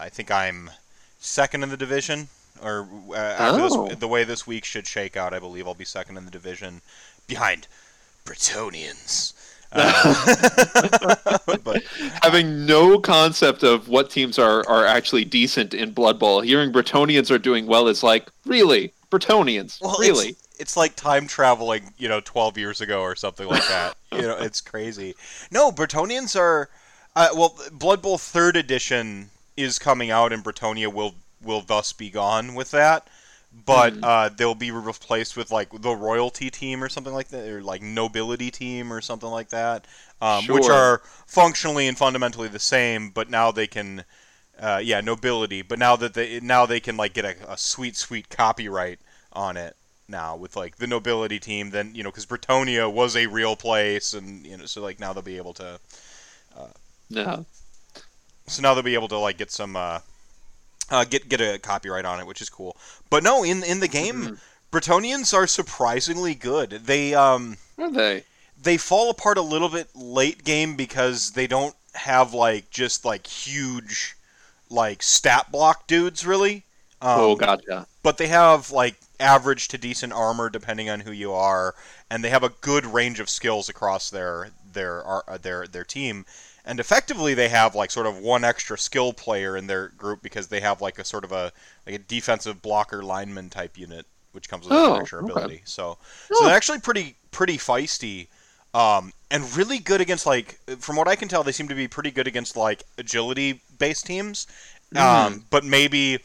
I think I'm second in the division, or uh, after Oh. this, the way this week should shake out, I believe I'll be second in the division, behind Bretonnians. Uh, but Having no concept of what teams are, are actually decent in Blood Bowl, hearing Bretonnians are doing well is like, really? Bretonnians? well, really? it's, it's like time traveling, you know, 12 years ago or something like that. you know, it's crazy. No, Bretonnians are. Uh, well, Blood Bowl third edition is coming out, and Bretonnia will will thus be gone with that. But Hmm. uh, they'll be replaced with like the royalty team or something like that, or like nobility team or something like that, um, which are functionally and fundamentally the same. But now they can, uh, yeah, nobility. But now that they now they can like get a, a sweet sweet copyright on it now with like the nobility team. Then you know because Bretonnia was a real place, and you know so like now they'll be able to no. So now they'll be able to like get some uh, uh, get get a copyright on it, which is cool. But no, in in the game, Mhm. Bretonnians are surprisingly good. They um Are they? they fall apart a little bit late game because they don't have like just like huge like stat block dudes really. Um, oh, gotcha. but they have like average to decent armor depending on who you are, and they have a good range of skills across their their ar- uh, their their team. And effectively, they have like sort of one extra skill player in their group because they have like a sort of a like a defensive blocker lineman type unit, which comes with Oh, extra okay. ability. So, Oh. so they're actually pretty pretty feisty, um, and really good against like from what I can tell, they seem to be pretty good against like agility based teams. Um, but maybe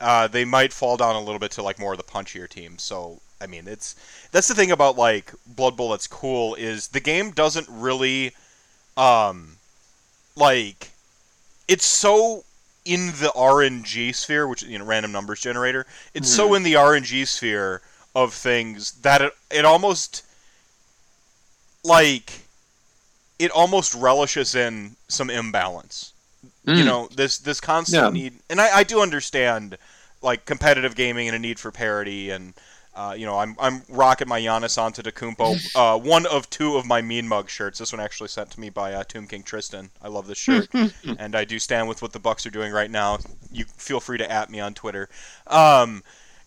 uh, they might fall down a little bit to like more of the punchier teams. So I mean, it's that's the thing about like Blood Bowl that's cool is the game doesn't really, um, like, it's so in the RNG sphere, which is you know, random numbers generator. It's so in the RNG sphere of things that it it almost like it almost relishes in some imbalance you Mm. know this this constant Yeah. need and I, I do understand like competitive gaming and a need for parity and uh, you know I'm I'm rocking my Giannis Antetokounmpo uh, one of two of my Mean Mug shirts. This one actually sent to me by uh, Tomb King Tristan. I love this shirt and I do stand with what the Bucks are doing right now. You feel free to at me on Twitter. Um,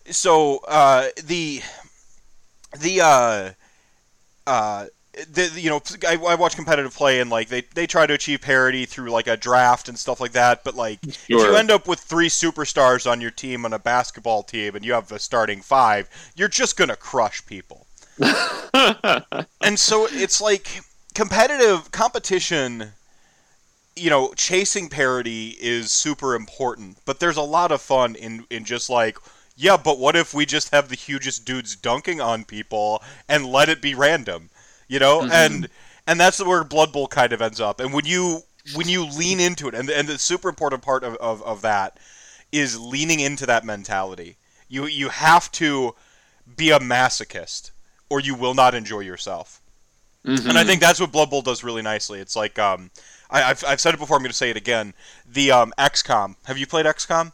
so uh, the the uh, uh, the, you know I, I watch competitive play and like they, they try to achieve parity through like a draft and stuff like that but like if you end up with three superstars on your team on a basketball team and you have a starting five you're just gonna crush people. And so it's like competitive competition you know chasing parity is super important but there's a lot of fun in in just like yeah but what if we just have the hugest dudes dunking on people and let it be random you know Mhm. and and that's where blood bowl kind of ends up and when you when you lean into it and and the super important part of, of, of that is leaning into that mentality you you have to be a masochist or you will not enjoy yourself Mhm. and I think that's what Blood Bowl does really nicely. It's like um, I, I've, I've said it before. I'm going to say it again. The um, XCOM. Have you played XCOM?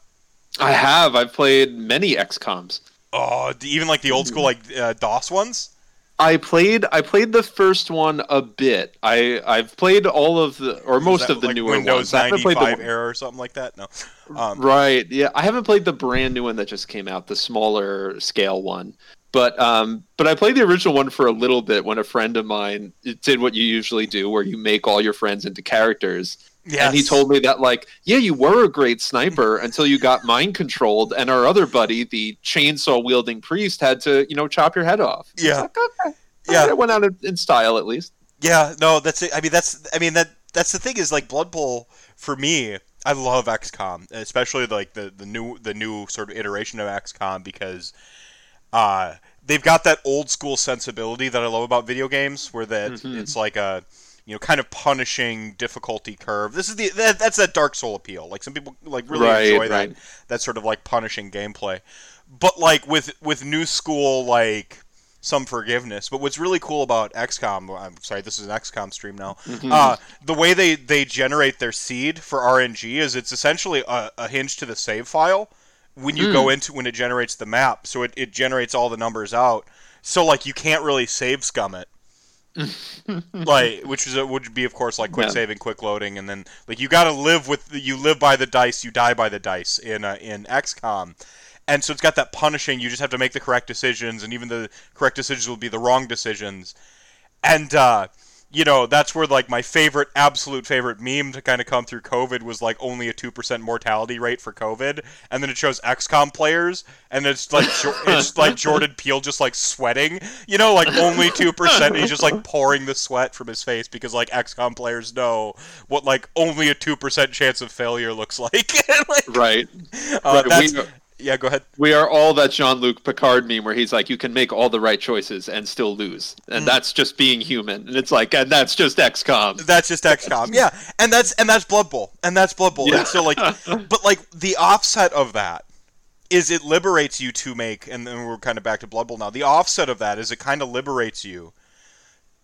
I have. I've played many XComs. Oh, even like the old school like uh, DOS ones. I played I played the first one a bit. I I've played all of the or most of the like, newer Windows ones. I haven't played the 95 one- era or something like that. No. Um, Right. Yeah, I haven't played the brand new one that just came out, the smaller scale one. But um, but I played the original one for a little bit when a friend of mine did what you usually do, where you make all your friends into characters. And he told me that like, yeah, you were a great sniper until you got mind controlled, and our other buddy, the chainsaw wielding priest, had to you know chop your head off. Yeah. like, okay. Yeah. it went out in, style at least. Yeah, no, that's it. I mean, that's I mean that that's the thing is like Blood Bowl for me. I love XCOM, especially like the the new the new sort of iteration of XCOM because uh, they've got that old school sensibility that I love about video games, where that Mhm. it's like a you know kind of punishing difficulty curve. This is the that, that's that Dark Soul appeal. Like some people like really Right, enjoy right. that that sort of like punishing gameplay, but like with with new school like some forgiveness. But what's really cool about XCOM, I'm sorry, this is an XCOM stream now. Mhm. Uh, the way they, they generate their seed for RNG is it's essentially a, a hinge to the save file when you go into when it generates the map. So it, it generates all the numbers out. So like you can't really save scum it. Like which is a, would be of course like quick Yeah. saving, quick loading, and then like you got to live with you live by the dice, you die by the dice in uh, in XCOM. And so it's got that punishing. You just have to make the correct decisions, and even the correct decisions will be the wrong decisions. And uh, you know that's where like my favorite, absolute favorite meme to kind of come through COVID was like only a two percent mortality rate for COVID, and then it shows XCOM players, and it's like it's like Jordan Peele just like sweating, you know, like only two percent. He's just like pouring the sweat from his face because like XCOM players know what like only a two percent chance of failure looks like. Like, Right. uh, Right, that's- we- yeah, go ahead. We are all that Jean Luc Picard meme where he's like, you can make all the right choices and still lose. And Mm. that's just being human. And it's like, and that's just XCOM. That's just XCOM. Yeah, and that's and that's Blood Bowl, and that's Blood Bowl. Yeah. And so like, but like the offset of that is it liberates you to make, and then we're kind of back to Blood Bowl now. The offset of that is it kind of liberates you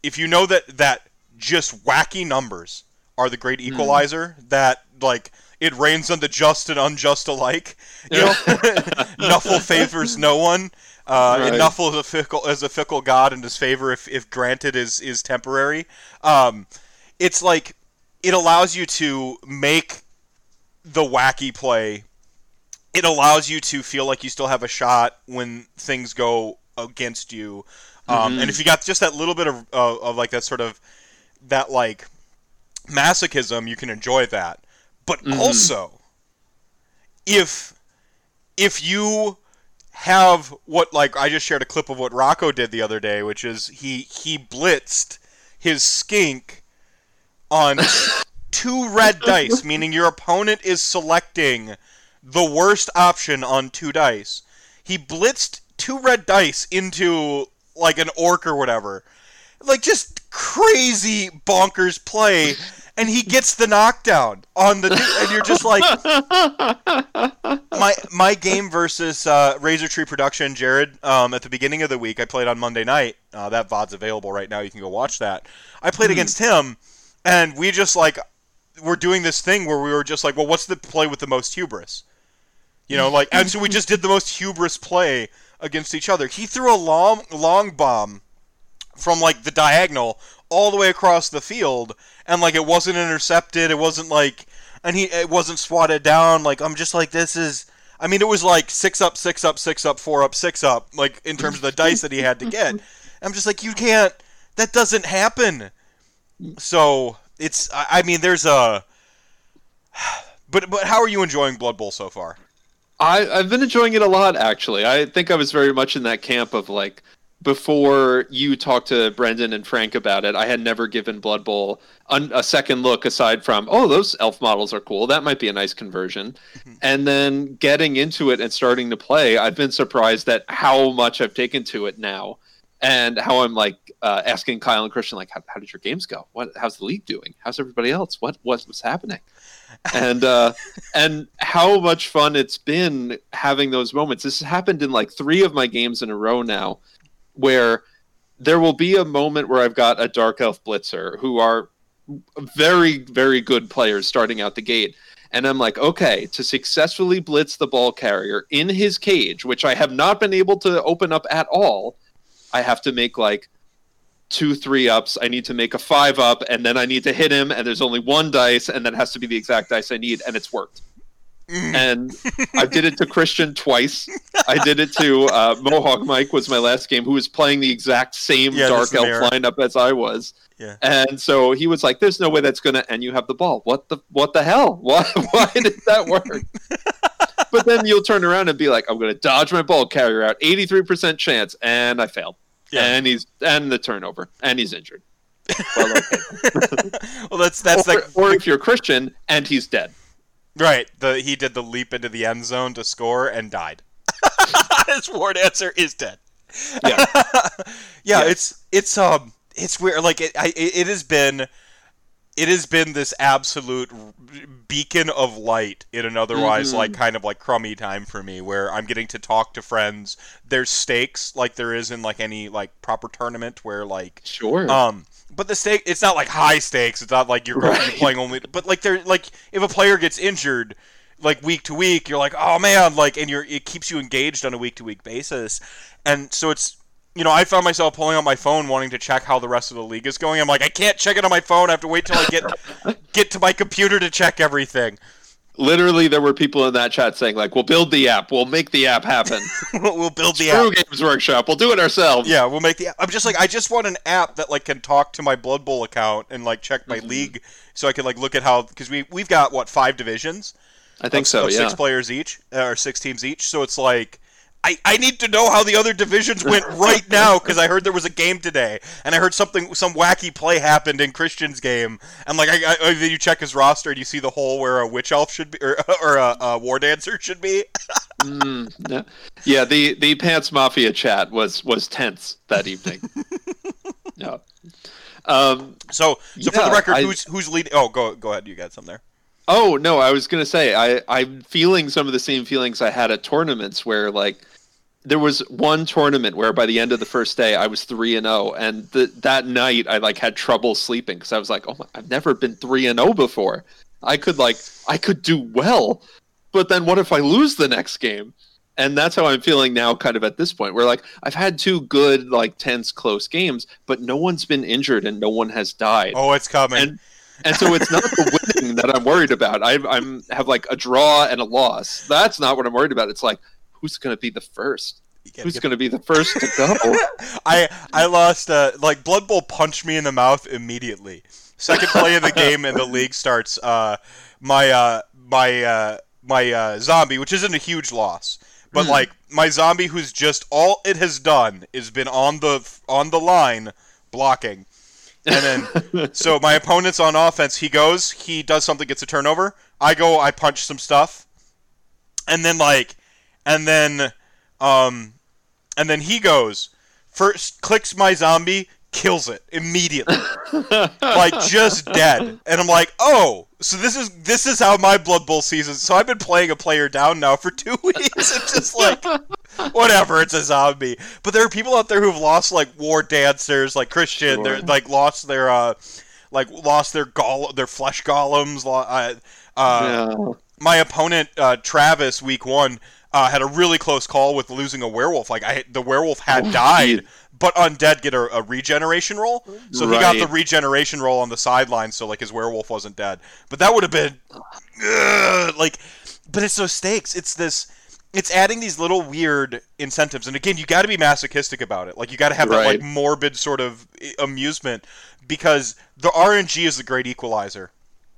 if you know that that just wacky numbers are the great equalizer. That like it rains on the just and unjust alike. You know, Nuffle favors no one. Uh, and Nuffle is a fickle is a fickle god, and his favor, if, if granted, is is temporary. Um, it's like it allows you to make the wacky play. It allows you to feel like you still have a shot when things go against you. Um, And if you got just that little bit of, of, of like that sort of that like masochism, you can enjoy that. But mm-hmm. also, if if you have what like I just shared a clip of what Rocco did the other day, which is he he blitzed his skink on two red dice, meaning your opponent is selecting the worst option on two dice. He blitzed two red dice into like an orc or whatever. Like just crazy bonkers play and he gets the knockdown on the and you're just like my my game versus uh, Razor Tree Production, Jared. Um, at the beginning of the week, I played on Monday night. Uh, that VOD's available right now. You can go watch that. I played against him, and we just like we're doing this thing where we were just like, well, what's the play with the most hubris? You know, like, and so we just did the most hubris play against each other. He threw a long long bomb from like the diagonal all the way across the field, and like it wasn't intercepted. It wasn't like, and he it wasn't swatted down. Like I'm just like this is. I mean, it was like six up, six up, six up, four up, six up. Like in terms of the dice that he had to get. I'm just like you can't. That doesn't happen. So it's. I, I mean, there's a. But but how are you enjoying Blood Bowl so far? I, I've been enjoying it a lot, actually. I think I was very much in that camp of like, before you talked to Brendan and Frank about it, I had never given Blood Bowl a second look aside from, oh, those elf models are cool. That might be a nice conversion. and then getting into it and starting to play, I've been surprised at how much I've taken to it now. And how I'm like uh, asking Kyle and Christian, like, how, how did your games go? What, how's the league doing? How's everybody else? What, what what's happening? and uh, and how much fun it's been having those moments. This has happened in like three of my games in a row now, where there will be a moment where I've got a Dark Elf Blitzer who are very, very good players starting out the gate. And I'm like, okay, to successfully blitz the ball carrier in his cage, which I have not been able to open up at all, I have to make like two three ups. I need to make a five up, and then I need to hit him, and there's only one dice, and that has to be the exact dice I need, and it's worked. And I did it to Christian twice. I did it to uh, Mohawk Mike was my last game, who was playing the exact same Yeah, Dark this Elf mirror. lineup as I was. Yeah. And so he was like, "There's no way that's gonna." And you have the ball. What the what the hell? Why why did that work? but then you'll turn around and be like, "I'm gonna dodge my ball carrier out, 83% chance," and I failed. Yeah. And he's and the turnover, and he's injured. Well, okay. well, that's that's or, like or if you're Christian and he's dead. Right. The he did the leap into the end zone to score and died. His war dancer is dead. Yeah. yeah, Yeah. it's it's um it's weird. Like it, I, it it has been it has been this absolute beacon of light in an otherwise Mhm. like kind of like crummy time for me where I'm getting to talk to friends. There's stakes like there is in like any like proper tournament where like Sure. um, but the stake it's not like high stakes. It's not like you're, Right. playing only. But like they're like if a player gets injured, like week to week, you're like oh man, like and you're it keeps you engaged on a week to week basis, and so it's you know, I found myself pulling out my phone wanting to check how the rest of the league is going. I'm like, I can't check it on my phone. I have to wait till I get get to my computer to check everything. Literally, there were people in that chat saying like, "We'll build the app. We'll make the app happen. we'll build the Screw app. Games Workshop. We'll do it ourselves." Yeah, we'll make the app. I'm just like, I just want an app that like can talk to my Blood Bowl account and like check my Mhm. league, so I can like look at how because we we've got what five divisions. I think of, so. of Yeah. six players each uh, or six teams each. So it's like I, I need to know how the other divisions went right now because I heard there was a game today and I heard something some wacky play happened in Christian's game and like I, I then you check his roster and you see the hole where a witch elf should be or, or a, a war dancer should be. Mm, yeah. yeah, the the Pants Mafia chat was was tense that evening. yeah. Um, So so for the record, I- who's who's leading? Oh, go go ahead. You got something there. oh no, I was gonna say I I'm feeling some of the same feelings I had at tournaments where like there was one tournament where by the end of the first day I was three and zero, and th- that night I like had trouble sleeping because I was like, oh my, I've never been three and zero before. I could like I could do well, but then what if I lose the next game? And that's how I'm feeling now, kind of at this point, where like I've had two good, like tense, close games, but no one's been injured and no one has died Oh, it's coming. and and so it's not the winning that I'm worried about. I I'm have like a draw and a loss. That's not what I'm worried about. It's like who's going to be the first? Who's get- going to be the first to go? I I lost uh, like Blood Bowl punched me in the mouth immediately. Second play of the game and the league starts. Uh, my uh, my uh, my uh, zombie, which isn't a huge loss, but Hmm. like my zombie, who's just all it has done is been on the on the line blocking, and then so my opponent's on offense. He goes, he does something, gets a turnover. I go, I punch some stuff, and then like, and then, um, and then he goes first, clicks my zombie, kills it immediately, like just dead. And I'm like, oh, so this is this is how my Blood Bowl season. So I've been playing a player down now for two weeks. It's just like. Whatever, it's a zombie. But there are people out there who've lost like war dancers, like Christian. Sure. They're like lost their uh, like lost their gol their flesh golems. Uh, uh, yeah. my opponent uh, Travis week one uh, had a really close call with losing a werewolf. Like I, the werewolf had Oh, died, but undead get a, a regeneration roll. So he got the regeneration roll on the sideline, so like his werewolf wasn't dead. But that would have been ugh, like, but it's those stakes. It's this. It's adding these little weird incentives, and again, you got to be masochistic about it. Like you got to have that like morbid sort of amusement because the RNG is the great equalizer.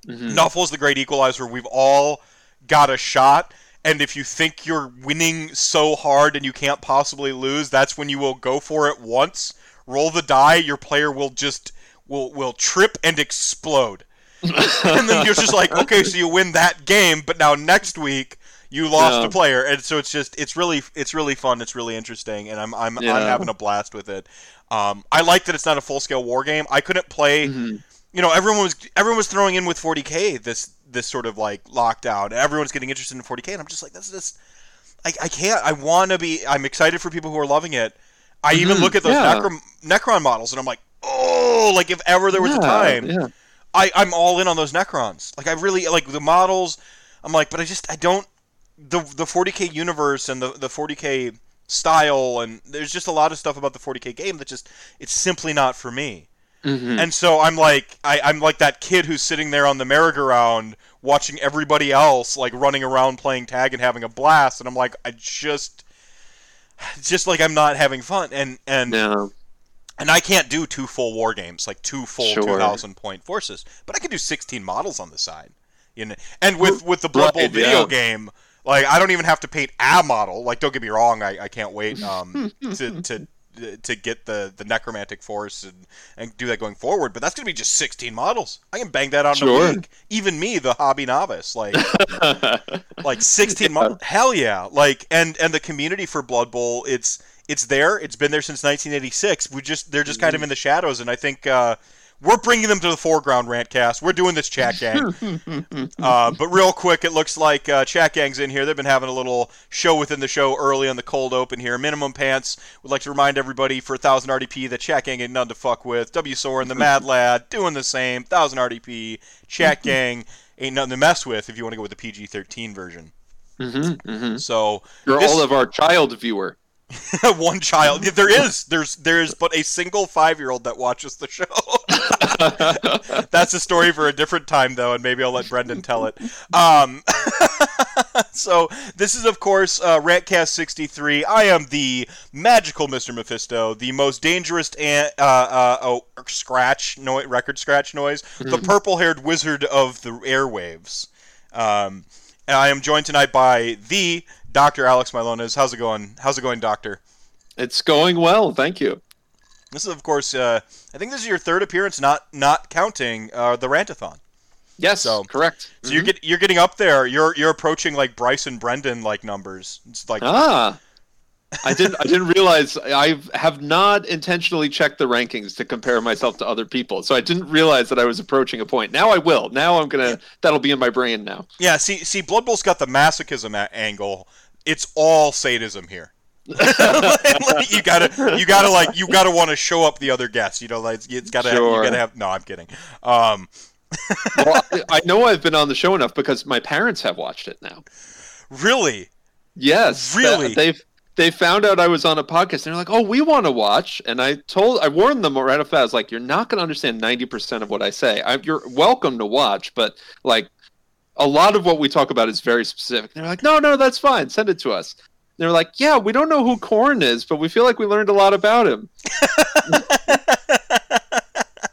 Mhm. Nuffle's the great equalizer. We've all got a shot, and if you think you're winning so hard and you can't possibly lose, that's when you will go for it once. Roll the die. Your player will just will will trip and explode, and then you're just like, okay, so you win that game, but now next week you lost Yeah. a player, and so it's just it's really it's really fun. It's really interesting, and I'm I'm, I'm having a blast with it. Um, I like that it's not a full scale war game. I couldn't play Mhm. you know everyone was everyone was throwing in with 40k this this sort of like lockdown and everyone's getting interested in 40k and i'm just like this is i, I can't i want to be i'm excited for people who are loving it i even Mhm, look at those yeah. Necron, necron models and i'm like oh like if ever there was a time Yeah. I, i'm all in on those necrons like i really like the models i'm like but i just i don't the the 40k universe and the the 40k style and there's just a lot of stuff about the 40k game that just it's simply not for me Mhm. and so I'm like, I, I'm like that kid who's sitting there on the merry-go-round watching everybody else like running around playing tag and having a blast, and I'm like, I just, just like I'm not having fun, and and Yeah. and I can't do two full war games, like two full Sure. 2,000 point forces, but I can do 16 models on the side, you know. And with with the Blood Bowl Right, video yeah. game, like I don't even have to paint a model. Like, don't get me wrong, I, I can't wait um, to to to get the the necromantic force and, and do that going forward. But that's gonna be just 16 models. I can bang that out in a week. Even me, the hobby novice, like like 16 models. Hell yeah! Like and and the community for Blood Bowl, it's it's there. It's been there since 1986. We just they're just kind of in the shadows, and I think uh, we're bringing them to the foreground. Rantcast, we're doing this chat gang. uh, but real quick, it looks like uh, chat gang's in here. They've been having a little show within the show early on the cold open here. Minimum pants would like to remind everybody for 1000 RDP that chat gang ain't none to fuck with. W Soren, the Mad Lad, doing the same. 1000 RDP, chat gang ain't nothing to mess with if you want to go with the PG 13 version. Mhm, mhm. So For This- all of our child viewer. one child. There is. There's there is but a single five year old that watches the show. That's a story for a different time, though, and maybe I'll let Brendan tell it. Um, so this is, of course, uh, Rantcast 63. I am the magical Mr. Mephisto, the most dangerous and uh, uh, oh, scratch no- record scratch noise, the purple-haired wizard of the airwaves. Um, and I am joined tonight by the Dr. Alex Milones. How's it going? How's it going, Doctor? It's going well, thank you. This is, of course, uh, I think this is your third appearance, not not counting uh, the Rantathon. Yes, So- correct. So you're get, you're getting up there. You're you're approaching like Bryce and Brendan like numbers. It's like Ah, I didn't. I didn't realize. I have not intentionally checked the rankings to compare myself to other people, so I didn't realize that I was approaching a point. Now I will. Now I'm gonna. That'll be in my brain now. yeah. See see, Blood Bowl's got the masochism angle. It's all sadism here. You gotta you gotta like you gotta want to show up the other guests. You know, like it's gotta you Sure. gotta have. No, I'm kidding. Um, Well, I, know I've been on the show enough because my parents have watched it now. really. Yes, Really? they've they found out I was on a podcast. and They're like, "Oh, we want to watch." And I told, I warned them right off. I was like, "You're not going to understand ninety percent of what I say. I, you're welcome to watch, but like, a lot of what we talk about is very specific." They're like, "No, no, that's fine. Send it to us." They're like, "Yeah, we don't know who Khorne is, but we feel like we learned a lot about him."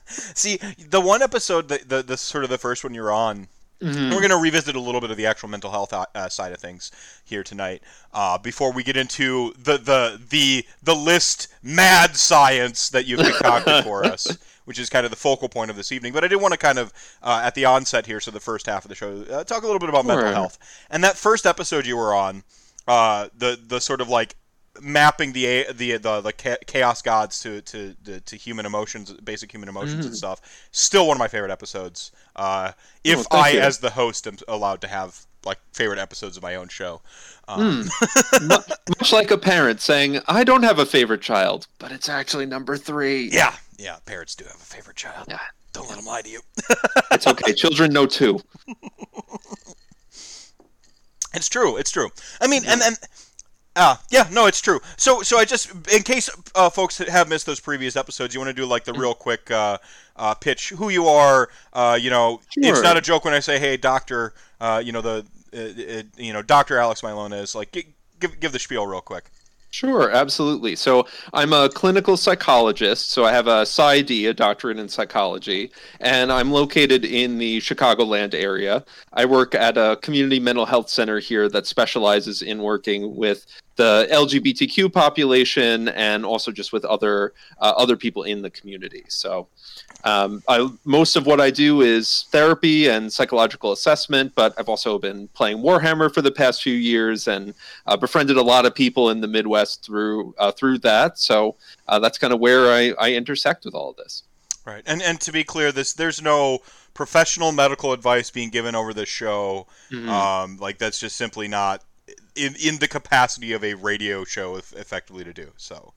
See, the one episode, the, the the sort of the first one you're on, Mhm. We're going to revisit a little bit of the actual mental health uh, uh, side of things here tonight. Uh, before we get into the the the the list mad science that you've concocted for us, which is kind of the focal point of this evening. But I did want to kind of uh, at the onset here, so the first half of the show, uh, talk a little bit about mental health. And that first episode you were on, uh, the the sort of like mapping the the the, the chaos gods to, to to to human emotions, basic human emotions and stuff. Still one of my favorite episodes. Uh, if Oh, I, you. as the host, am allowed to have like favorite episodes of my own show. Um, Mu- Much like a parent saying, "I don't have a favorite child, but it's actually number three. Yeah, yeah. Parents do have a favorite child. Yeah. Don't let them lie to you. It's okay. Children know too." It's true. It's true. I mean, and and uh, yeah, no, it's true. So so I just in case uh, folks have missed those previous episodes, you want to do like the real quick uh, uh, pitch who you are. Uh, you know, it's not a joke when I say, "Hey, doctor." Uh, you know the uh, uh, you know Doctor Alex Milones. Like, gi- give give the spiel real quick. Sure, absolutely. So I'm a clinical psychologist. So I have a PsyD, a doctorate in psychology, and I'm located in the Chicagoland area. I work at a community mental health center here that specializes in working with the LGBTQ population and also just with other uh, other people in the community. So um, I, most of what I do is therapy and psychological assessment, but I've also been playing Warhammer for the past few years and uh, befriended a lot of people in the Midwest through uh, through that. So uh, that's kind of where I, I intersect with all of this. Right, and and to be clear, this there's no professional medical advice being given over this show. Mhm. Um, like that's just simply not in in the capacity of a radio show, eff- effectively to do so.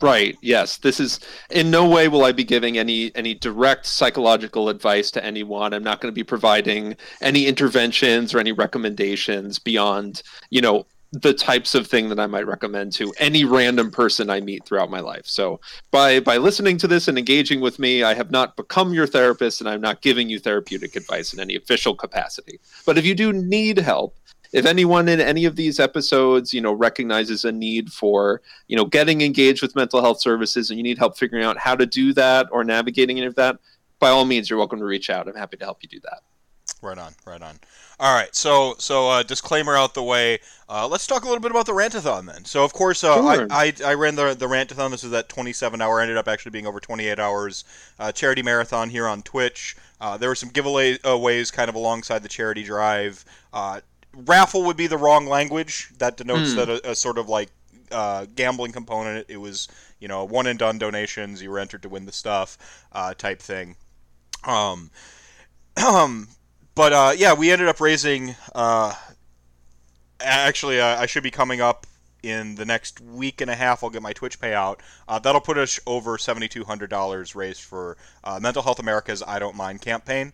Right. Yes. This is in no way will I be giving any any direct psychological advice to anyone. I'm not going to be providing any interventions or any recommendations beyond, you know, the types of thing that I might recommend to any random person I meet throughout my life. So by by listening to this and engaging with me, I have not become your therapist and I'm not giving you therapeutic advice in any official capacity. But if you do need help, if anyone in any of these episodes you know recognizes a need for you know getting engaged with mental health services and you need help figuring out how to do that or navigating any of that by all means you're welcome to reach out i'm happy to help you do that Right on, right on. All right, so so uh, disclaimer out the way. Uh, let's talk a little bit about the rantathon then. So of course, uh, Sure. I, I I ran the the rantathon. This was that 27 hour. Ended up actually being over 28 hours. Uh, charity marathon here on Twitch. Uh, there were some giveaway uh, kind of alongside the charity drive. Raffle would be the wrong language. That denotes Hmm. that a, a sort of like uh, gambling component. It was you know one and done donations. You were entered to win the stuff uh, type thing. Um, um, but uh, yeah, we ended up raising. Uh, actually, uh, I should be coming up in the next week and a half. I'll get my Twitch payout. Uh, that'll put us over seventy two hundred dollars raised for uh, Mental Health America's "I Don't Mind" campaign.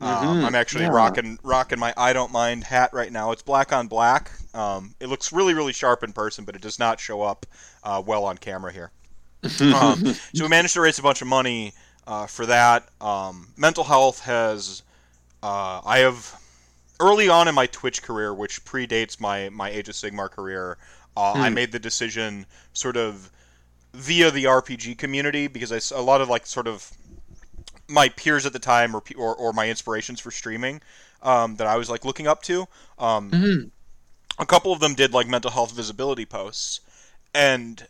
Um, Mhm, I'm actually yeah. rocking rocking my "I Don't Mind" hat right now. It's black on black. Um, it looks really, really sharp in person, but it does not show up uh, well on camera here. um, so we managed to raise a bunch of money uh, for that. Um, mental health has, uh, I have, early on in my Twitch career, which predates my my Age of Sigmar career, uh, I Hmm. made the decision sort of via the RPG community because I, a lot of like sort of my peers at the time or or, or my inspirations for streaming um, that I was like looking up to. Um, Mhm. a couple of them did like mental health visibility posts and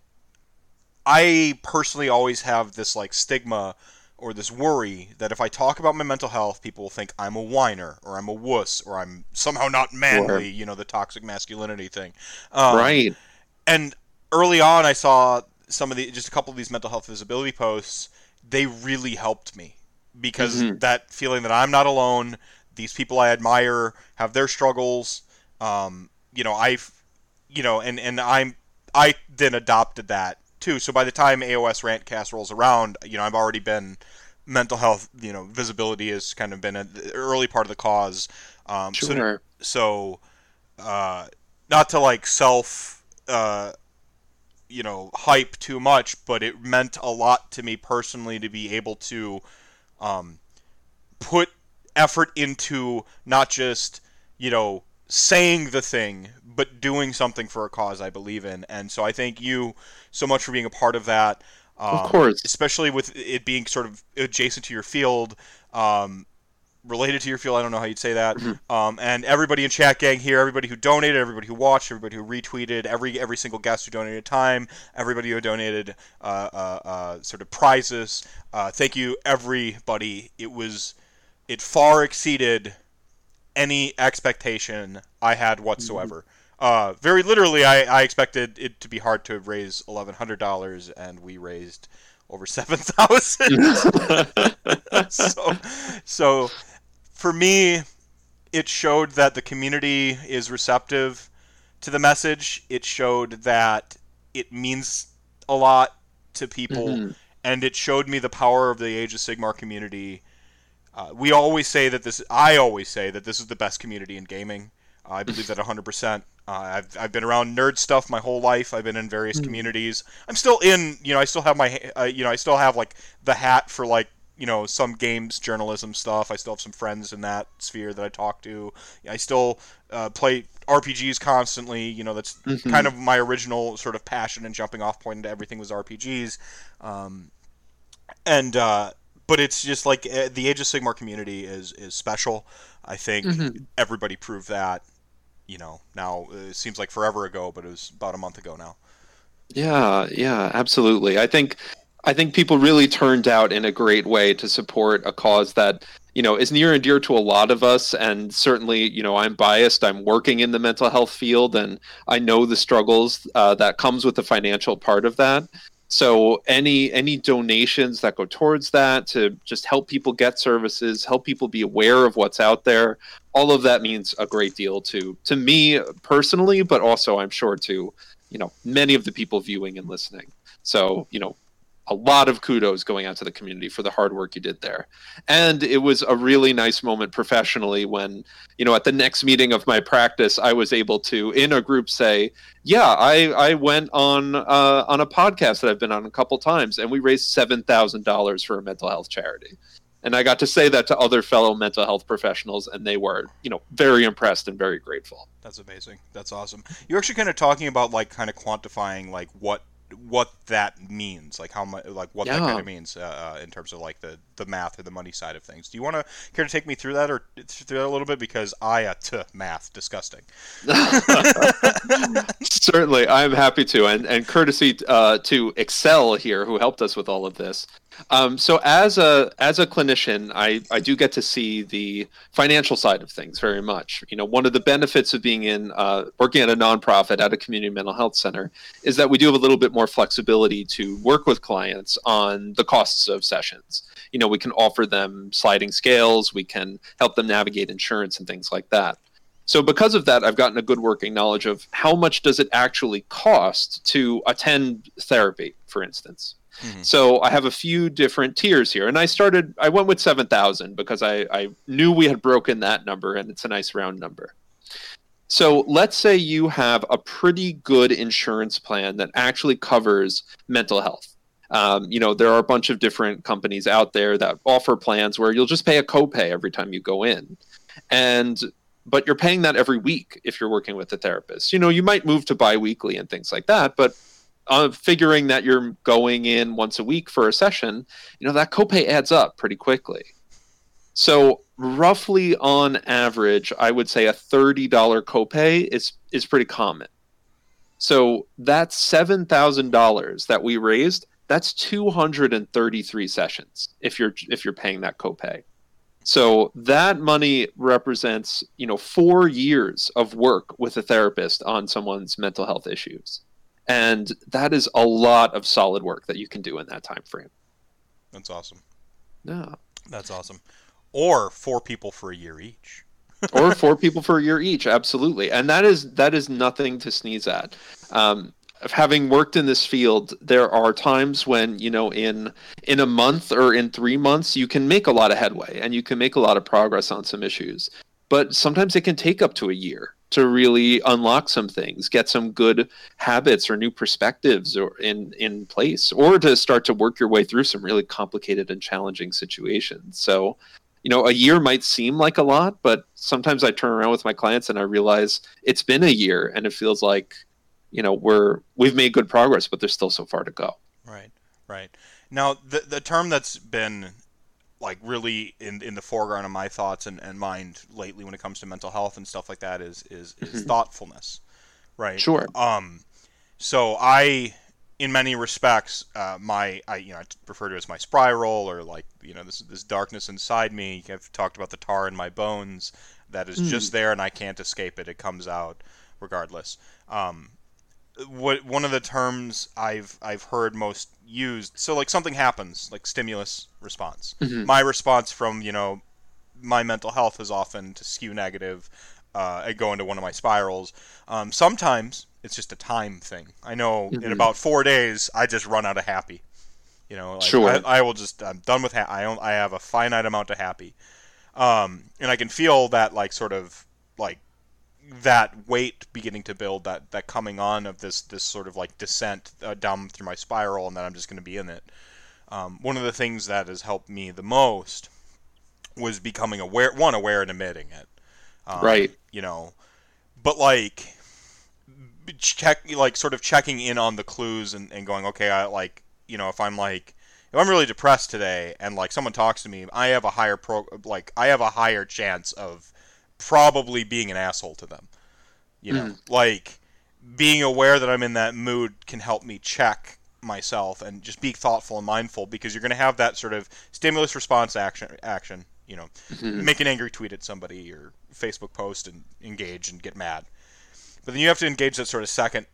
i personally always have this like stigma or this worry that if i talk about my mental health people will think i'm a whiner or i'm a wuss or i'm somehow not manly Sure. you know the toxic masculinity thing um, right. and early on i saw some of the just a couple of these mental health visibility posts they really helped me because Mhm. that feeling that i'm not alone these people i admire have their struggles um, you know i've you know and and i'm i then adopted that too. So by the time aos rantcast rolls around you know i've already been mental health you know visibility has kind of been an early part of the cause. Um, so so uh, not to like self uh, you know hype too much but it meant a lot to me personally to be able to um, put effort into not just you know saying the thing but doing something for a cause i believe in and so i thank you so much for being a part of that um, of course. especially with it being sort of adjacent to your field, um, related to your field. I don't know how you'd say that. Mhm. Um, and everybody in chat gang here, everybody who donated, everybody who watched, everybody who retweeted, every every single guest who donated time, everybody who donated uh, uh, uh, sort of prizes. Uh, thank you, everybody. It was it far exceeded any expectation I had whatsoever. Uh, very literally, I, I expected it to be hard to raise eleven hundred dollars, and we raised over seven thousand. so, so for me, it showed that the community is receptive to the message. It showed that it means a lot to people, Mhm. and it showed me the power of the Age of Sigmar community. Uh, we always say that this. I always say that this is the best community in gaming. Uh, I believe that 100%. Uh, I've, I've been around nerd stuff my whole life. I've been in various Mhm. communities. I'm still in. You know, I still have my. Uh, you know, I still have like the hat for like you know some games journalism stuff. I still have some friends in that sphere that I talk to. I still uh, play RPGs constantly. You know, that's Mhm. kind of my original sort of passion and jumping off point into everything was RPGs. Um, and uh, but it's just like uh, the Age of Sigmar community is is special. I think Mhm. everybody proved that. You know, now uh, it seems like forever ago, but it was about a month ago now. Yeah, yeah, absolutely. I think I think people really turned out in a great way to support a cause that, you know, is near and dear to a lot of us and certainly, you know, I'm biased. I'm working in the mental health field and I know the struggles uh, that comes with the financial part of that. So any any donations that go towards that to just help people get services, help people be aware of what's out there, all of that means a great deal to to me personally, but also I'm sure to you know many of the people viewing and listening so you know a lot of kudos going out to the community for the hard work you did there and it was a really nice moment professionally when you know at the next meeting of my practice i was able to in a group say yeah i i went on uh, on a podcast that i've been on a couple times and we raised $7000 for a mental health charity and i got to say that to other fellow mental health professionals and they were you know very impressed and very grateful That's amazing. That's awesome. You're actually kind of talking about like kind of quantifying like what what that means, like how much, like what that kind of means uh, in terms of like the the math or the money side of things. Do you want to care to take me through that or through that a little bit because I uh, t math disgusting. Certainly, I'm happy to, and and courtesy uh, to Excel here, who helped us with all of this. Um, so as a as a clinician, I I do get to see the financial side of things very much. You know, one of the benefits of being in uh, working at a nonprofit at a community mental health center is that we do have a little bit more flexibility to work with clients on the costs of sessions. You know, we can offer them sliding scales, we can help them navigate insurance and things like that. So because of that, I've gotten a good working knowledge of how much does it actually cost to attend therapy, for instance. Mhm. So I have a few different tiers here, and I started. I went with seven thousand because I, I knew we had broken that number, and it's a nice round number. So let's say you have a pretty good insurance plan that actually covers mental health. Um, you know, there are a bunch of different companies out there that offer plans where you'll just pay a copay every time you go in. And but you're paying that every week if you're working with a therapist. You know, you might move to biweekly and things like that, but uh, figuring that you're going in once a week for a session, you know, that copay adds up pretty quickly. So roughly on average, I would say a $30 copay is is pretty common. So that $7,000 that we raised, that's 233 sessions if you're if you're paying that copay. So that money represents, you know, 4 years of work with a therapist on someone's mental health issues. And that is a lot of solid work that you can do in that time frame. That's awesome. Yeah. That's awesome. Or four people for a year each. or four people for a year each absolutely and that is that is nothing to sneeze at um, having worked in this field there are times when you know in in a month or in three months you can make a lot of headway and you can make a lot of progress on some issues. But sometimes it can take up to a year to really unlock some things get some good habits or new perspectives or in in place or to start to work your way through some really complicated and challenging situations. So you know, a year might seem like a lot, but sometimes I turn around with my clients and I realize it's been a year and it feels like, you know, we're we've made good progress, but there's still so far to go. Right. Right. Now the the term that's been like really in in the foreground of my thoughts and, and mind lately when it comes to mental health and stuff like that is is, is mm-hmm. thoughtfulness. Right. Sure. Um so I in many respects, uh, my I you know I refer to it as my spiral or like you know this this darkness inside me. I've talked about the tar in my bones that is mm. just there and I can't escape it. It comes out regardless. Um, what one of the terms I've I've heard most used. So like something happens, like stimulus response. Mm-hmm. My response from you know my mental health is often to skew negative. Uh, I go into one of my spirals. Um, sometimes it's just a time thing. I know mm-hmm. in about four days, I just run out of happy. You know, like sure. I, I, will just I'm done with ha- I don't I have a finite amount of happy, um, and I can feel that like sort of like that weight beginning to build that that coming on of this this sort of like descent uh, down through my spiral, and that I'm just going to be in it. Um, one of the things that has helped me the most was becoming aware one aware and admitting it. Um, right. You know, but like check like sort of checking in on the clues and, and going okay I like you know if I'm like if I'm really depressed today and like someone talks to me I have a higher pro like I have a higher chance of probably being an asshole to them you know mm. like being aware that I'm in that mood can help me check myself and just be thoughtful and mindful because you're going to have that sort of stimulus response action action you know mm-hmm. make an angry tweet at somebody or facebook post and engage and get mad but then you have to engage that sort of second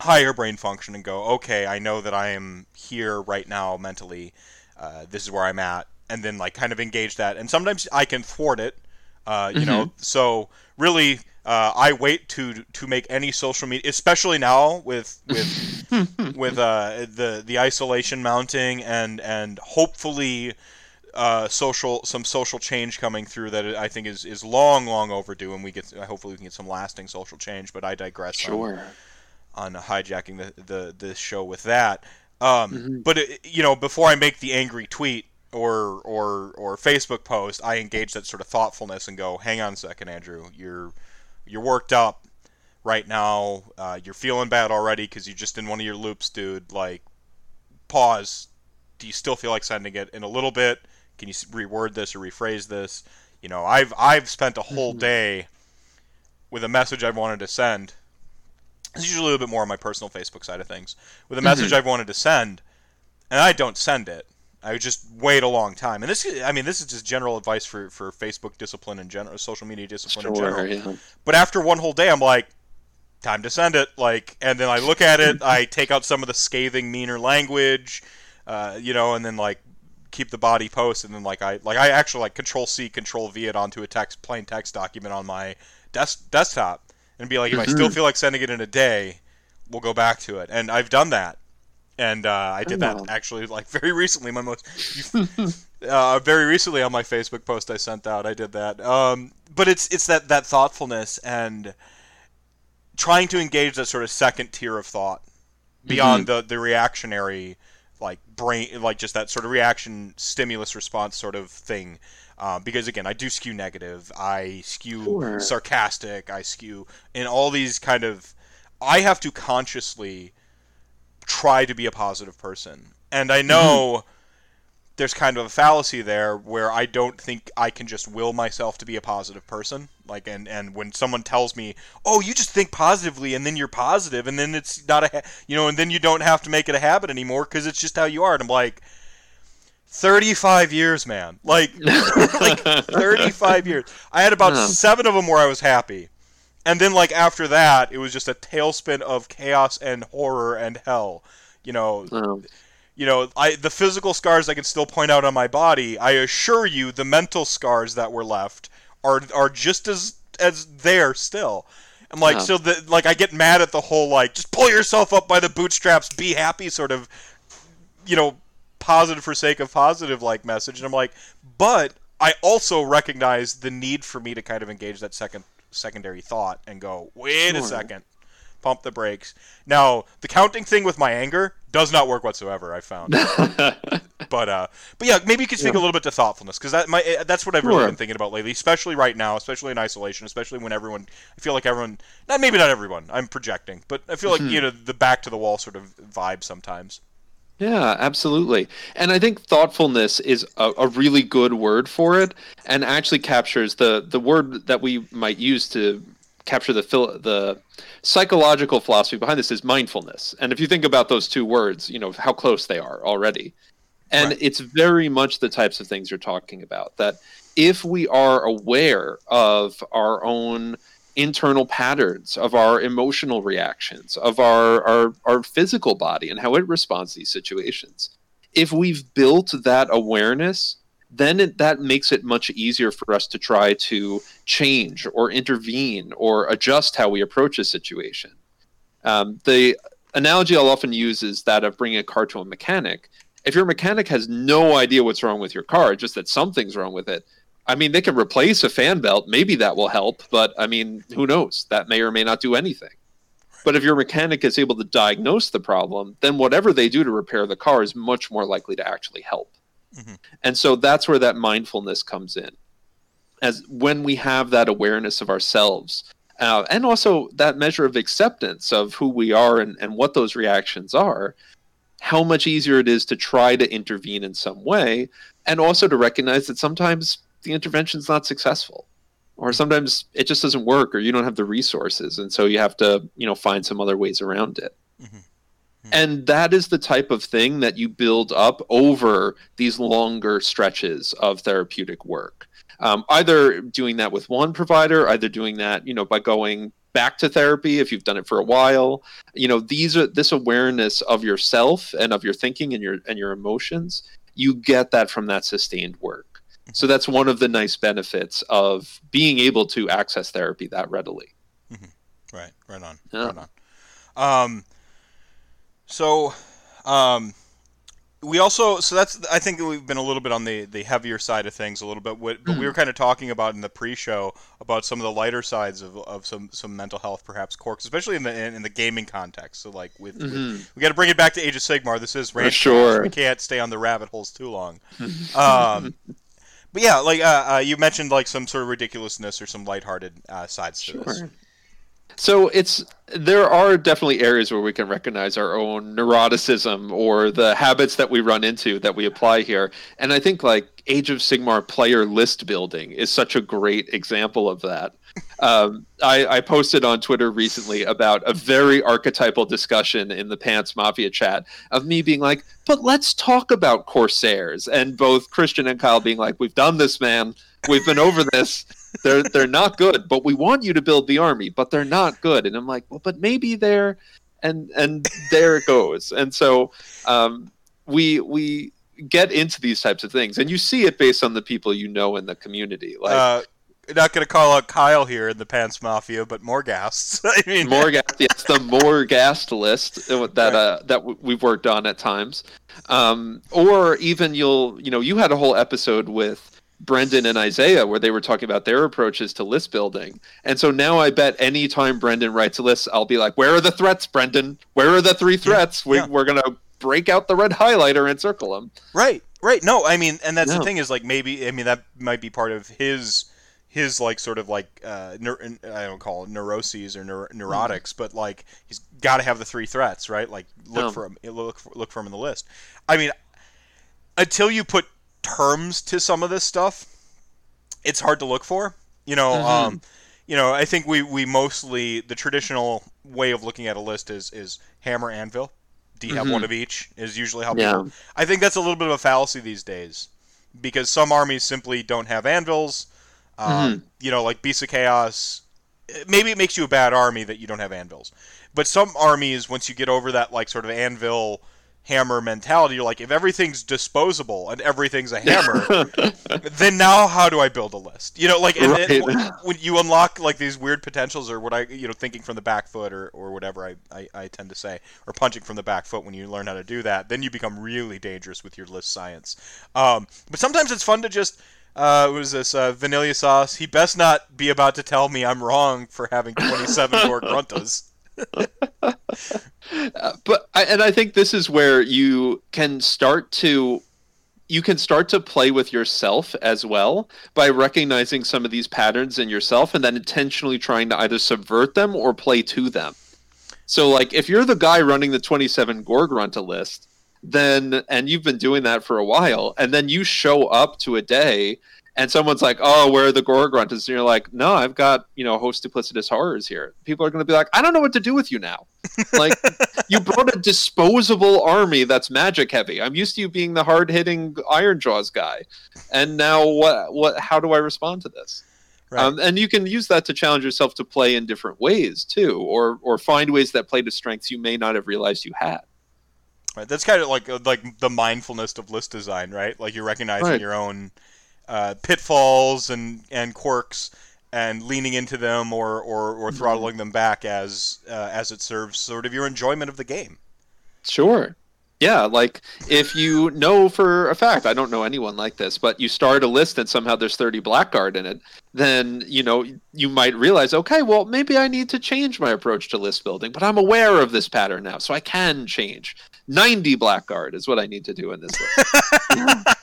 higher brain function and go, okay, I know that I am here right now mentally. Uh, this is where I'm at, and then like kind of engage that. And sometimes I can thwart it. Uh, you mm-hmm. know, so really, uh, I wait to to make any social media, especially now with with with uh, the the isolation mounting and and hopefully uh, social some social change coming through that I think is, is long long overdue, and we get hopefully we can get some lasting social change. But I digress. Sure. On, on hijacking the, the the show with that. Um, mm-hmm. But it, you know, before I make the angry tweet or or or Facebook post, I engage that sort of thoughtfulness and go, "Hang on a second, Andrew. You're you're worked up right now. Uh, you're feeling bad already because you're just in one of your loops, dude. Like, pause. Do you still feel like sending it in a little bit? Can you reword this or rephrase this? You know, I've I've spent a whole mm-hmm. day with a message I've wanted to send. It's usually a little bit more on my personal Facebook side of things. With a mm-hmm. message I've wanted to send, and I don't send it. I would just wait a long time. And this, I mean, this is just general advice for, for Facebook discipline and general, social media discipline sure, in general. Yeah. But after one whole day, I'm like, time to send it. Like, and then I look at it, I take out some of the scathing, meaner language, uh, you know, and then like keep the body post, and then like I like I actually like Control C, Control V it onto a text plain text document on my desk desktop, and be like, if I still mm-hmm. feel like sending it in a day, we'll go back to it. And I've done that, and uh, I did that actually like very recently. My most Uh, very recently on my Facebook post I sent out, I did that. Um, but it's it's that that thoughtfulness and trying to engage that sort of second tier of thought beyond mm-hmm. the the reactionary like brain like just that sort of reaction stimulus response sort of thing um, because again i do skew negative i skew sure. sarcastic i skew in all these kind of i have to consciously try to be a positive person and i know mm-hmm there's kind of a fallacy there where I don't think I can just will myself to be a positive person. Like, and, and when someone tells me, oh, you just think positively and then you're positive and then it's not a, ha-, you know, and then you don't have to make it a habit anymore because it's just how you are. And I'm like, 35 years, man. Like, like 35 years. I had about seven of them where I was happy. And then, like, after that, it was just a tailspin of chaos and horror and hell. You know, oh you know, I the physical scars I can still point out on my body. I assure you, the mental scars that were left are are just as as there still. I'm like, so that like I get mad at the whole like just pull yourself up by the bootstraps, be happy sort of, you know, positive for sake of positive like message, and I'm like, but I also recognize the need for me to kind of engage that second secondary thought and go, wait sure. a second, pump the brakes. Now, the counting thing with my anger does not work whatsoever. I found, but uh, but yeah, maybe you could speak yeah. a little bit to thoughtfulness because that my eh, that's what I've really been thinking about lately, especially right now, especially in isolation, especially when everyone. I feel like everyone, not maybe not everyone. I'm projecting, but I feel like mm-hmm. you know the back to the wall sort of vibe sometimes. Yeah, absolutely. And I think thoughtfulness is a, a, really good word for it and actually captures the the word that we might use to capture the the psychological philosophy behind this is mindfulness. And if you think about those two words, you know how close they are already. And right. it's very much the types of things you're talking about that if we are aware of our own internal patterns of our emotional reactions of our, our our physical body and how it responds to these situations if we've built that awareness then it, that makes it much easier for us to try to change or intervene or adjust how we approach a situation. Um, the analogy I'll often use is that of bringing a car to a mechanic. If your mechanic has no idea what's wrong with your car, just that something's wrong with it, I mean, they can replace a fan belt. Maybe that will help, but I mean, who knows? That may or may not do anything. But if your mechanic is able to diagnose the problem, then whatever they do to repair the car is much more likely to actually help. Mm-hmm. And so that's where that mindfulness comes in. As when we have that awareness of ourselves, uh, and also that measure of acceptance of who we are and, and what those reactions are, how much easier it is to try to intervene in some way, and also to recognize that sometimes the intervention is not successful or sometimes it just doesn't work or you don't have the resources and so you have to you know find some other ways around it mm-hmm. Hmm. And that is the type of thing that you build up over these longer stretches of therapeutic work. Um, either doing that with one provider, either doing that, you know, by going back to therapy if you've done it for a while. You know, these are this awareness of yourself and of your thinking and your and your emotions. You get that from that sustained work. So that's one of the nice benefits of being able to access therapy that readily. Mm-hmm. Right, right on, yeah. right on. Um, so, um, we also so that's I think we've been a little bit on the the heavier side of things a little bit, but mm-hmm. we were kind of talking about in the pre-show about some of the lighter sides of, of some some mental health, perhaps quirks, especially in the in, in the gaming context. So like with, mm-hmm. with we got to bring it back to Age of Sigmar. This is ranch sure. We can't stay on the rabbit holes too long. um, but yeah, like uh, uh, you mentioned, like some sort of ridiculousness or some lighthearted uh, sides sure. to this. So it's there are definitely areas where we can recognize our own neuroticism or the habits that we run into that we apply here. And I think like Age of Sigmar player list building is such a great example of that. Um, I, I, posted on Twitter recently about a very archetypal discussion in the Pants Mafia chat of me being like, but let's talk about Corsairs. And both Christian and Kyle being like, we've done this, man. We've been over this they're they're not good, but we want you to build the army, but they're not good. And I'm like, well, but maybe they're, and and there it goes. And so um, we we get into these types of things, and you see it based on the people you know in the community. Like, uh, not gonna call out Kyle here in the Pants Mafia, but Morghast. I mean, Morghast, yes, the Morghast list that uh, that w- we've worked on at times, um, or even you'll you know you had a whole episode with Brendan and Isaiah where they were talking about their approaches to list building, and so now I bet anytime Brendan writes a list, I'll be like, "Where are the threats, Brendan? Where are the three threats? we, yeah. We're gonna break out the red highlighter and circle them." Right, right. No, I mean, and that's No. the thing is like maybe I mean that might be part of his his like sort of like uh, neur- I don't call it neuroses or neur- neurotics, but like he's got to have the three threats, right? Like look No. for him, look for, look for him in the list. I mean, until you put terms to some of this stuff, it's hard to look for. You know, Mhm. um, you know, I think we we mostly the traditional way of looking at a list is is hammer anvil. Do you have Mhm. one of each? Is usually how Yeah. people. I think that's a little bit of a fallacy these days, because some armies simply don't have anvils. Um, You know, like Beast of Chaos. Maybe it makes you a bad army that you don't have anvils, but some armies, once you get over that like sort of anvil hammer mentality, you're like, if everything's disposable and everything's a hammer, then now how do I build a list? You know, like and Right. w- when you unlock like these weird potentials, or what I you know thinking from the back foot, or, or whatever I, I, I tend to say, or punching from the back foot when you learn how to do that, then you become really dangerous with your list science. Um, but sometimes it's fun to just. Uh, what is this? Uh, vanilla sauce. He best not be about to tell me I'm wrong for having 27 more gruntas. But I, and I think this is where you can start to you can start to play with yourself as well by recognizing some of these patterns in yourself and then intentionally trying to either subvert them or play to them. So like if you're the guy running the 27 Gore-Grunta list, then and you've been doing that for a while and then you show up to a day and someone's like, "Oh, where are the Gore-Gruntas?" and you're like, "No, I've got, you know, host duplicitous horrors here." People are going to be like, "I don't know what to do with you now." like you brought a disposable army that's magic heavy. I'm used to you being the hard hitting Ironjawz guy, and now what? What? How do I respond to this? Right. Um, and you can use that to challenge yourself to play in different ways too, or or find ways that play to strengths you may not have realized you had. Right. That's kind of like uh, like the mindfulness of list design, right? Like you're recognizing Right. your own uh, pitfalls and and quirks and leaning into them or or, or throttling them back as uh, as it serves sort of your enjoyment of the game. Sure. Yeah, like if you know for a fact, I don't know anyone like this, but you start a list and somehow there's 30 blackguard in it, then, you know, you might realize, okay, well, maybe I need to change my approach to list building, but I'm aware of this pattern now, so I can change. 90 blackguard is what I need to do in this list.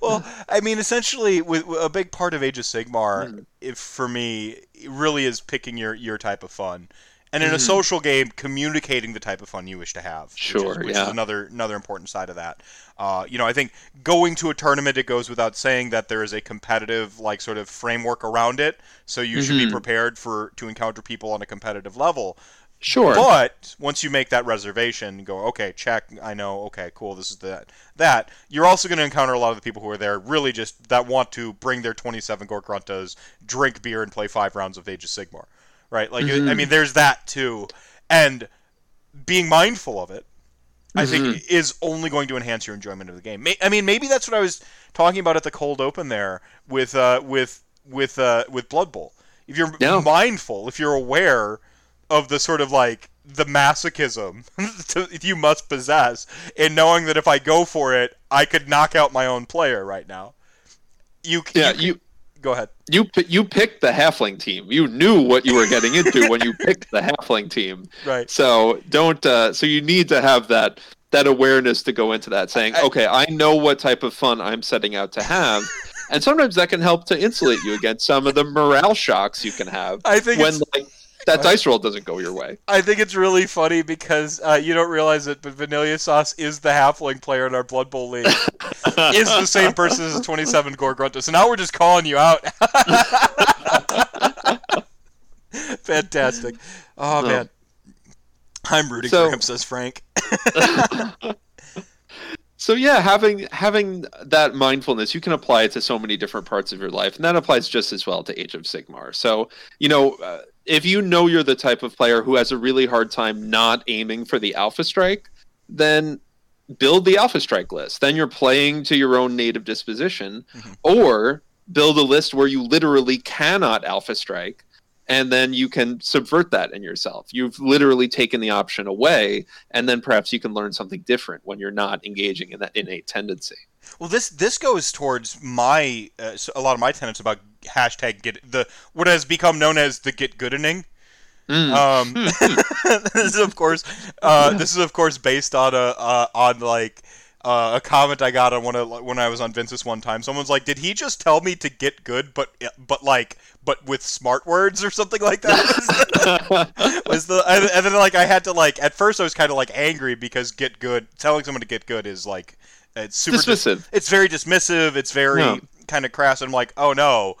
well, I mean, essentially, with, with a big part of Age of Sigmar, Hmm. if for me, it really is picking your your type of fun, and in a Mhm. social game, communicating the type of fun you wish to have. which is- Sure, which is, another another important side of that. Uh, you know, I think going to a tournament, it goes without saying that there is a competitive like sort of framework around it, so you should be Mhm. prepared for to encounter people on a competitive level. Sure. But once you make that reservation, and go okay, check. I know. Okay, cool. This is that. That you're also going to encounter a lot of the people who are there really just that want to bring their 27 Gore-Gruntas, drink beer, and play five rounds of Age of Sigmar, right? Like I Mhm. mean, there's that too, and being mindful of it, I think, is only going to enhance your enjoyment of the game. I mean, maybe that's what I was talking about at the cold open there with uh, with with uh, with Blood Bowl. If you're Yeah. mindful, if you're aware of the sort of like the masochism to, you must possess in knowing that if I go for it, I could knock out my own player right now. You Yeah, you, you go ahead. you you picked the halfling team. You knew what you were getting into when you picked the halfling team. Right. So don't. Uh, so you need to have that that awareness to go into that, saying, I- "Okay, I know what type of fun I'm setting out to have," and sometimes that can help to insulate you against some of the morale shocks you can have I think when like that dice roll doesn't go your way. I think it's really funny because uh, you don't realize it, but Vanilla Sauce is the halfling player in our Blood Bowl league. is the same person as the 27 Gore-Grunta. So now we're just calling you out. Fantastic. Oh, No. man. I'm rooting So- for him, says Frank. so yeah, having having that mindfulness, you can apply it to so many different parts of your life, and that applies just as well to Age of Sigmar. So you know, uh, if you know you're the type of player who has a really hard time not aiming for the Alpha Strike, then build the Alpha Strike list. Then you're playing to your own native disposition, Mhm. or build a list where you literally cannot alpha strike and then you can subvert that in yourself you've literally taken the option away and then perhaps you can learn something different when you're not engaging in that innate tendency well this this goes towards my uh, a lot of my tenets about hashtag get the what has become known as the get goodening Mm. Um, this is of course uh, this is of course based on a uh, on like uh, a comment I got on one of when I was on Vince's one time. Someone's like, "Did he just tell me to get good, but but like but with smart words or something like that?" was the and, and, then like I had to like at first I was kind of like angry because get good telling someone to get good is like it's super dismissive. Dis- it's very dismissive. It's very yeah. kind of crass. And I'm like, oh no,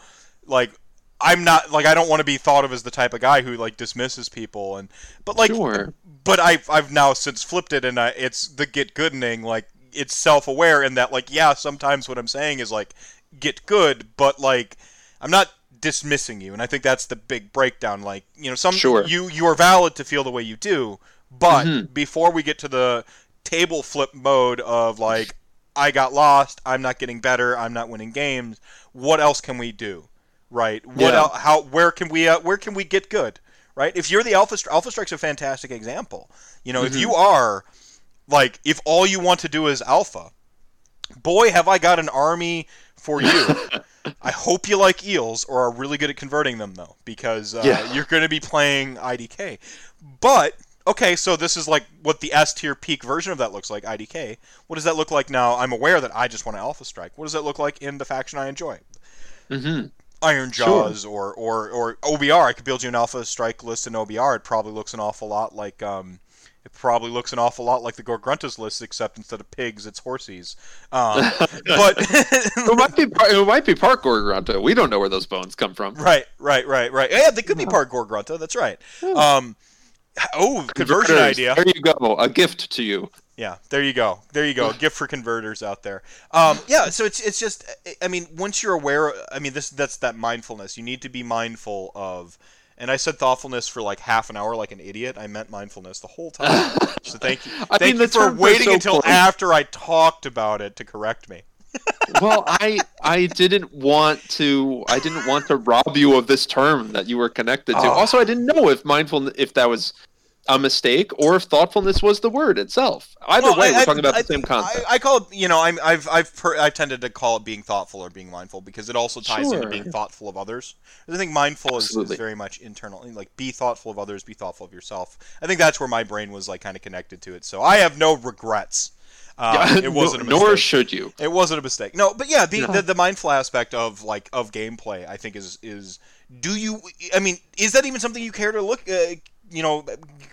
like I'm not like I don't want to be thought of as the type of guy who like dismisses people and but like sure. but I've I've now since flipped it and I, it's the get goodening like it's self-aware in that like yeah sometimes what i'm saying is like get good but like i'm not dismissing you and i think that's the big breakdown like you know some sure. you you are valid to feel the way you do but mm-hmm. before we get to the table flip mode of like i got lost i'm not getting better i'm not winning games what else can we do right what yeah. el- how where can we uh, where can we get good right if you're the alpha alpha strike's a fantastic example you know mm-hmm. if you are like, if all you want to do is alpha, boy, have I got an army for you. I hope you like eels or are really good at converting them, though, because uh, yeah. you're going to be playing IDK. But, okay, so this is like what the S tier peak version of that looks like, IDK. What does that look like now? I'm aware that I just want to alpha strike. What does that look like in the faction I enjoy? Mm-hmm. Ironjawz sure. or, or, or OBR. I could build you an alpha strike list in OBR. It probably looks an awful lot like. Um, it probably looks an awful lot like the Gore-Gruntas list, except instead of pigs, it's horses. Um, but it might be part, it might be part Gore-Grunta. We don't know where those bones come from. Right, right, right, right. Yeah, they could be part Gore-Grunta. That's right. Um, oh, conversion idea. There you go. A gift to you. Yeah, there you go. There you go. A gift for converters out there. Um, yeah, so it's it's just I mean, once you're aware I mean this that's that mindfulness. You need to be mindful of and I said thoughtfulness for like half an hour, like an idiot. I meant mindfulness the whole time. so thank you, thank mean, you for waiting so until after I talked about it to correct me. Well, I I didn't want to I didn't want to rob you of this term that you were connected to. Oh. Also, I didn't know if mindfulness if that was a mistake or if thoughtfulness was the word itself. Either well, way, I, we're talking about I, the same concept. I, I, call it, you know, i have I've per, I've tended to call it being thoughtful or being mindful because it also ties sure. into being thoughtful of others. I think mindful is, is, very much internal, like be thoughtful of others, be thoughtful of yourself. I think that's where my brain was like kind of connected to it. So I have no regrets. Um, yeah, it wasn't no, a mistake. Nor should you. It wasn't a mistake. No, but yeah, the, no. the the mindful aspect of like of gameplay, I think is is do you i mean is that even something you care to look uh, you know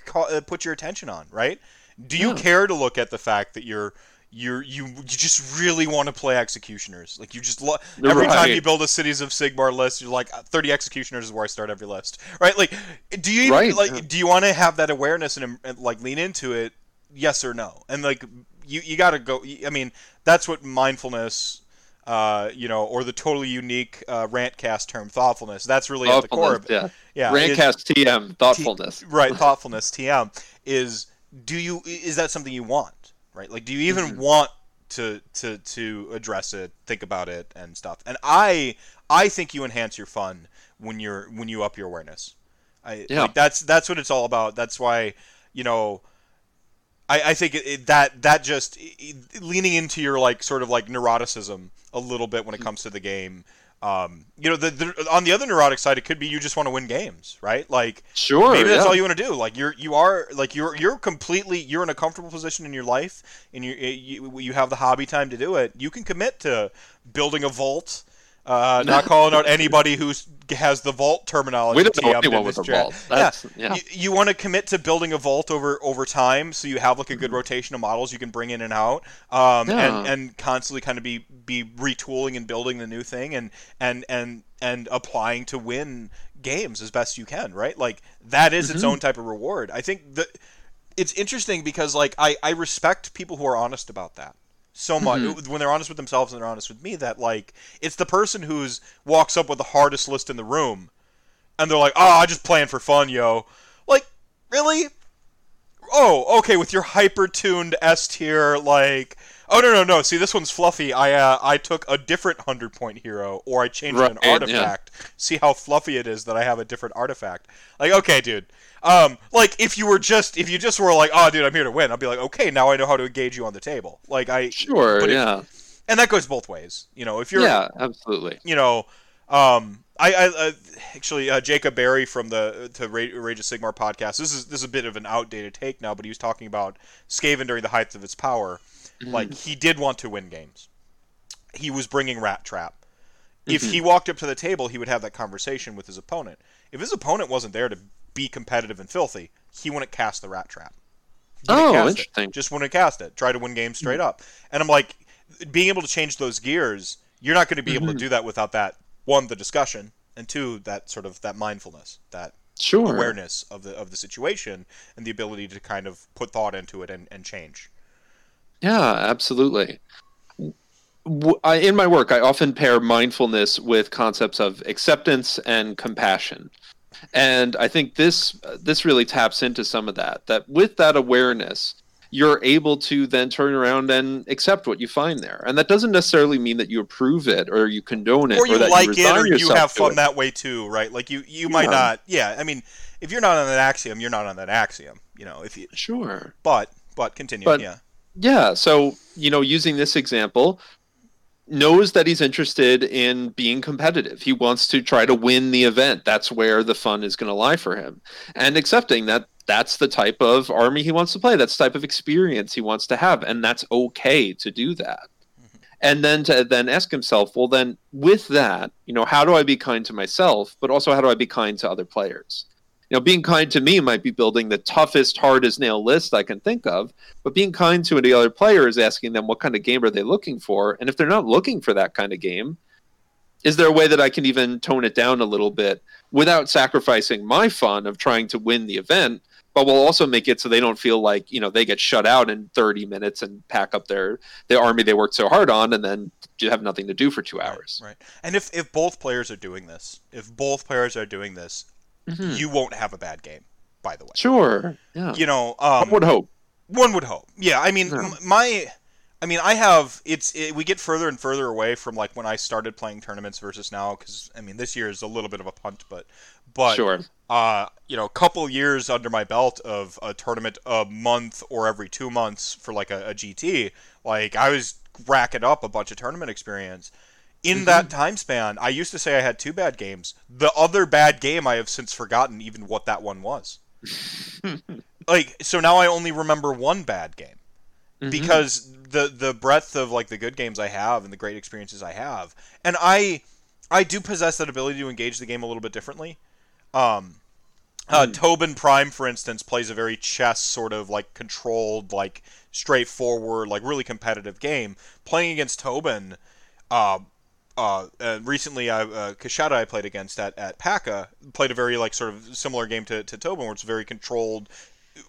call, uh, put your attention on, right? Do you yeah. care to look at the fact that you're you're you you just really want to play executioners. Like you just lo- every right. time you build a cities of Sigmar list, you're like 30 executioners is where I start every list, right? Like, do you even, right. like do you want to have that awareness and, and, like lean into it? Yes or no? And like you you got to go. I mean, that's what mindfulness uh, you know, or the totally unique uh, rantcast term, thoughtfulness. That's really at the core of it. Yeah, yeah. Rantcast is, TM, thoughtfulness. T- right, thoughtfulness TM is. Do you is that something you want? Right, like, do you even mm-hmm. want to to to address it, think about it, and stuff? And I I think you enhance your fun when you're when you up your awareness. I yeah. Like that's that's what it's all about. That's why you know I, I think it, it, that that just it, leaning into your like sort of like neuroticism a little bit when it comes to the game. Um, you know, the, the, on the other neurotic side, it could be you just want to win games, right? Like, sure, maybe that's yeah. all you want to do. Like, you're you are like you're you're completely you're in a comfortable position in your life, and you you, you have the hobby time to do it. You can commit to building a vault uh, not calling out anybody who has the vault terminology. We don't know anyone with a vault. That's, yeah, yeah. You, you want to commit to building a vault over over time, so you have like a good rotation of models you can bring in and out, um, yeah. and and constantly kind of be be retooling and building the new thing, and and and and applying to win games as best you can. Right, like that is mm-hmm. its own type of reward. I think that it's interesting because like I I respect people who are honest about that so much mm-hmm. when they're honest with themselves and they're honest with me that like it's the person who's walks up with the hardest list in the room and they're like oh i'm just playing for fun yo like really oh okay with your hyper tuned s tier like Oh no no no! See, this one's fluffy. I uh, I took a different hundred point hero, or I changed Right, an yeah. artifact. See how fluffy it is that I have a different artifact. Like, okay, dude. Um, like if you were just if you just were like, oh, dude, I'm here to win. I'd be like, okay, now I know how to engage you on the table. Like I, Sure, But if- yeah, and that goes both ways. You know, if you're yeah, absolutely. you know, um, I, I uh, actually uh, Jacob Barry from the to Ra- Rage of Sigmar podcast. This is this is a bit of an outdated take now, but he was talking about Skaven during the heights of its power. Like he did want to win games. He was bringing Rat Trap. If he walked up to the table, he would have that conversation with his opponent. If his opponent wasn't there to be competitive and filthy, he wouldn't cast the Rat Trap. Wouldn't Oh, cast it. interesting. Just wouldn't cast it. Try to win games straight up. And I'm like, being able to change those gears, you're not going to be able to mm-hmm. do that without that one, the discussion, and two, that sort of that mindfulness, that Sure. awareness of the of the situation, and the ability to kind of put thought into it and, and change. Yeah, absolutely. I, in my work, I often pair mindfulness with concepts of acceptance and compassion, and I think this this really taps into some of that. That with that awareness, you're able to then turn around and accept what you find there, and that doesn't necessarily mean that you approve it or you condone it Or you that like you it, or you have fun that way too, right? Like you you might Yeah. not. Yeah, I mean, if you're not on that axiom, you're not on that axiom. You know, if you Sure. but but continue. But- yeah. Yeah, so you know, using this example, knows that he's interested in being competitive. He wants to try to win the event. That's where the fun is going to lie for him. And accepting that that's the type of army he wants to play. That's the type of experience he wants to have and that's okay to do that. Mm-hmm. And then to then ask himself, well then with that, you know, how do I be kind to myself, but also how do I be kind to other players? You know, being kind to me might be building the toughest, hardest nail list I can think of, but being kind to the other player is asking them what kind of game are they looking for, and if they're not looking for that kind of game, is there a way that I can even tone it down a little bit without sacrificing my fun of trying to win the event, but we'll also make it so they don't feel like you know they get shut out in 30 minutes and pack up their the army they worked so hard on and then you have nothing to do for two hours. Right. And if if both players are doing this, if both players are doing this, Mhm. you won't have a bad game. By the way, Sure. Yeah. you know, I um, would hope. one would hope. Yeah, I mean, Yeah. m- my, I mean, I have. It's it, we get further and further away from like when I started playing tournaments versus now, because I mean, this year is a little bit of a punt, but but sure. uh, you know, a couple years under my belt of a tournament a month or every two months for like a, a GT, like I was racking up a bunch of tournament experience. In that time span, I used to say I had two bad games. The other bad game, I have since forgotten even what that one was. like, so now I only remember one bad game Mhm. because the the breadth of like the good games I have and the great experiences I have, and I I do possess that ability to engage the game a little bit differently. Um, uh, Tobin Prime, for instance, plays a very chess sort of like controlled, like straightforward, like really competitive game. Playing against Tobin, uh, uh, uh, recently, I, uh, Kashada I played against at, at PACA played a very like sort of similar game to, to Tobin, where it's very controlled,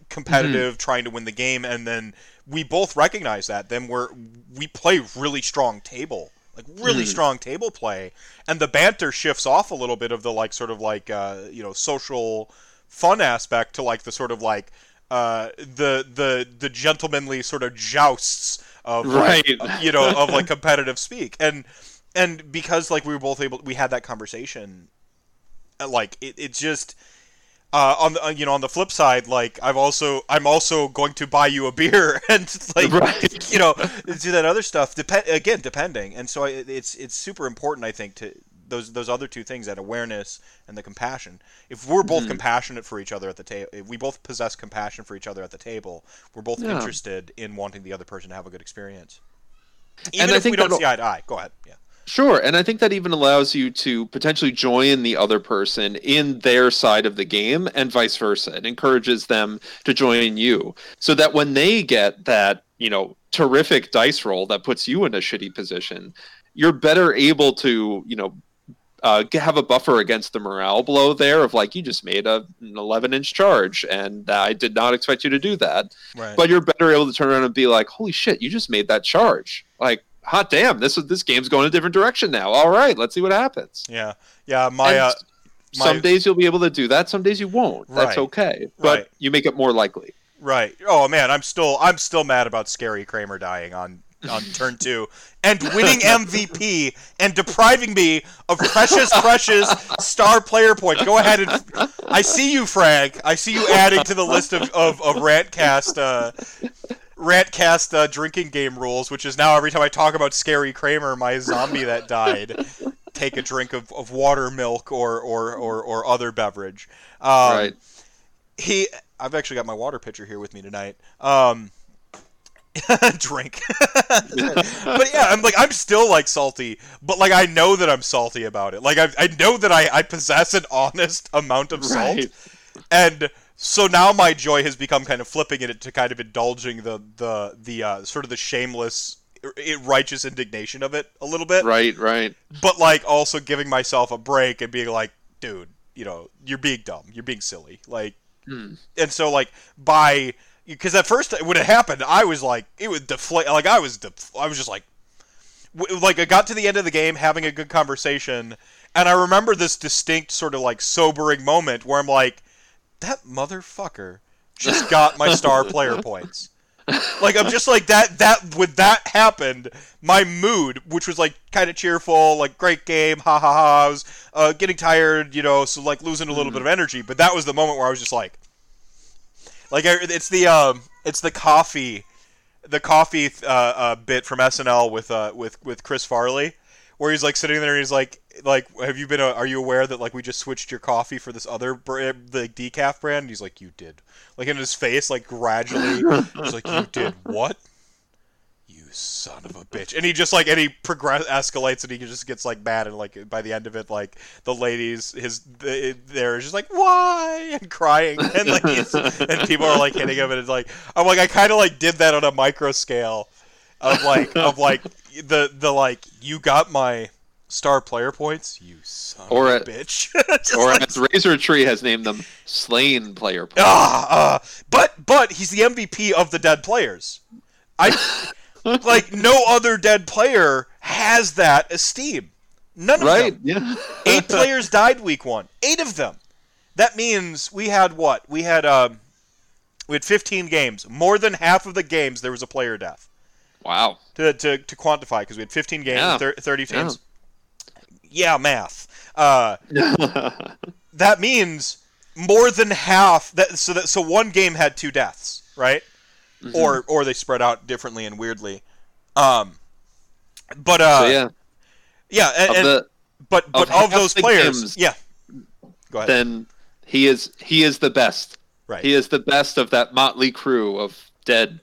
competitive, trying to win the game, and then we both recognize that. Then we're we play really strong table, like really Mhm. strong table play, and the banter shifts off a little bit of the like sort of like uh, you know social fun aspect to like the sort of like uh, the the the gentlemanly sort of jousts of like, you know of like competitive speak and and because like we were both able we had that conversation uh, like it, it just uh, on the uh, you know on the flip side like I've also I'm also going to buy you a beer and like Right. you know do that other stuff depend again depending and so I, it's it's super important I think to those those other two things that awareness and the compassion if we're both Mhm. compassionate for each other at the table if we both possess compassion for each other at the table we're both Yeah. interested in wanting the other person to have a good experience And even I if we don't see eye to eye go ahead yeah Sure, and I think that even allows you to potentially join the other person in their side of the game and vice versa. It encourages them to join you so that when they get that, you know, terrific dice roll that puts you in a shitty position, you're better able to, you know, uh, have a buffer against the morale blow there of like you just made a, an 11 inch charge and I did not expect you to do that right but you're better able to turn around and be like, "Holy shit, you just made that charge!" Like, hot damn, this is this game's going a different direction now. All right, let's see what happens. yeah yeah my uh my- some days you'll be able to do that. Some days you won't. That's Right. okay, but Right. you make it more likely. Right. Oh man, I'm still I'm still mad about Scary Kramer dying on on turn two and winning MVP and depriving me of precious, precious star player points. Go ahead and I see you, Frank. I see you adding to the list of of, of Rantcast. Uh, Rantcast uh, drinking game rules, which is now every time I talk about Scary Kramer, my zombie that died, take a drink of, of water, milk, or or, or, or other beverage. Um, right. He, I've actually got my water pitcher here with me tonight. Um, drink. but yeah, I'm like I'm still like salty, but like I know that I'm salty about it. Like I, I know that I, I possess an honest amount of salt, Right. and so now my joy has become kind of flipping it to kind of indulging the the the uh, sort of the shameless, righteous indignation of it a little bit, Right. Right. but like also giving myself a break and being like, dude, you know, you're being dumb, you're being silly, like Hmm. and so like by because at first when it happened i was like it would deflate like i was def- i was just like w- like i got to the end of the game having a good conversation and i remember this distinct sort of like sobering moment where i'm like that motherfucker just got my star player points. Like i'm just like that that when that happened my mood which was like kind of cheerful like great game ha ha ha i was uh, getting tired you know so like losing a little bit of energy but that was the moment where i was just like like I- it's the um it's the coffee the coffee uh, uh, bit from SNL with uh with with Chris Farley where he's like sitting there and he's like like have you been uh, are you aware that like we just switched your coffee for this other br- the decaf brand? And he's like you did. Like in his face like gradually he's like you did what? You son of a bitch. And he just like and he progress escalates and he just gets like mad and like by the end of it like the ladies his the, they're just like why? And crying and like and people are like hitting him and it's like i'm like i kind of like did that on a micro scale of like of like the the like you got my star player points you son Or of a bitch Or like, as Razor Tree has named them, slain player points. ah, uh, but but he's the MVP of the dead players. I like no other dead player has that esteem. None of Right? them. Yeah. Eight players died week one. Eight of them. That means we had what? We had um, we had 15 games. More than half of the games there was a player death. Wow. To to, to quantify because we had 15 games, Yeah. thir- 30 teams. Yeah, math. Uh, that means more than half that so that so one game had two deaths right Mm-hmm. or or they spread out differently and weirdly um but uh so yeah, yeah and, the, but but of of, those players games- yeah go ahead then he is he is the best. right He is the best of that motley crew of dead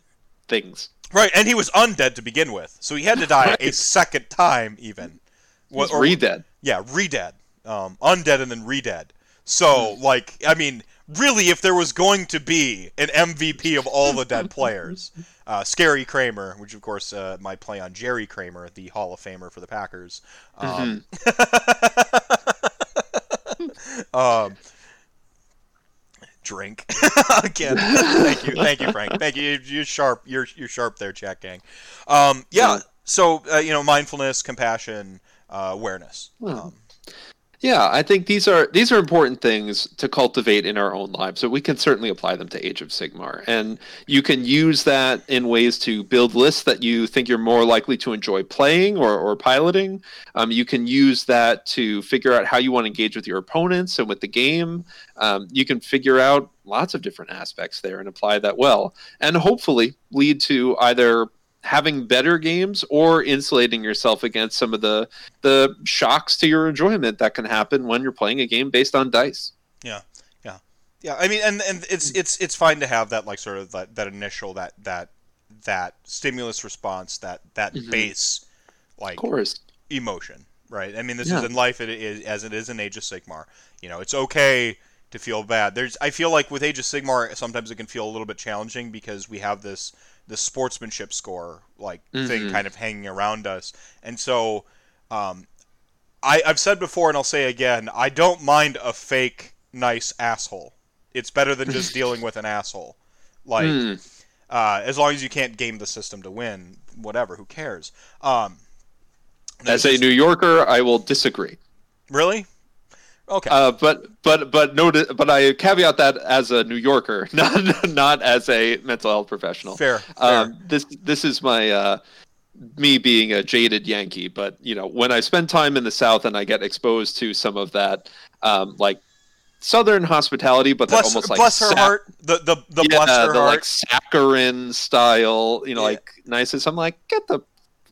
things. right and he was undead to begin with so he had to die a second time even He's or- re-dead. Yeah, re-dead. Um, undead and then re-dead. So, Hmm. like, I mean, really, if there was going to be an MVP of all the dead players, uh, Scary Kramer, which of course uh, might play on Jerry Kramer, the Hall of Famer for the Packers. Um, um, drink again. thank you, thank you, Frank. Thank you. You're sharp. You're you're sharp there, chat gang. Um, yeah. So uh, you know, mindfulness, compassion, uh, awareness. Um, Yeah, I think these are these are important things to cultivate in our own lives. So we can certainly apply them to Age of Sigmar, and you can use that in ways to build lists that you think you're more likely to enjoy playing or, or piloting. Um, you can use that to figure out how you want to engage with your opponents and with the game. Um, you can figure out lots of different aspects there and apply that well, and hopefully lead to either having better games or insulating yourself against some of the the shocks to your enjoyment that can happen when you're playing a game based on dice. Yeah, yeah, yeah. I mean, and and it's it's it's fine to have that like sort of that, that initial that that that stimulus response that that Mhm. base like Of course. emotion, right? I mean, this Yeah. is in life it is as it is in Age of Sigmar. You know, it's okay to feel bad. There's I feel like with Age of Sigmar sometimes it can feel a little bit challenging because we have this this sportsmanship score like thing Mhm. kind of hanging around us, and so um, I, I've said before and I'll say again, I don't mind a fake nice asshole. It's better than just dealing with an asshole. Like, Hmm. uh, as long as you can't game the system to win, whatever, who cares? Um, As a New Yorker, I will disagree. really, okay, Uh, but but but notice, but I caveat that as a New Yorker, not not as a mental health professional. fair, fair. Um, this this is my uh, me being a jaded Yankee, but you know, when I spend time in the South and I get exposed to some of that, um, like Southern hospitality, but almost like bless her sac- heart. The the the yeah, bless her the heart. like saccharine style, you know, Yeah. like niceness. I'm like, get the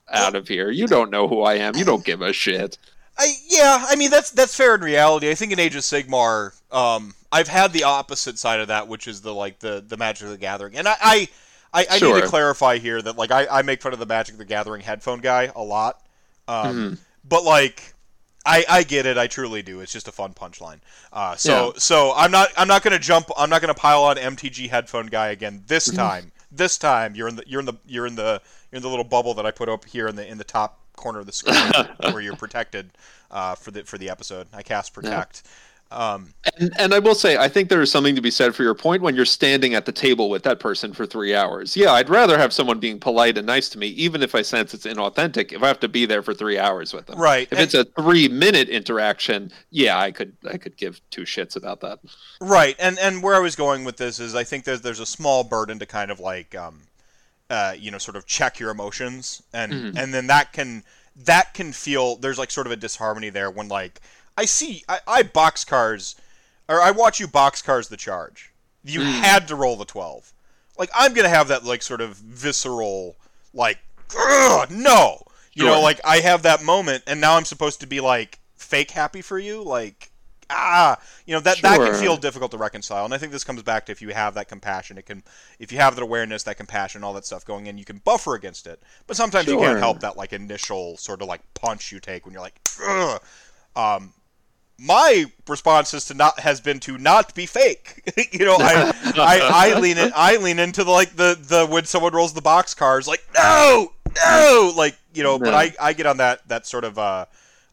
out of here. You don't know who I am. You don't give a shit. I yeah, I mean that's that's fair in reality. I think in Age of Sigmar, um, I've had the opposite side of that, which is the like the the Magic of the Gathering, and I I, I, I need to clarify here that like I, I make fun of the Magic of the Gathering headphone guy a lot, um, Mhm. but like. I, I get it. I truly do. It's just a fun punchline. Uh, so Yeah. so I'm not I'm not gonna jump. I'm not gonna pile on MTG headphone guy again this Mm-hmm. time. This time you're in the you're in the you're in the you're in the little bubble that I put up here in the in the top corner of the screen where you're protected uh, for the for the episode. I cast protect. Um, And, and I will say, I think there is something to be said for your point when you're standing at the table with that person for three hours. Yeah, I'd rather have someone being polite and nice to me, even if I sense it's inauthentic, if I have to be there for three hours with them. Right, If and- it's a three minute interaction, yeah, I could I could give two shits about that. Right, and and where I was going with this is I think there's there's a small burden to kind of like um, uh, you know, sort of check your emotions, and Mhm. and then that can that can feel there's like sort of a disharmony there when like I see I, I box cars, or I watch you box cars the charge. You Mm. had to roll the twelve. Like I'm gonna have that like sort of visceral like no, you know, like I have that moment, and now I'm supposed to be like fake happy for you, like ah, you know that that can feel difficult to reconcile. And I think this comes back to if you have that compassion, it can if you have that awareness, that compassion, all that stuff going in, you can buffer against it. But sometimes you can't help that like initial sort of like punch you take when you're like, Ugh. um. My response is to not has been to not be fake. you know, I, I I lean in I lean into the like the the when someone rolls the box cars like no no like you know but I I get on that that sort of uh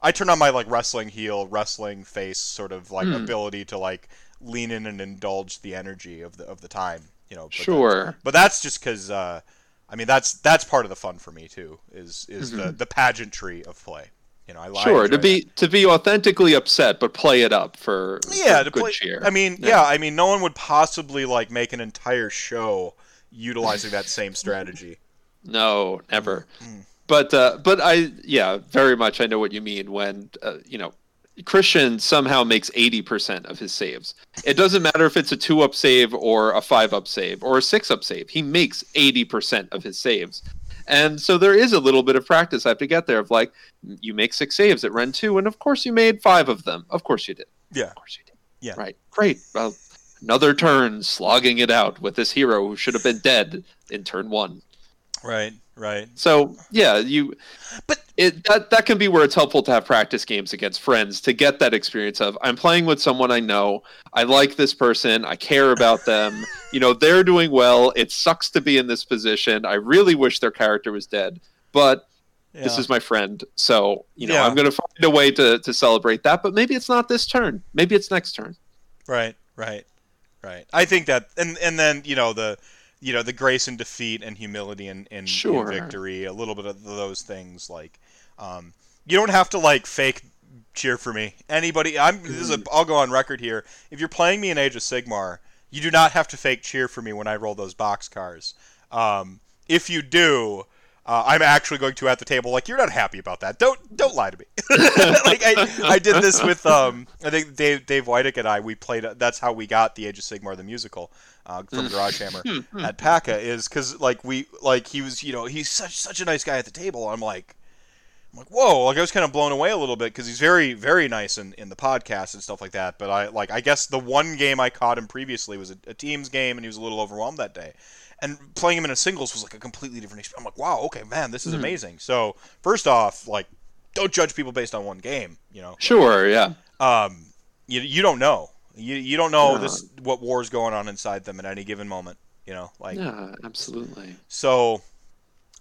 I turn on my like wrestling heel wrestling face sort of like Hmm. ability to like lean in and indulge the energy of the of the time you know but that- Sure. but that's just because uh I mean that's that's part of the fun for me too is is the the pageantry of play you know I Mm-hmm. Sure. To be to be authentically upset, but play it up for, yeah for to good play cheer. i mean yeah. i mean no one would possibly like make an entire show utilizing that same strategy No, never. Mm. But uh, but I yeah, very much I know what you mean when uh, you know Christian somehow makes 80% of his saves. It doesn't matter if it's a 2 up save or a 5 up save or a 6 up save. He makes 80% of his saves. And so there is a little bit of practice I have to get there of like you make 6 saves at Rend 2 and of course you made 5 of them. Of course you did. yeah Of course you did. Yeah. Right. Great. Well, another turn slogging it out with this hero who should have been dead in turn 1. right right So yeah, you. But- it that that can be where it's helpful to have practice games against friends to get that experience of I'm playing with someone I know. I like this person. I care about them. you know, they're doing well. It sucks to be in this position. I really wish their character was dead, but this is my friend. So you know, Yeah. I'm going to find a way to to celebrate that. But maybe it's not this turn. Maybe it's next turn. Right, right, right. I think that, and and then you know the, you know the grace and defeat and humility and in, Sure. victory. A little bit of those things. Like, um, you don't have to like fake cheer for me. Anybody, I'm. This is a, I'll go on record here. If you're playing me in Age of Sigmar, you do not have to fake cheer for me when I roll those box cars. Um, if you do. Uh, I'm actually going to at the table like you're not happy about that. Don't don't lie to me. like I, I did this with um I think Dave Dave Whitick and I we played that's how we got the Age of Sigmar the musical uh, from Garage Hammer at PACA is because like we like he was you know he's such such a nice guy at the table. I'm like I'm like whoa like I was kind of blown away a little bit because he's very very nice in, in the podcast and stuff like that. But I like I guess the one game I caught him previously was a, a teams game and he was a little overwhelmed that day and playing him in a singles was like a completely different experience. I'm like, wow, okay, man, this is amazing. So first off, like, don't judge people based on one game. You know, Sure. Yeah. um, you you don't know. You you don't know No. this what war's going on inside them at any given moment. You know, like Yeah. Absolutely. so.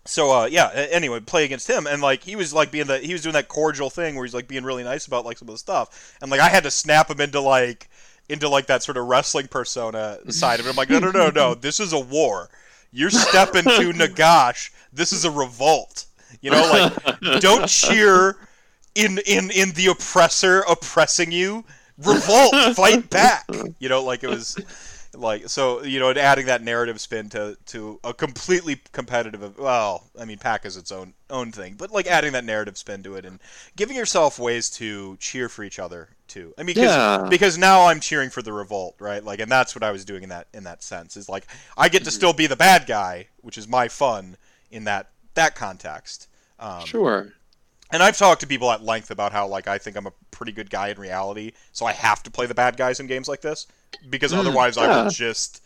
So uh, yeah. Anyway, play against him, and like he was like being the he was doing that cordial thing where he's like being really nice about like some of the stuff, and like I had to snap him into like into like that sort of wrestling persona side of it. I'm like, no, no, no, no. This is a war. You're stepping to Nagash. This is a revolt. You know, like don't cheer in in in the oppressor oppressing you. Revolt, fight back. You know, like it was. Like so you know and adding that narrative spin to to a completely competitive well i mean pack is its own own thing but like adding that narrative spin to it and giving yourself ways to cheer for each other too i mean because Yeah. because now i'm cheering for the revolt right like and that's what i was doing in that in that sense is like i get to Mhm. still be the bad guy which is my fun in that that context um, Sure. and I've talked to people at length about how like I think I'm a pretty good guy in reality, so I have to play the bad guys in games like this because Mm, otherwise I yeah. will just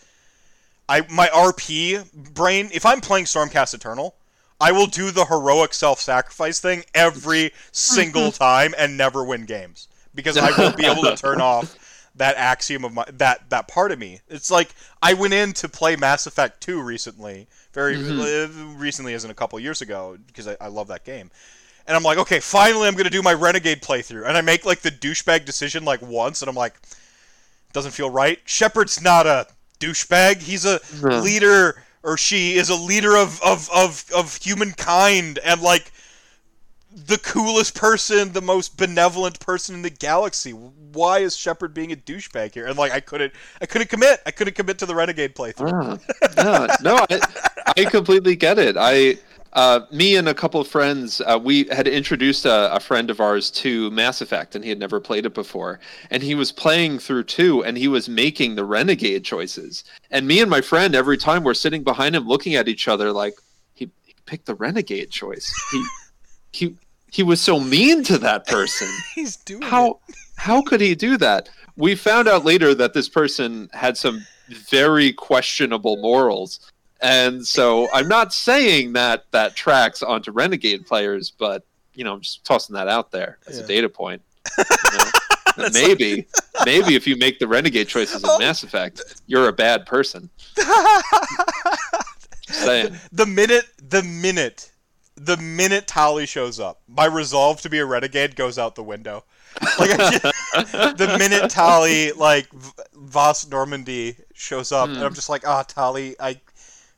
I my RP brain if I'm playing Stormcast Eternal, I will do the heroic self-sacrifice thing every single time and never win games because I won't be able to turn off that axiom of my that that part of me. It's like I went in to play Mass Effect 2 recently, very uh, recently as in a couple years ago because I, I love that game. And I'm like, okay, finally I'm gonna do my Renegade playthrough, and I make like the douchebag decision like once, and I'm like, doesn't feel right. Shepard's not a douchebag. He's a No. leader, or she is a leader of of of of humankind, and like the coolest person, the most benevolent person in the galaxy. Why is Shepard being a douchebag here? And like, I couldn't, I couldn't commit. I couldn't commit to the Renegade playthrough. Ah, no, no, I, I completely get it. I, uh, me and a couple of friends, uh, we had introduced a, a friend of ours to Mass Effect, and he had never played it before. And he was playing through two, and he was making the renegade choices. And me and my friend, every time we're sitting behind him, looking at each other, like he, he picked the renegade choice. He, he, he was so mean to that person He's doing it. how how could he do that we found out later that this person had some very questionable morals and so i'm not saying that that tracks onto renegade players but you know i'm just tossing that out there as Yeah. a data point you know? Maybe maybe if you make the renegade choices in mass effect you're a bad person saying the minute the minute the minute Tali shows up, my resolve to be a renegade goes out the window. Like just, the minute Tali like V- vas Normandy shows up, and Hmm. I'm just like, ah, Tali, I,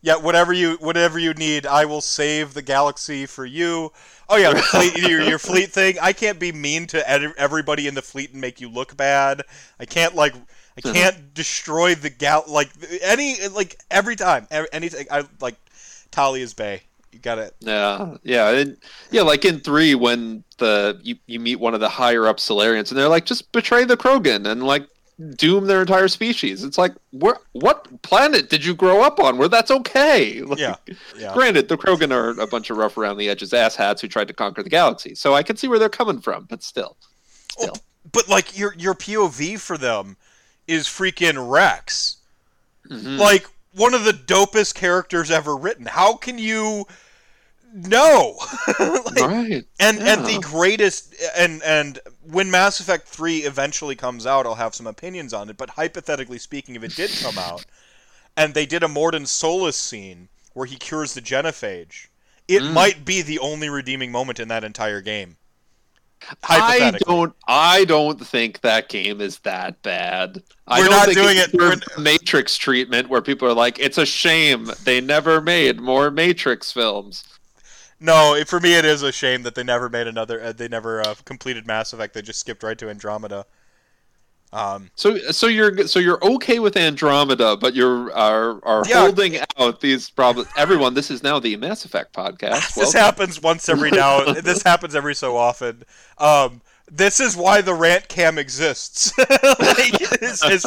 yeah, whatever you whatever you need, I will save the galaxy for you. Oh yeah, fleet, your, your fleet thing. I can't be mean to ed- everybody in the fleet and make you look bad. I can't like. I can't destroy the gal like any like every time anything I like Talia's Bay. You got it. Yeah, yeah, and yeah. Like in three, when the you, you meet one of the higher up Salarians, and they're like, just betray the Krogan and like doom their entire species. It's like, where, what planet did you grow up on where that's okay? Like, Yeah, yeah. Granted, the Krogan are a bunch of rough around the edges asshats who tried to conquer the galaxy, so I can see where they're coming from. But still, still, But like your your POV for them is freaking Rex. Mhm. Like one of the dopest characters ever written. How can you no? like, right? and and the greatest and and when Mass Effect 3 eventually comes out, I'll have some opinions on it, but hypothetically speaking if it did come out and they did a Mordin Solus scene where he cures the genophage, it Mm. might be the only redeeming moment in that entire game. I don't. I don't think that game is that bad. I We're not doing it- we're- Matrix treatment where people are like, "It's a shame they never made more Matrix films." No, it, for me it is a shame that they never made another. Uh, they never uh, completed Mass Effect. They just skipped right to Andromeda. Um, So, so you're so you're okay with Andromeda, but you're are are Yeah. holding out these problems. Everyone, this is now the Mass Effect podcast. this Welcome. happens once every now. this happens every so often. Um, this is why the rant cam exists. like, it's, it's,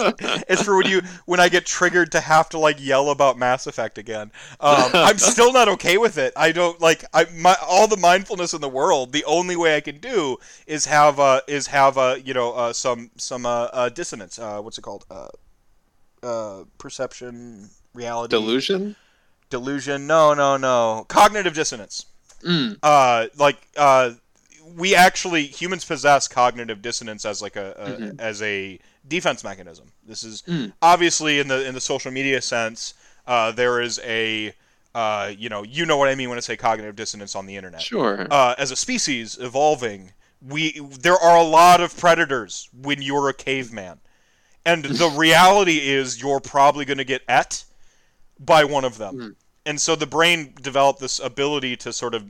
it's for when you when I get triggered to have to like yell about Mass Effect again. Um, I'm still not okay with it. I don't like I my all the mindfulness in the world. The only way I can do is have uh is have uh you know uh, some some uh, uh dissonance. Uh, what's it called? Uh, uh, perception, reality, Delusion. delusion. No, no, no. Cognitive dissonance Mm. uh like uh we actually humans possess cognitive dissonance as like a, a Mhm. as a defense mechanism this is Mm. obviously in the in the social media sense uh there is a uh you know you know what i mean when i say cognitive dissonance on the internet Sure. uh as a species evolving we there are a lot of predators when you're a caveman and the reality is you're probably going to get et by one of them Mm. and so the brain developed this ability to sort of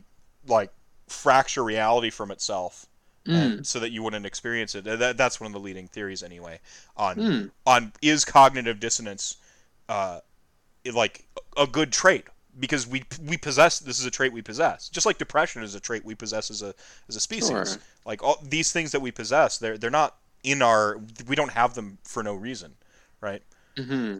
like fracture reality from itself Mm. and so that you wouldn't experience it that, that's one of the leading theories anyway on Mm. on is cognitive dissonance uh, like a good trait because we we possess this is a trait we possess just like depression is a trait we possess as a as a species Sure. like all these things that we possess they're they're not in our we don't have them for no reason right hmm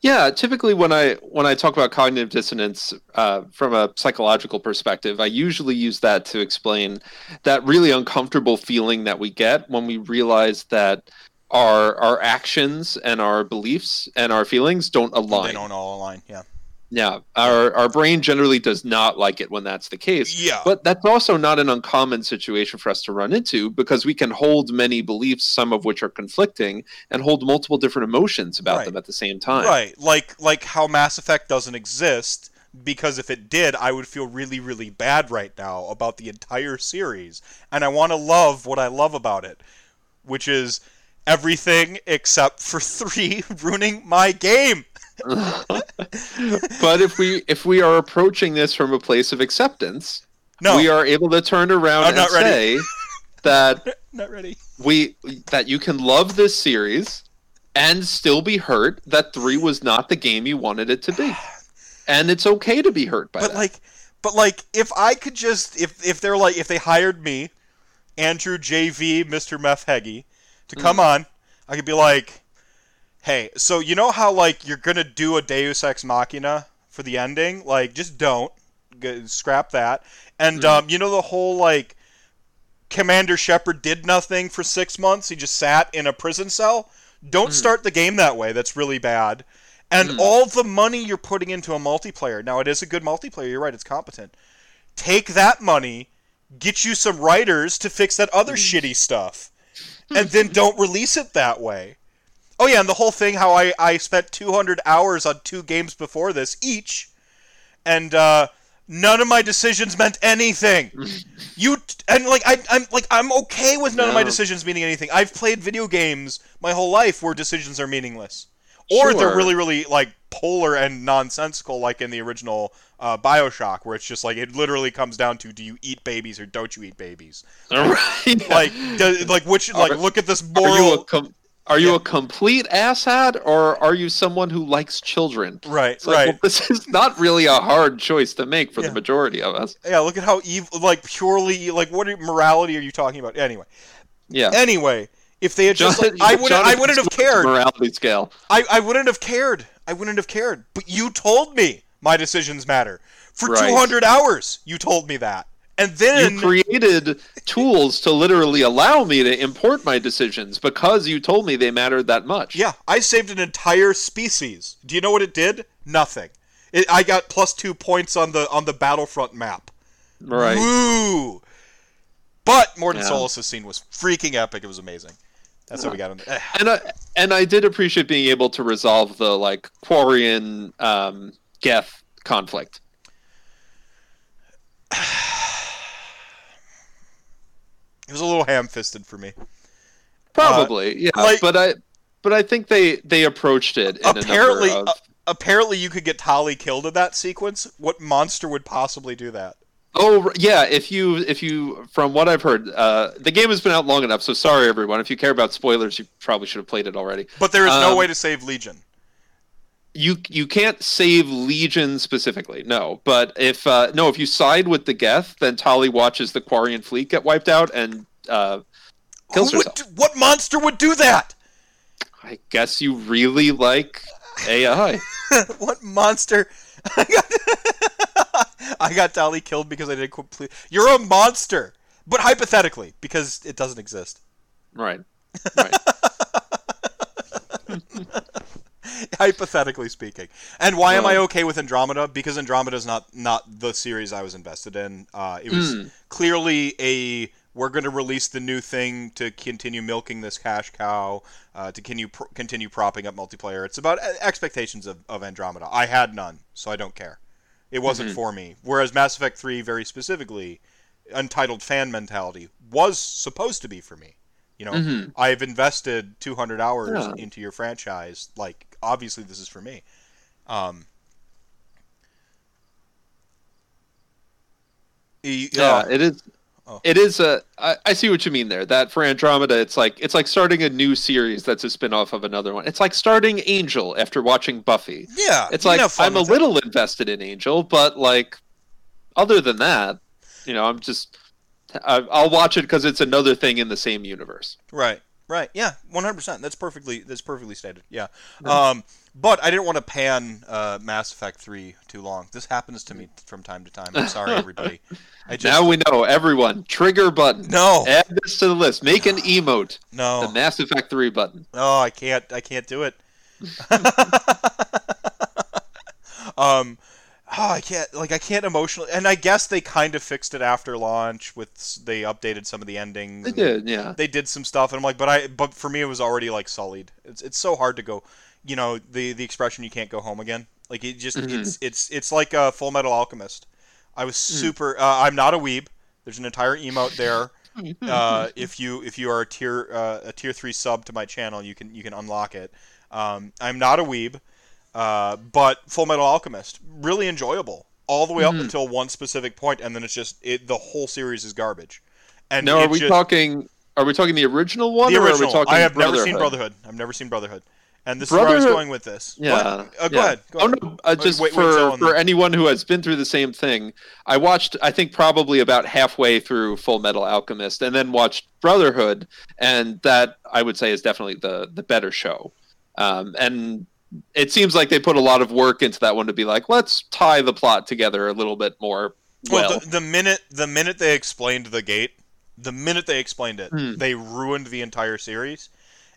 Yeah, typically when I when I talk about cognitive dissonance uh, from a psychological perspective, I usually use that to explain that really uncomfortable feeling that we get when we realize that our our actions and our beliefs and our feelings don't align. they don't all align yeah Yeah, our our brain generally does not like it when that's the case. yeah But that's also not an uncommon situation for us to run into because we can hold many beliefs, some of which are conflicting, and hold multiple different emotions about Right. them at the same time. right like like how mass effect doesn't exist because if it did i would feel really really bad right now about the entire series and i want to love what i love about it which is everything except for 3 ruining my game but if we if we are approaching this from a place of acceptance, no we are able to turn around I'm and not ready. say that not ready we that you can love this series and still be hurt that three was not the game you wanted it to be, and it's okay to be hurt by but that. like but like if i could just if if they're like if they hired me andrew jv mr meth heggy to hmm. come on i could be like hey so you know how like you're gonna do a deus ex machina for the ending? Like just don't. G- scrap that. And mm-hmm. um, you know the whole like commander shepard did nothing for six months? He just sat in a prison cell? Don't mm. start the game that way. That's really bad. And mm. all the money you're putting into a multiplayer now it is a good multiplayer. You're right. It's competent. Take that money get you some writers to fix that other mm. shitty stuff. And then don't release it that way oh yeah and the whole thing how i, I spent 200 hours on two games before this each and uh, none of my decisions meant anything. You and like I, i'm like i'm okay with none of my decisions meaning anything. I've played video games my whole life where decisions are meaningless. Or they're really really like polar and nonsensical like in the original uh, bioshock where it's just like it literally comes down to do you eat babies or don't you eat babies? Right. like do, like which like Are- look at this Are you a com- are you Yeah. a complete asshat or are you someone who likes children? right It's like, right well, this is not really a hard choice to make for Yeah. the majority of us. yeah look at how evil like purely like what morality are you talking about anyway Yeah. anyway if they had just like, I wouldn't I wouldn't have cared Morality scale. I, I wouldn't have cared. I wouldn't have cared. But you told me my decisions matter. For Right. 200 hours, you told me that. And then You created tools to literally allow me to import my decisions because you told me they mattered that much. yeah, I saved an entire species. Do you know what it did? Nothing. It, I got plus 2 points on the on the Battlefront map. Right. Woo! But Mordin Yeah. Solus' scene was freaking epic. It was amazing. That's how we got on there. And I and I did appreciate being able to resolve the like Quarian um Geth conflict. It was a little ham-fisted for me. Probably, yeah. like- but I but I think they they approached it in Apparently, a of, uh, apparently you could get Tali killed in that sequence. What monster would possibly do that? Oh yeah, if you if you from what I've heard, uh, the game has been out long enough. So sorry everyone. If you care about spoilers, you probably should have played it already. But there is no Um, way to save Legion. You you can't save Legion specifically, no. But if uh, no, if you side with the Geth, then Tali watches the Quarian fleet get wiped out and uh, kills Who would herself. do- what monster would do that? I guess you really like AI. what monster? I got, I got Tali killed because I did complete. You're a monster, but hypothetically, because it doesn't exist. right. Right. hypothetically speaking. And why am I okay with Andromeda? Because Andromeda is not not the series I was invested in. Uh, it was Mm. clearly a we're going to release the new thing to continue milking this cash cow, uh, to continue pr- continue propping up multiplayer. It's about uh, expectations of, of Andromeda. I had none, so I don't care. It wasn't Mhm. for me. Whereas Mass Effect 3, very specifically, Untitled fan mentality was supposed to be for me. You know, Mhm. I've invested 200 hours Yeah. into your franchise. Like, obviously, this is for me. Um, Yeah, it is. Oh. It is a. I, I see what you mean there. That for Andromeda, it's like it's like starting a new series that's a spin-off of another one. It's like starting Angel after watching Buffy. Yeah, It's like I'm a it. little invested in Angel, but like other than that, you know, I'm just I, I'll watch it because it's another thing in the same universe. Right. Right. Yeah. One hundred percent. That's perfectly. That's perfectly stated. Yeah. Um. But I didn't want to pan uh, Mass Effect three too long. This happens to me from time to time. I'm sorry, everybody. I just now we know everyone trigger button. no, Add this to the list. Make an emote. No. The Mass Effect 3 button. no. I can't. I can't do it. um. Oh, I can't. Like, I can't emotionally. And I guess they kind of fixed it after launch. With they updated some of the endings. They did, yeah. they did some stuff and I'm like but I but for me it was already like sullied. It's it's so hard to go, you know, the the expression you can't go home again. Like it just Mhm. it's it's it's like a Full Metal Alchemist. I was Mm. super uh, I'm not a weeb. There's an entire emote there. Uh, if you if you are a tier uh, a tier 3 sub to my channel, you can you can unlock it. Um, I'm not a weeb. Uh, but Full Metal Alchemist, really enjoyable all the way up Mhm. until one specific point, and then it's just it. The whole series is garbage. And now, are we just- talking? Are we talking the original one, the or are original. we talking I have never Brotherhood? seen Brotherhood. I've never seen Brotherhood, and this is where I was going with this. Yeah. What? Uh, go yeah. ahead. Go oh ahead. no! Uh, just wait- wait, for tell 'em for anyone who has been through the same thing, I watched. I think probably about halfway through Full Metal Alchemist, and then watched Brotherhood, and that I would say is definitely the the better show. Um, and it seems like they put a lot of work into that one to be like, let's tie the plot together a little bit more well. Well, the, the minute the minute they explained the gate, the minute they explained it, Hmm. they ruined the entire series.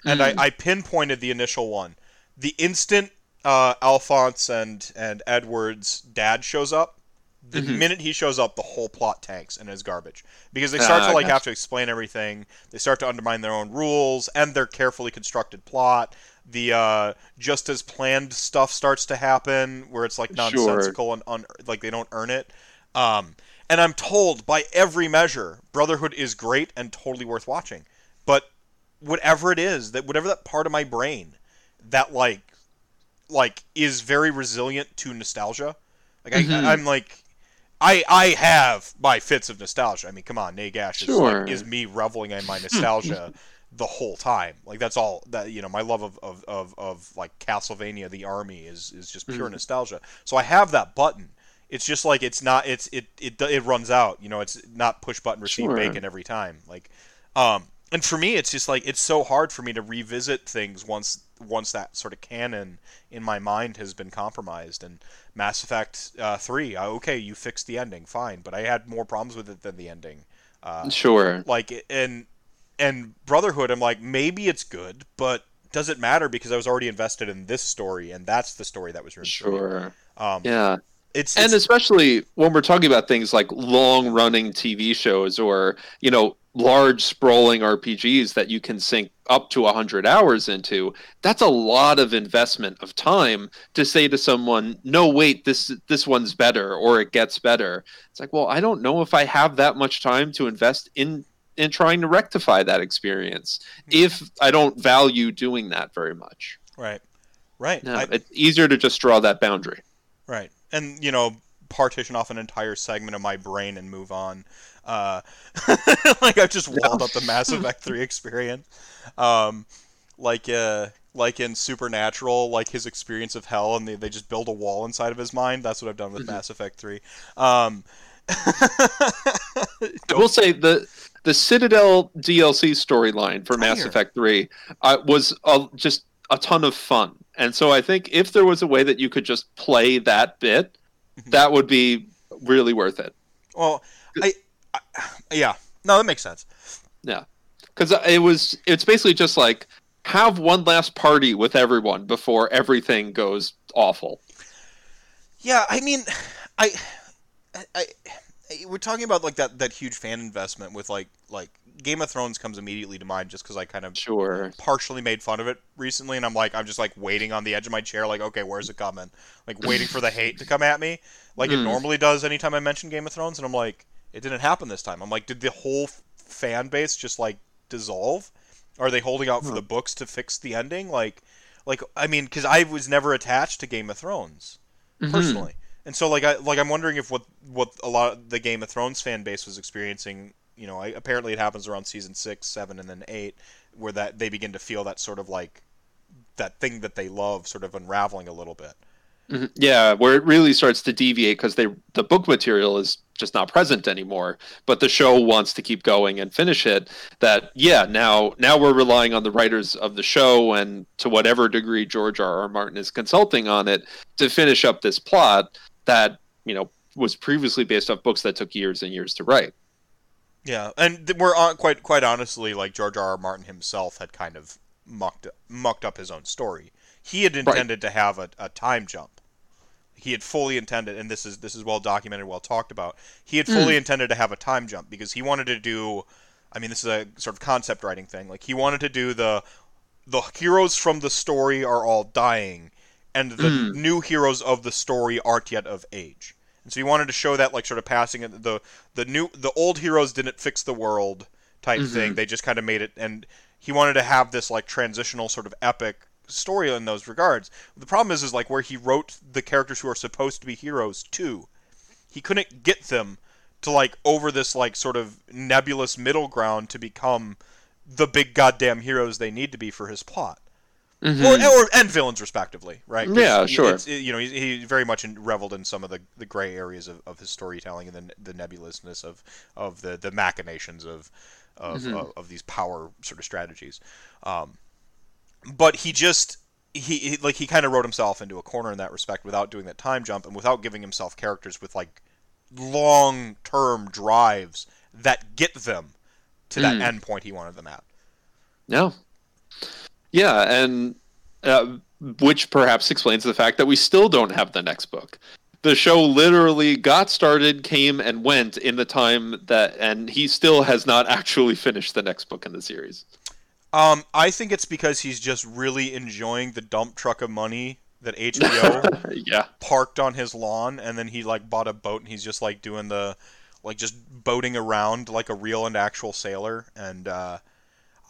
And Hmm. I, I pinpointed the initial one. The instant uh, Alphonse and and Edward's dad shows up, the Mhm. minute he shows up, the whole plot tanks and is garbage because they start Ah, to like gotcha. have to explain everything. They start to undermine their own rules and their carefully constructed plot. The uh, just as planned stuff starts to happen where it's like Sure. nonsensical and un- like they don't earn it. Um, and I'm told by every measure, Brotherhood is great and totally worth watching. But whatever it is, that whatever that part of my brain that like like is very resilient to nostalgia. Like Mhm. I, I'm like I I have my fits of nostalgia. I mean, come on, Nagash is Sure. like, is me reveling in my nostalgia the whole time. Like that's all that you know. My love of of, of, of like Castlevania, the Army is is just pure Mhm. nostalgia. So I have that button. It's just like it's not. It's it it it runs out. You know, it's not push button receive Sure. bacon every time. Like, um, and for me, it's just like it's so hard for me to revisit things once once that sort of canon in my mind has been compromised. And Mass Effect uh, three, uh, okay, you fixed the ending, fine, but I had more problems with it than the ending. Uh, sure. like and and Brotherhood, I'm like maybe it's good, but does it matter because I was already invested in this story, and that's the story that was for. Sure. Um, Yeah. it's, and it's especially when we're talking about things like long running TV shows or you know large sprawling RPGs that you can sink up to 100 hours into that's a lot of investment of time to say to someone no wait this this one's better or it gets better it's like well I don't know if I have that much time to invest in in trying to rectify that experience if I don't value doing that very much right, right. no, I- it's easier to just draw that boundary Right. And, you know, partition off an entire segment of my brain and move on. Uh, like, I've just walled up the Mass Effect 3 experience. Um, like, uh, like in Supernatural, like his experience of hell, and they, they just build a wall inside of his mind. That's what I've done with Mhm. Mass Effect 3. Um, I will say the the Citadel DLC storyline for Mass Effect Three uh, was uh, just a ton of fun, and so I think if there was a way that you could just play that bit, Mhm. that would be really worth it. well, I, I, yeah, no, that makes sense. Yeah, because it was it's basically just like have one last party with everyone before everything goes awful. Yeah, I mean, I, I, we're talking about like that that huge fan investment with like like Game of Thrones comes immediately to mind just because I kind of Sure. partially made fun of it recently, and I'm like I'm just like waiting on the edge of my chair, like okay, where's it coming? Like waiting for the hate to come at me, like it Mm. normally does anytime I mention Game of Thrones, and I'm like, it didn't happen this time. I'm like, did the whole f- fan base just like dissolve? Are they holding out for Huh. the books to fix the ending? Like, like I mean, because I was never attached to Game of Thrones Mhm. personally. And so like I like I'm wondering if what what a lot of the Game of Thrones fan base was experiencing you know, I, apparently it happens around season six, seven, and then eight, where that they begin to feel that sort of like that thing that they love sort of unraveling a little bit. Mhm. Yeah, where it really starts to deviate because they the book material is just not present anymore, but the show wants to keep going and finish it. That yeah, now now we're relying on the writers of the show and to whatever degree George R. R. Martin is consulting on it to finish up this plot that you know was previously based off books that took years and years to write. Yeah, and we're on, quite quite honestly, like George R. R. Martin himself had kind of mucked mucked up his own story. He had intended to have a, a time jump. He had fully intended, and this is this is well documented, well talked about. He had hmm. fully intended to have a time jump because he wanted to do. I mean, this is a sort of concept writing thing. Like he wanted to do the the heroes from the story are all dying, and the hmm. new heroes of the story aren't yet of age. And so he wanted to show that like sort of passing the the new the old heroes didn't fix the world type mm-hmm. thing. They just kind of made it and he wanted to have this like transitional sort of epic story in those regards. The problem is is like where he wrote the characters who are supposed to be heroes to. He couldn't get them to like over this like sort of nebulous middle ground to become the big goddamn heroes they need to be for his plot or, or and villains respectively, right? Yeah, sure. it's- you know, he, he very much in, reveled in some of the, the gray areas of, of his storytelling and the, the nebulousness of, of the, the machinations of of, Mm-hmm. of of these power sort of strategies. Um, but he just he, he like he kind of wrote himself into a corner in that respect without doing that time jump and without giving himself characters with like long term drives that get them to that Mm. end point he wanted them at. No. Yeah, and uh, which perhaps explains the fact that we still don't have the next book. The show literally got started, came and went in the time that, and he still has not actually finished the next book in the series. Um, I think it's because he's just really enjoying the dump truck of money that HBO yeah, parked on his lawn, and then he like bought a boat, and he's just like doing the, like just boating around like a real and actual sailor. And uh,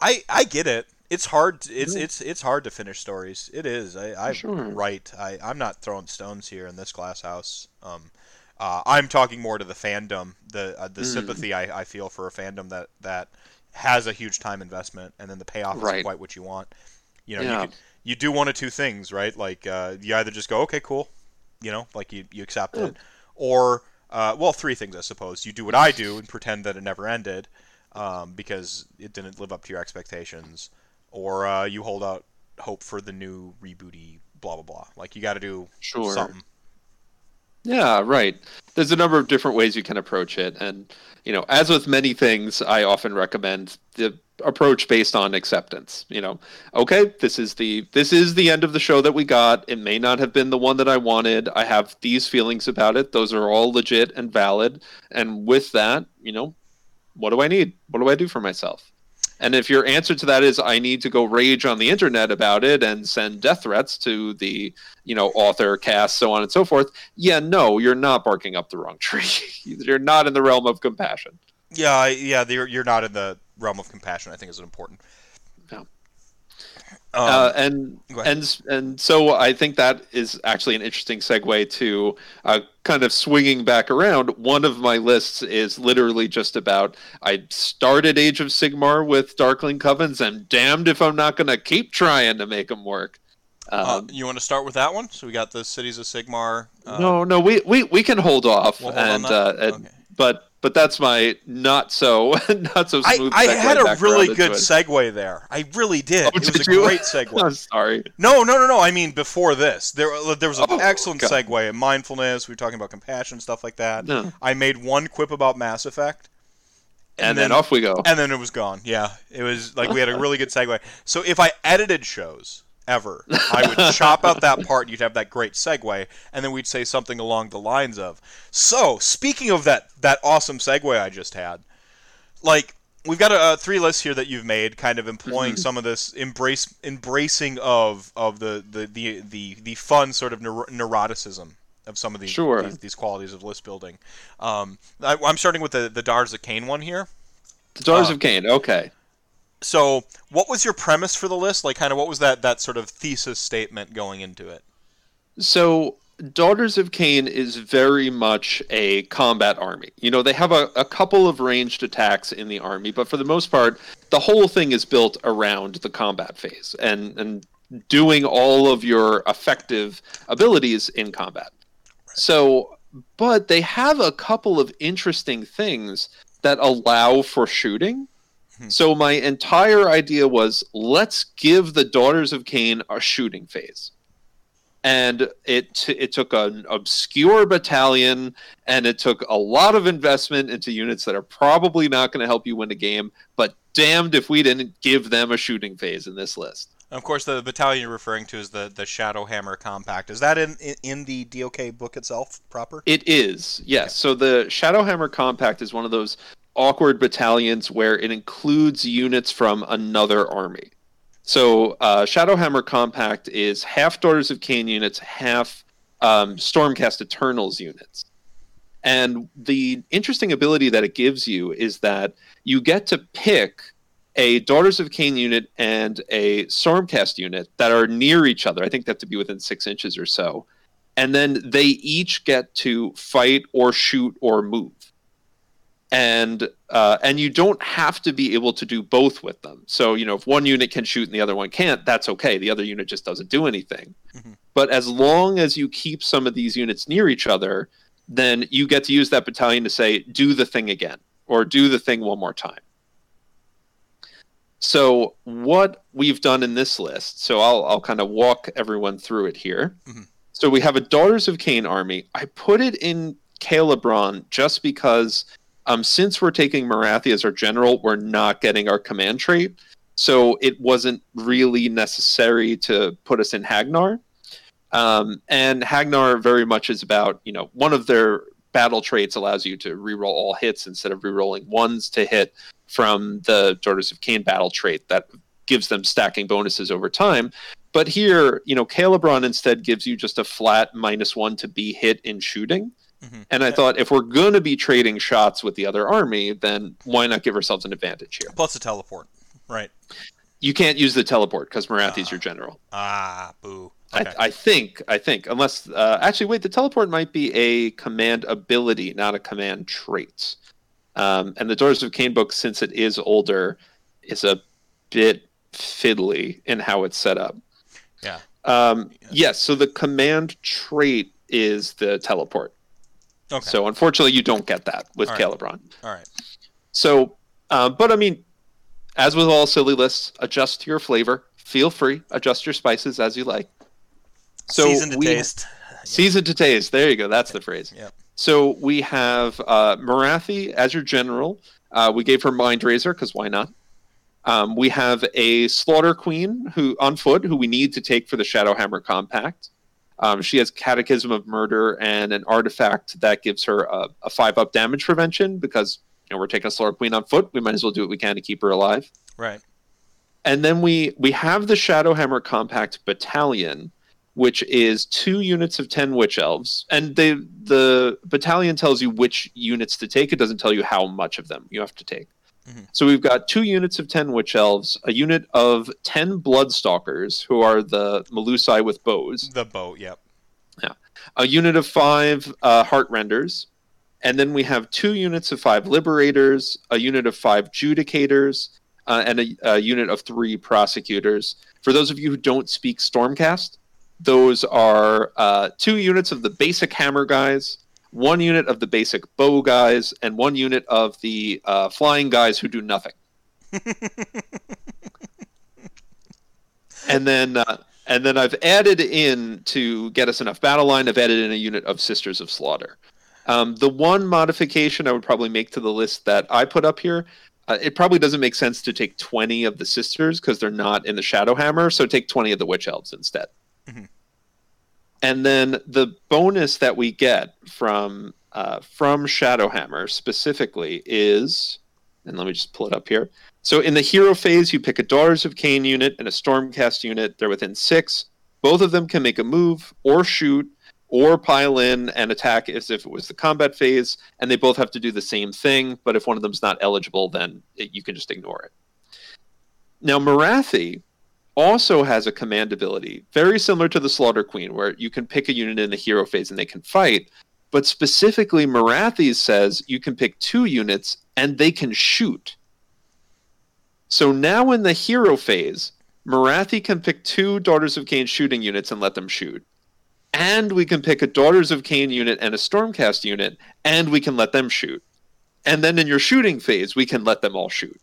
I I get it. It's hard. To, it's it's it's hard to finish stories. It is. I I Sure. right. I I'm not throwing stones here in this glass house. Um, uh, I'm talking more to the fandom, the uh, the Mm. sympathy I, I feel for a fandom that that has a huge time investment, and then the payoff Right. isn't quite what you want. You know, Yeah. you you do one of two things, right? Like uh, you either just go, okay, cool, you know, like you you accept Yeah. it, or uh, well, three things I suppose. You do what I do and pretend that it never ended, um, because it didn't live up to your expectations, or uh, you hold out hope for the new rebooty blah blah blah. Like you got to do Sure. something. Yeah, right. There's a number of different ways you can approach it. And, you know, as with many things, I often recommend the approach based on acceptance. You know, okay, this is the this is the end of the show that we got. It may not have been the one that I wanted. I have these feelings about it. Those are all legit and valid. And with that, you know, what do I need? What do I do for myself? And if your answer to that is I need to go rage on the internet about it and send death threats to the, you know, author, cast, so on and so forth, yeah, no, you're not barking up the wrong tree. you're not in the realm of compassion. Yeah, yeah, you're you're not in the realm of compassion. I think is important. Um, uh, and and and so I think that is actually an interesting segue to uh, kind of swinging back around. One of my lists is literally just about I started Age of Sigmar with Darkling Covens, and damned if I'm not going to keep trying to make them work. uh, Um, you want to start with that one? So we got the cities of Sigmar. Uh, no, no, we, we we can hold off, We'll hold and, uh, and Okay. but but that's my not so not so I, smooth. I segue had a really good segue there. I really did. Oh, it was did a you? great segue. I'm sorry. No, no, no, no. I mean, before this, there uh, there was an Oh, excellent God. segue in mindfulness. We were talking about compassion, stuff like that. No. I made one quip about Mass Effect, And, then, off we go. and then it was gone. Yeah, it was like we had a really good segue. So if I edited shows ever, I would chop out that part. and You'd have that great segue, and then we'd say something along the lines of, "So speaking of that that awesome segue I just had, like." We've got a, uh three lists here that you've made, kind of employing Mm-hmm. some of this embrace, embracing of of the the the the, the fun sort of neur- neuroticism of some of these Sure. these, these qualities of list building. Um, I, I'm starting with the the Dars of Khaine one here. The Daughters uh, of Khaine. Okay. So, what was your premise for the list? Like, kind of, what was that that sort of thesis statement going into it? So Daughters of Khaine is very much a combat army. You know, they have a, a couple of ranged attacks in the army, but for the most part, the whole thing is built around the combat phase and, and doing all of your effective abilities in combat. So, but they have a couple of interesting things that allow for shooting. Hmm. So my entire idea was let's give the Daughters of Khaine a shooting phase. And it t- it took an obscure battalion and it took a lot of investment into units that are probably not going to help you win a game, but damned if we didn't give them a shooting phase in this list. Of course, the battalion you're referring to is the the Shadowhammer Compact. Is that in in, in the DOK book itself proper? It is, yes. So the Shadowhammer Compact is one of those awkward battalions where it includes units from another army. So uh, Shadowhammer Compact is half Daughters of Khaine units, half um, Stormcast Eternals units. And the interesting ability that it gives you is that you get to pick a Daughters of Khaine unit and a Stormcast unit that are near each other. I think they have to be within six inches or so. And then they each get to fight or shoot or move. And uh, and you don't have to be able to do both with them. So you know, if one unit can shoot and the other one can't, that's okay. The other unit just doesn't do anything. Mhm. But as long as you keep some of these units near each other, then you get to use that battalion to say, "Do the thing again," or "Do the thing one more time." So what we've done in this list, so I'll I'll kind of walk everyone through it here. Mhm. So we have a Daughters of Khaine army. I put it in Khailebron just because um, since we're taking Morathi as our general, we're not getting our command trait. So it wasn't really necessary to put us in Hagg Nar. Um, and Hagg Nar very much is about, you know, one of their battle traits allows you to reroll all hits instead of rerolling ones to hit from the Daughters of Khaine battle trait that gives them stacking bonuses over time. But here, you know, Khailebron instead gives you just a flat minus one to be hit in shooting. Mhm. And I thought if we're going to be trading shots with the other army, then why not give ourselves an advantage here? Plus a teleport. Right. You can't use the teleport because Morathi's your general. Ah, boo. Okay. I, I think, I think, unless uh, actually, wait, the teleport might be a command ability, not a command trait. Um, and the Doors of Khaine book, since it is older, is a bit fiddly in how it's set up. Yeah. Um, Yeah. Yes. So the command trait is the teleport. Okay. So unfortunately, you don't get that with All right. Khailebron. All right. So, uh, but I mean, as with all silly lists, adjust to your flavor. Feel free, adjust your spices as you like. So Season to we- taste. Season to taste. There you go. That's the phrase. Yep. So we have uh, Morathi as your general. Uh, we gave her Mind Razor because why not? Um, we have a Slaughter Queen who on foot who we need to take for the Shadowhammer Compact. Um, she has Catechism of Murder and an artifact that gives her a, a five up damage prevention because you know we're taking a Slaughter Queen on foot. We might as well do what we can to keep her alive. Right. And then we we have the Shadowhammer Compact Battalion, which is two units of ten witch elves, and they the battalion tells you which units to take. It doesn't tell you how much of them you have to take. Mhm. So we've got two units of ten witch elves, a unit of ten bloodstalkers, who are the Melusai with bows, The bow, Yep. Yeah. A unit of five uh, heartrenders, and then we have two units of five liberators, a unit of five judicators, uh, and a, a unit of three prosecutors. For those of you who don't speak Stormcast, those are uh, two units of the basic hammer guys, one unit of the basic bow guys, and one unit of the uh, flying guys who do nothing. and then uh, and then I've added in to get us enough battle line. I've added in a unit of Sisters of Slaughter. Um, the one modification I would probably make to the list that I put up here, uh, it probably doesn't make sense to take twenty of the sisters because they're not in the Shadowhammer. So take twenty of the Witch Elves instead. Mhm. And then the bonus that we get from uh, from Shadowhammer specifically is, and let me just pull it up here. So in the hero phase, you pick a Daughters of Khaine unit and a Stormcast unit. They're within six. Both of them can make a move or shoot or pile in and attack as if it was the combat phase, and they both have to do the same thing. But if one of them's not eligible, then it, you can just ignore it. Now, Morathi also has a command ability, very similar to the Slaughter Queen, where you can pick a unit in the hero phase and they can fight. But specifically, Morathi's says you can pick two units and they can shoot. So now in the hero phase, Morathi can pick two Daughters of Khaine shooting units and let them shoot. And we can pick a Daughters of Khaine unit and a Stormcast unit, and we can let them shoot. And then in your shooting phase, we can let them all shoot.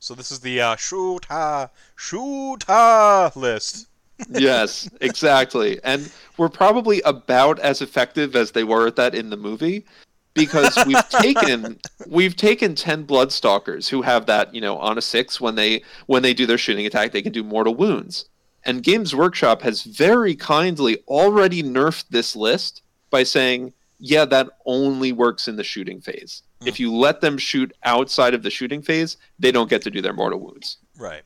So this is the uh, shoota shoota list. yes, exactly. And we're probably about as effective as they were at that in the movie because we've taken we've taken 10 bloodstalkers who have that, you know, on a 6 when they when they do their shooting attack, they can do mortal wounds. And Games Workshop has very kindly already nerfed this list by saying, yeah, that only works in the shooting phase. Mm. If you let them shoot outside of the shooting phase, they don't get to do their mortal wounds. Right.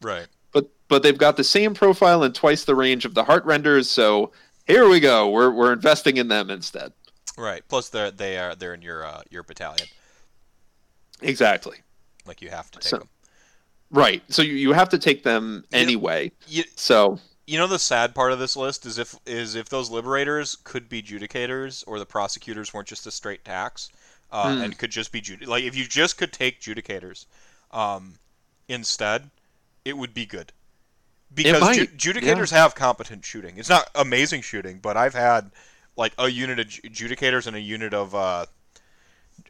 Right. But but they've got the same profile and twice the range of the heart renders, so here we go. We're we're investing in them instead. Right. Plus they're they are they're in your uh, your battalion. Exactly. Like you have to take so, them. Right. So you, you have to take them anyway. You, you, so you know the sad part of this list is if is if those liberators could be judicators or the prosecutors weren't just a straight tax uh, mm. and could just be jud- like if you just could take judicators um, instead, it would be good because ju- judicators yeah. have competent shooting. It's not amazing shooting, but I've had like a unit of judicators and a unit of uh,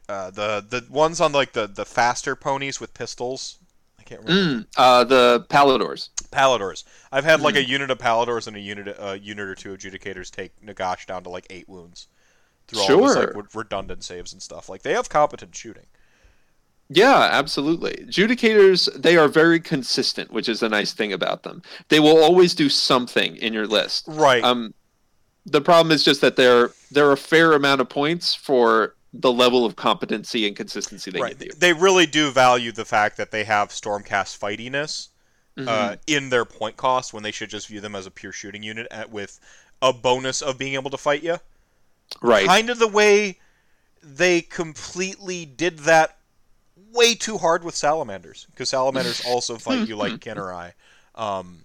uh, the the ones on like the the faster ponies with pistols I can't remember. Mm, uh, the palladors. Palladors. I've had like a mm. unit of palladors and a unit a unit or two adjudicators take Nagash down to like eight wounds through sure. all this like redundant saves and stuff. Like they have competent shooting. Yeah, absolutely. Judicators, they are very consistent, which is a nice thing about them. They will always do something in your list. Right. Um, the problem is just that they're they're a fair amount of points for the level of competency and consistency they right. give you. They really do value the fact that they have Stormcast fightiness mm-hmm. uh, in their point cost when they should just view them as a pure shooting unit at, with a bonus of being able to fight you. Right. Kind of the way they completely did that way too hard with salamanders because salamanders also fight you like Ken or I. Um,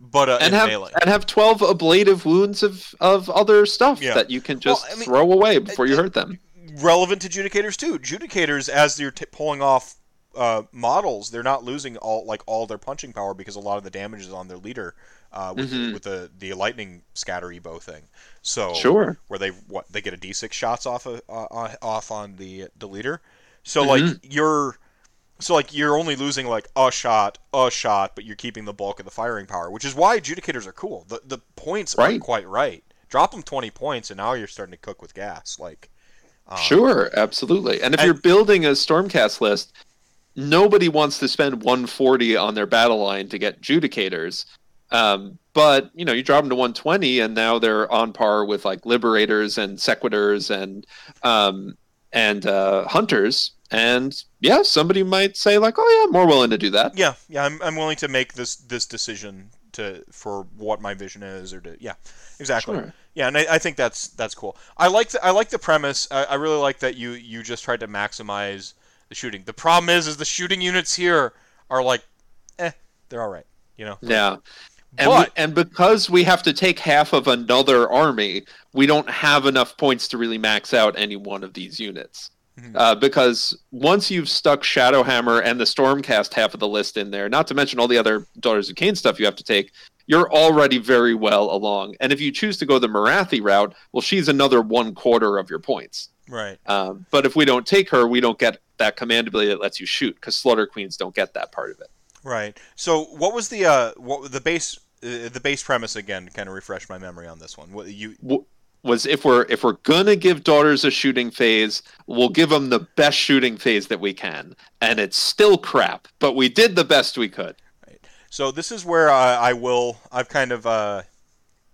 but uh, and have melee. and have twelve ablative wounds of, of other stuff yeah. that you can just well, I mean, throw away before you hurt them relevant to judicators too. Judicators, as you're t- pulling off uh, models, they're not losing all like all their punching power because a lot of the damage is on their leader uh, with, mm-hmm. the, with the the lightning scatter ebo thing. So sure, where they what they get a d6 shots off of, uh, off on the the leader. So mm-hmm. like you're so like you're only losing like a shot, a shot, but you're keeping the bulk of the firing power, which is why adjudicators are cool. The the points right. aren't quite right. Drop them 20 points, and now you're starting to cook with gas. Like um, sure, absolutely. And if and, you're building a Stormcast list, nobody wants to spend 140 on their battle line to get Judicators. Um, but you know, you drop them to 120, and now they're on par with like Liberators and Sequitors and um, and uh, Hunters. And yeah, somebody might say like, "Oh yeah, I'm more willing to do that." Yeah, yeah, I'm, I'm willing to make this this decision to for what my vision is, or to yeah, exactly. Sure. Yeah, and I, I, think that's that's cool. I like the, I like the premise. I, I, really like that you you just tried to maximize the shooting. The problem is, is the shooting units here are like, eh, they're all right. You know. Yeah. And, but, we, and because we have to take half of another army, we don't have enough points to really max out any one of these units. Mm-hmm. Uh, because once you've stuck Shadowhammer and the Stormcast half of the list in there, not to mention all the other Daughters of Khaine stuff you have to take, you're already very well along. And if you choose to go the Morathi route, well, she's another one quarter of your points. Right. Um, but if we don't take her, we don't get that command ability that lets you shoot because Slaughter Queens don't get that part of it. Right. So what was the uh, what the base uh, the base premise again? Kind of refresh my memory on this one. What you was if we're if we're gonna give daughters a shooting phase, we'll give them the best shooting phase that we can, and it's still crap, but we did the best we could. Right. So this is where I, I will. I've kind of. Uh,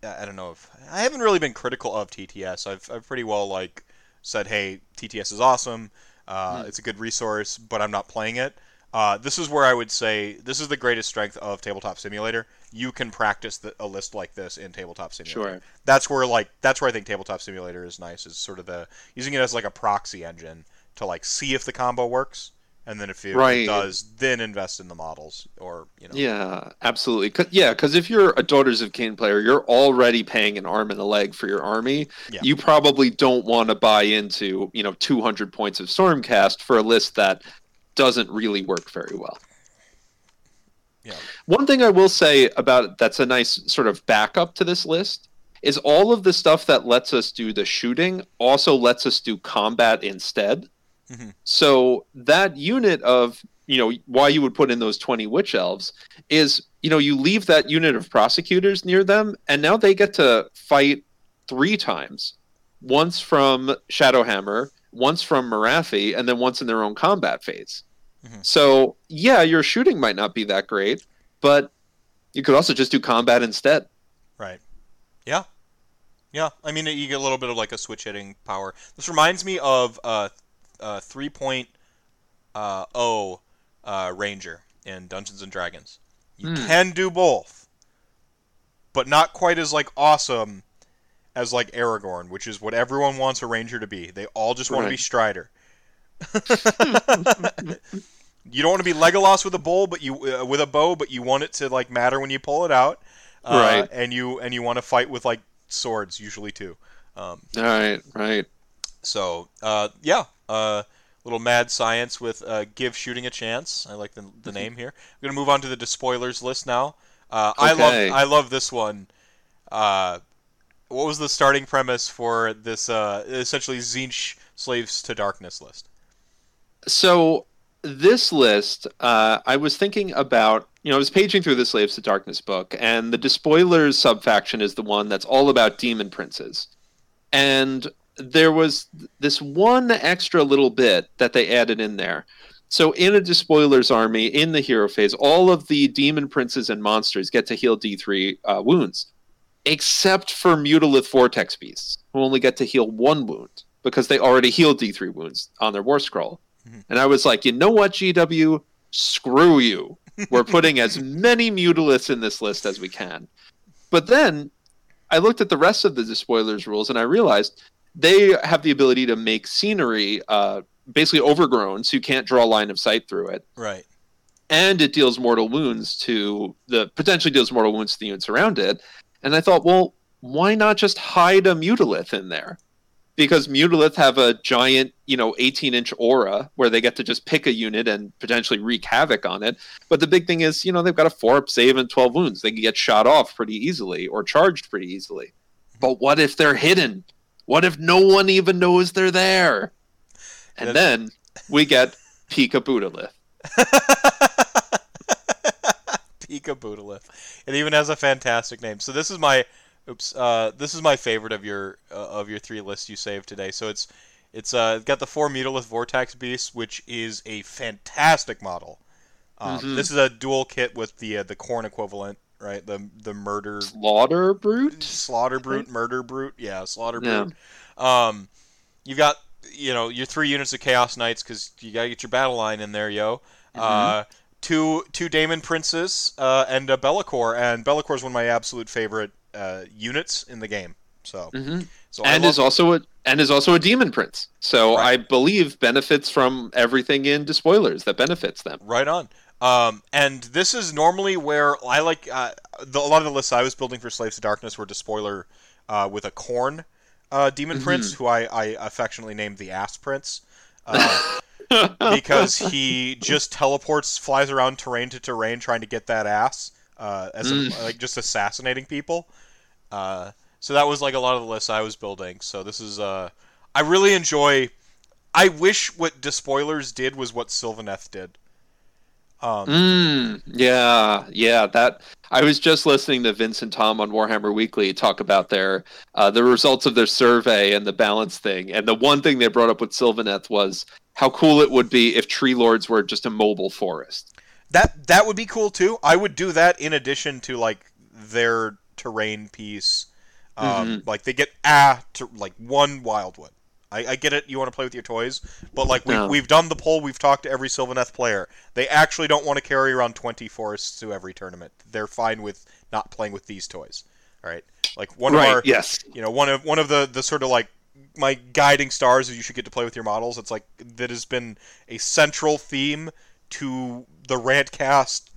I don't know if I haven't really been critical of TTS. I've, I've pretty well like said, hey, TTS is awesome. Uh, mm. It's a good resource, but I'm not playing it. Uh, this is where I would say this is the greatest strength of Tabletop Simulator. You can practice the, a list like this in Tabletop Simulator. Sure. That's where like that's where I think Tabletop Simulator is nice. Is sort of the using it as like a proxy engine to like see if the combo works and then if it Right. does, then invest in the models or you know. Yeah, absolutely. 'Cause- yeah, because if you're a Daughters of Khaine player, you're already paying an arm and a leg for your army. Yeah. You probably don't want to buy into, you know, 200 points of Stormcast for a list that doesn't really work very well. Yeah. One thing I will say about that's a nice sort of backup to this list is all of the stuff that lets us do the shooting also lets us do combat instead. Mhm. So that unit of you know why you would put in those 20 witch elves is you know you leave that unit of prosecutors near them and now they get to fight three times once from shadowhammer once from morathi and then once in their own combat phase Mhm. so yeah your shooting might not be that great but you could also just do combat instead Right. Yeah. Yeah. I mean, you get a little bit of like a switch hitting power. This reminds me of uh, uh, 3.0 uh, uh, Ranger in Dungeons and Dragons. You Hmm. can do both, but not quite as like awesome as like Aragorn, which is what everyone wants a Ranger to be. They all just want to be Strider. you don't want to be Legolas with a bow, but you uh, with a bow, but you want it to like matter when you pull it out. Uh, Right. And you and you want to fight with like swords usually too. Um, all right right so uh, yeah, uh, little mad science with uh, give shooting a chance. I like the, the name here. I'm gonna move on to the despoilers list now. Uh, I love I love this one. What was the starting premise for this uh, essentially Tzeentch slaves to darkness list? So this list, uh, I was thinking about. You know, I was paging through the Slaves to Darkness book, and the Despoilers subfaction is the one that's all about demon princes. And there was this one extra little bit that they added in there. So in a Despoilers army, in the hero phase, all of the demon princes and monsters get to heal D3 uh, wounds, except for Mutalith Vortex beasts, who only get to heal one wound because they already healed D3 wounds on their War Scroll. And I was like, you know what, GW? Screw you. We're putting as many Mutaliths in this list as we can. But then I looked at the rest of the Despoilers rules and I realized they have the ability to make scenery uh, basically overgrown so you can't draw a line of sight through it. Right. And it deals mortal wounds to the potentially deals mortal wounds to the units around it. And I thought, well, why not just hide a Mutalith in there? Because Mutalith have a giant, you know, 18 inch aura where they get to just pick a unit and potentially wreak havoc on it. But the big thing is, you know, they've got a 4 up save and 12 wounds. They can get shot off pretty easily or charged pretty easily. But what if they're hidden? What if no one even knows they're there? And then we get Pika Budalith. Pika Budalith. It even has a fantastic name. So this is my, oops, uh, this is my favorite of your uh, of your three lists you saved today. So it's it's uh, got the four Mutalith Vortex Beasts, which is a fantastic model. Um, Mhm. This is a dual kit with the uh, the Khorne equivalent, right? The the murder Slaughter Brute? slaughter brute, murder brute, yeah, slaughter Yeah. brute. Um, you've got you know your three units of Chaos Knights because you gotta get your battle line in there, yo. Mm-hmm. Uh, two two Daemon Princes uh, and a Be'lakor, and is one of my absolute favorite uh, units in the game. So, hmm so and is also a and is also a demon prince. So Right. I believe benefits from everything in Despoilers that benefits them. Right on. Um, and this is normally where I like uh, the, a lot of the lists I was building for Slaves to Darkness were Despoiler uh, with a Khorne uh, Demon Mm-hmm. Prince, who I, I affectionately named the Ass Prince. Uh, because he just teleports, flies around terrain to terrain, trying to get that ass, uh, as a, Mm. like just assassinating people. Uh, so that was like a lot of the lists I was building. So this is, uh, I really enjoy. I wish what Despoilers did was what Sylvaneth did. Um, Mm, yeah, yeah. That I was just listening to Vince and Tom on Warhammer Weekly talk about their uh, the results of their survey and the balance thing. And the one thing they brought up with Sylvaneth was how cool it would be if Tree Lords were just a mobile forest. That that would be cool too. I would do that in addition to like their terrain piece. Um, Like they get ah to like one wildwood. I, I get it. You want to play with your toys, but like we No. we've done the poll. We've talked to every Sylvaneth player. They actually don't want to carry around twenty forests to every tournament. They're fine with not playing with these toys. All right. Like one right? of our yes. you know one of one of the the sort of like my guiding stars is you should get to play with your models. It's like that has been a central theme to the Rantcast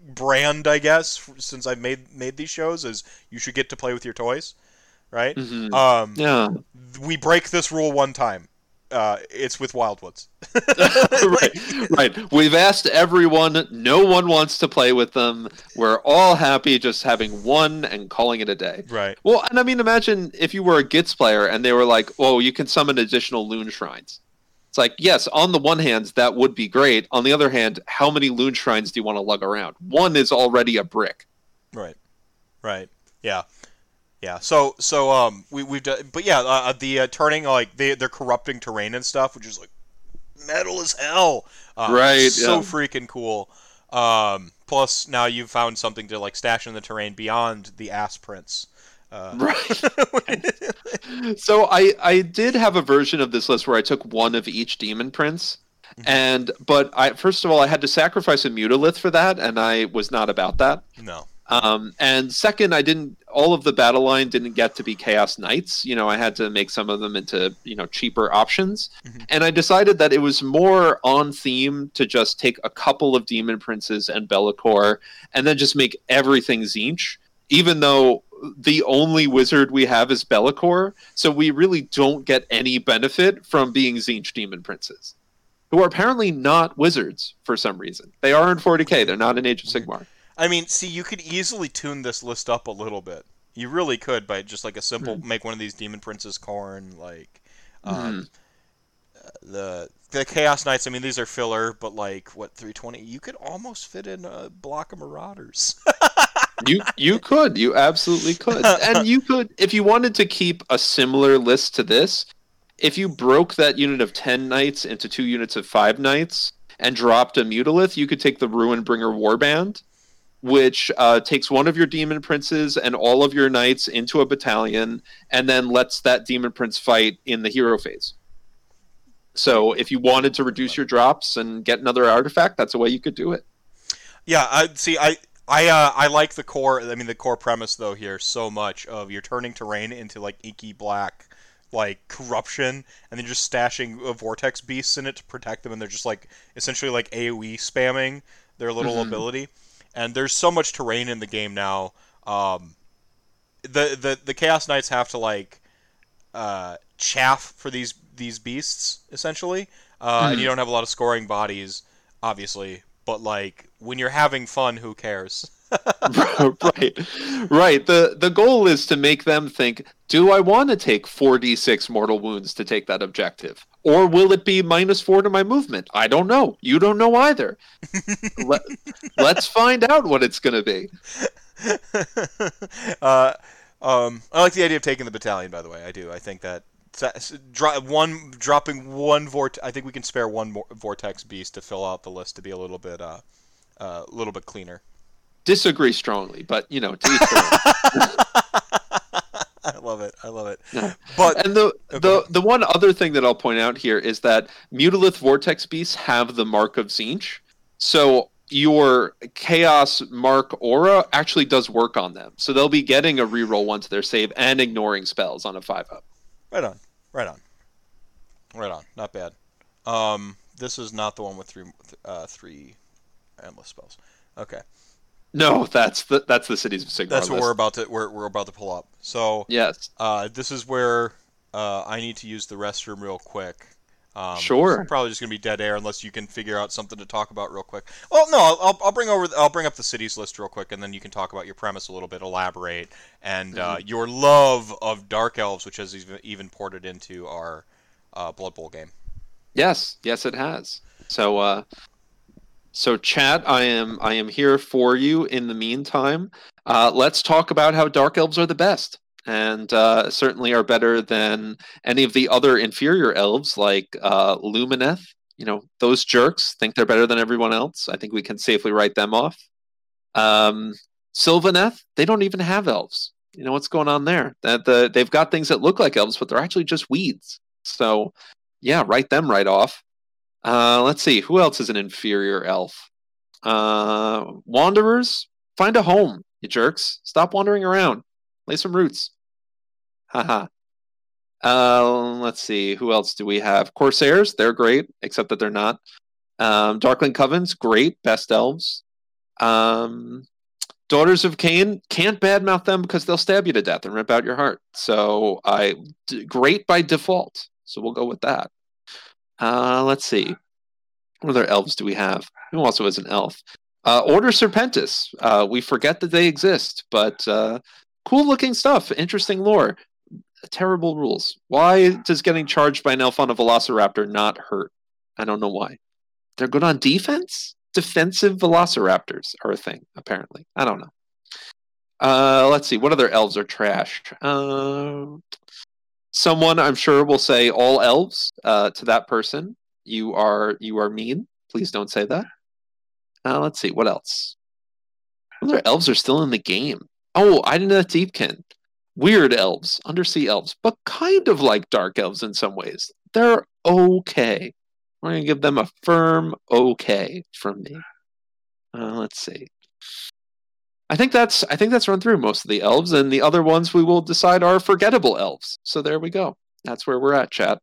brand, I guess, since I've made made these shows. Is you should get to play with your toys, right? Mhm. Um, Yeah. we break this rule one time. Uh, it's with Wildwoods. right, right. We've asked everyone. No one wants to play with them. We're all happy just having one and calling it a day. Right. Well, and I mean, imagine if you were a Gitz player and they were like, "Oh, you can summon additional Loon Shrines." It's like, yes, on the one hand, that would be great. On the other hand, how many Loon Shrines do you want to lug around? One is already a brick. Right. Right. Yeah. Yeah. So so um we we've done but yeah uh, the uh, turning like they they're corrupting terrain and stuff which is like metal as hell. Uh, Right, So yeah. freaking cool. Um plus now you've found something to like stash in the terrain beyond the ass prints. Uh, Right. so I I did have a version of this list where I took one of each demon prince. And but I first of all I had to sacrifice a mutalith for that, and I was not about that. no. Um, and second, I didn't. All of the battle line didn't get to be Chaos Knights. You know, I had to make some of them into you know cheaper options. Mhm. And I decided that it was more on theme to just take a couple of Demon Princes and Be'lakor, and then just make everything Tzeentch. Even though the only wizard we have is Be'lakor, so we really don't get any benefit from being Tzeentch Demon Princes, who are apparently not wizards for some reason. They are in 40k. They're not in Age of Sigmar. I mean, see, you could easily tune this list up a little bit. You really could by just like a simple make one of these demon princes Khorne like um, uh, the the chaos knights. I mean, these are filler, but like what 320? You could almost fit in a block of marauders. you you could you absolutely could and you could if you wanted to keep a similar list to this if you broke that unit of 10 knights into two units of 5 knights and dropped a mutalith you could take the ruin bringer warband which uh, takes one of your demon princes and all of your knights into a battalion and then lets that demon prince fight in the hero phase so if you wanted to reduce your drops and get another artifact that's a way you could do it yeah, I see. I I uh, I like the core. I mean, the core premise though here so much of you're turning terrain into like inky black. Like corruption, and then just stashing uh, vortex beasts in it to protect them, and they're just like essentially like AOE spamming their little Mhm. ability. And there's so much terrain in the game now. Um, the the the Chaos Knights have to like uh, chaff for these these beasts essentially, uh, and you don't have a lot of scoring bodies, obviously. But like when you're having fun, who cares? right right the the goal is to make them think do i want to take 4d6 mortal wounds to take that objective or will it be minus 4 to my movement i don't know you don't know either Let, let's find out what it's going to be uh, um, I like the idea of taking the battalion. By the way, I do. I think that dro- one dropping one vort. I think we can spare one more vortex beast to fill out the list to be a little bit uh, uh, a little bit cleaner. Disagree strongly but you know to each. I love it. I love it. Yeah. But and the Okay. the the one other thing that I'll point out here is that mutalith vortex beasts have the mark of Tzeentch, so your chaos mark aura actually does work on them. So they'll be getting a reroll once they're save and ignoring spells on a five up. right on. Right on. Right on. Not bad. Um, this is not the one with three uh, three endless spells. Okay. No, that's the that's the cities of Sigmar. That's what list. we're about to we're, we're about to pull up. So Yes. uh, this is where uh, I need to use the restroom real quick. Um, Sure. probably just gonna be dead air unless you can figure out something to talk about real quick. Well, no, I'll, I'll, I'll bring over I'll bring up the cities list real quick, and then you can talk about your premise a little bit, elaborate, and uh, Mm-hmm. your love of Dark Elves, which has even, even ported into our uh, Blood Bowl game. Yes, yes, it has. So, uh, so chat, I am I am here for you. In the meantime, uh, let's talk about how dark elves are the best, and uh, certainly are better than any of the other inferior elves like uh, Lumineth. You know, those jerks think they're better than everyone else. I think we can safely write them off. Um, Sylvaneth, they don't even have elves. You know what's going on there? That the they've got things that look like elves, but they're actually just weeds. So yeah, write them right off. Uh, let's see, who else is an inferior elf? Uh, wanderers, find a home, you jerks. Stop wandering around. Lay some roots. Haha. Uh, let's see. Who else do we have? Corsairs. They're great, except that they're not. Um, Darkling Covens. Great. Best elves. Um, Daughters of Khaine, Can't badmouth them because they'll stab you to death and rip out your heart. So I d- great by default. So we'll go with that. Uh, let's see. What other elves do we have? Who also is an elf? Uh, Order Serpentis. Uh, we forget that they exist, but uh, cool looking stuff. Interesting lore. Terrible rules. Why does getting charged by an elf on a Velociraptor not hurt? I don't know why. They're good on defense? Defensive Velociraptors are a thing, apparently. I don't know. Uh, let's see. What other elves are trash? Uh, someone I'm sure will say all elves uh, to that person. You are you are mean. Please don't say that. Uh, let's see what else. Other elves are still in the game. Oh, I didn't know that Deepkin. Weird elves, undersea elves, but kind of like dark elves in some ways. They're okay. We're gonna give them a firm okay from me. Uh, let's see. I think that's I think that's run through most of the elves, and the other ones we will decide are forgettable elves. So there we go. That's where we're at, chat.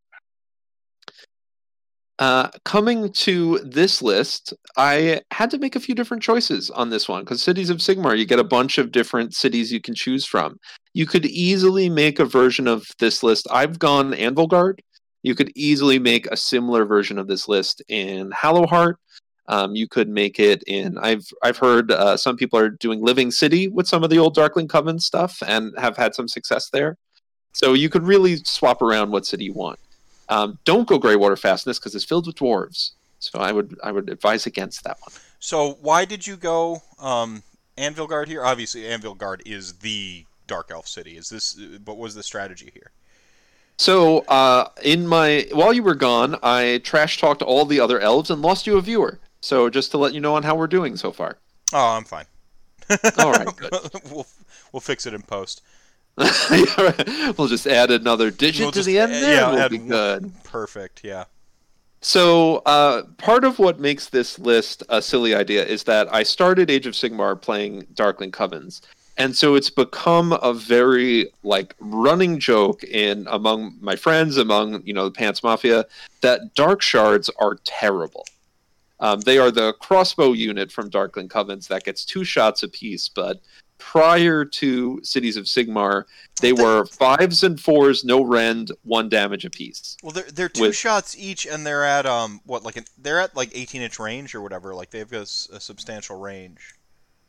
Uh, coming to this list, I had to make a few different choices on this one because Cities of Sigmar, you get a bunch of different cities you can choose from. You could easily make a version of this list. I've gone Anvilgard. You could easily make a similar version of this list in Hallowheart. Um, you could make it in. I've I've heard uh, some people are doing Living City with some of the old Darkling Coven stuff and have had some success there. So you could really swap around what city you want. Um, don't go Greywater Fastness because it's filled with dwarves. So I would I would advise against that one. So why did you go um, Anvilgard here? Obviously, Anvilgard is the Dark Elf city. Is this? What was the strategy here? So uh, in my while you were gone, I trash talked all the other elves and lost you a viewer. So just to let you know on how we're doing so far. Oh, I'm fine. All right, good. we'll we'll fix it in post. we'll just add another digit We'll to just the end there. yeah, we'll be one- good. Perfect. Yeah. So uh, part of what makes this list a silly idea is that I started Age of Sigmar playing Darkling Covens, and so it's become a very like running joke in among my friends, among you know the Pants Mafia, that Dark Shards are terrible. Um, they are the crossbow unit from Darkling Covens that gets two shots apiece, but prior to Cities of Sigmar, they were fives and fours, no rend, one damage apiece. Well, they're they're two With- shots each, and they're at um what like an, they're at like 18 inch range or whatever. Like they have got a substantial range.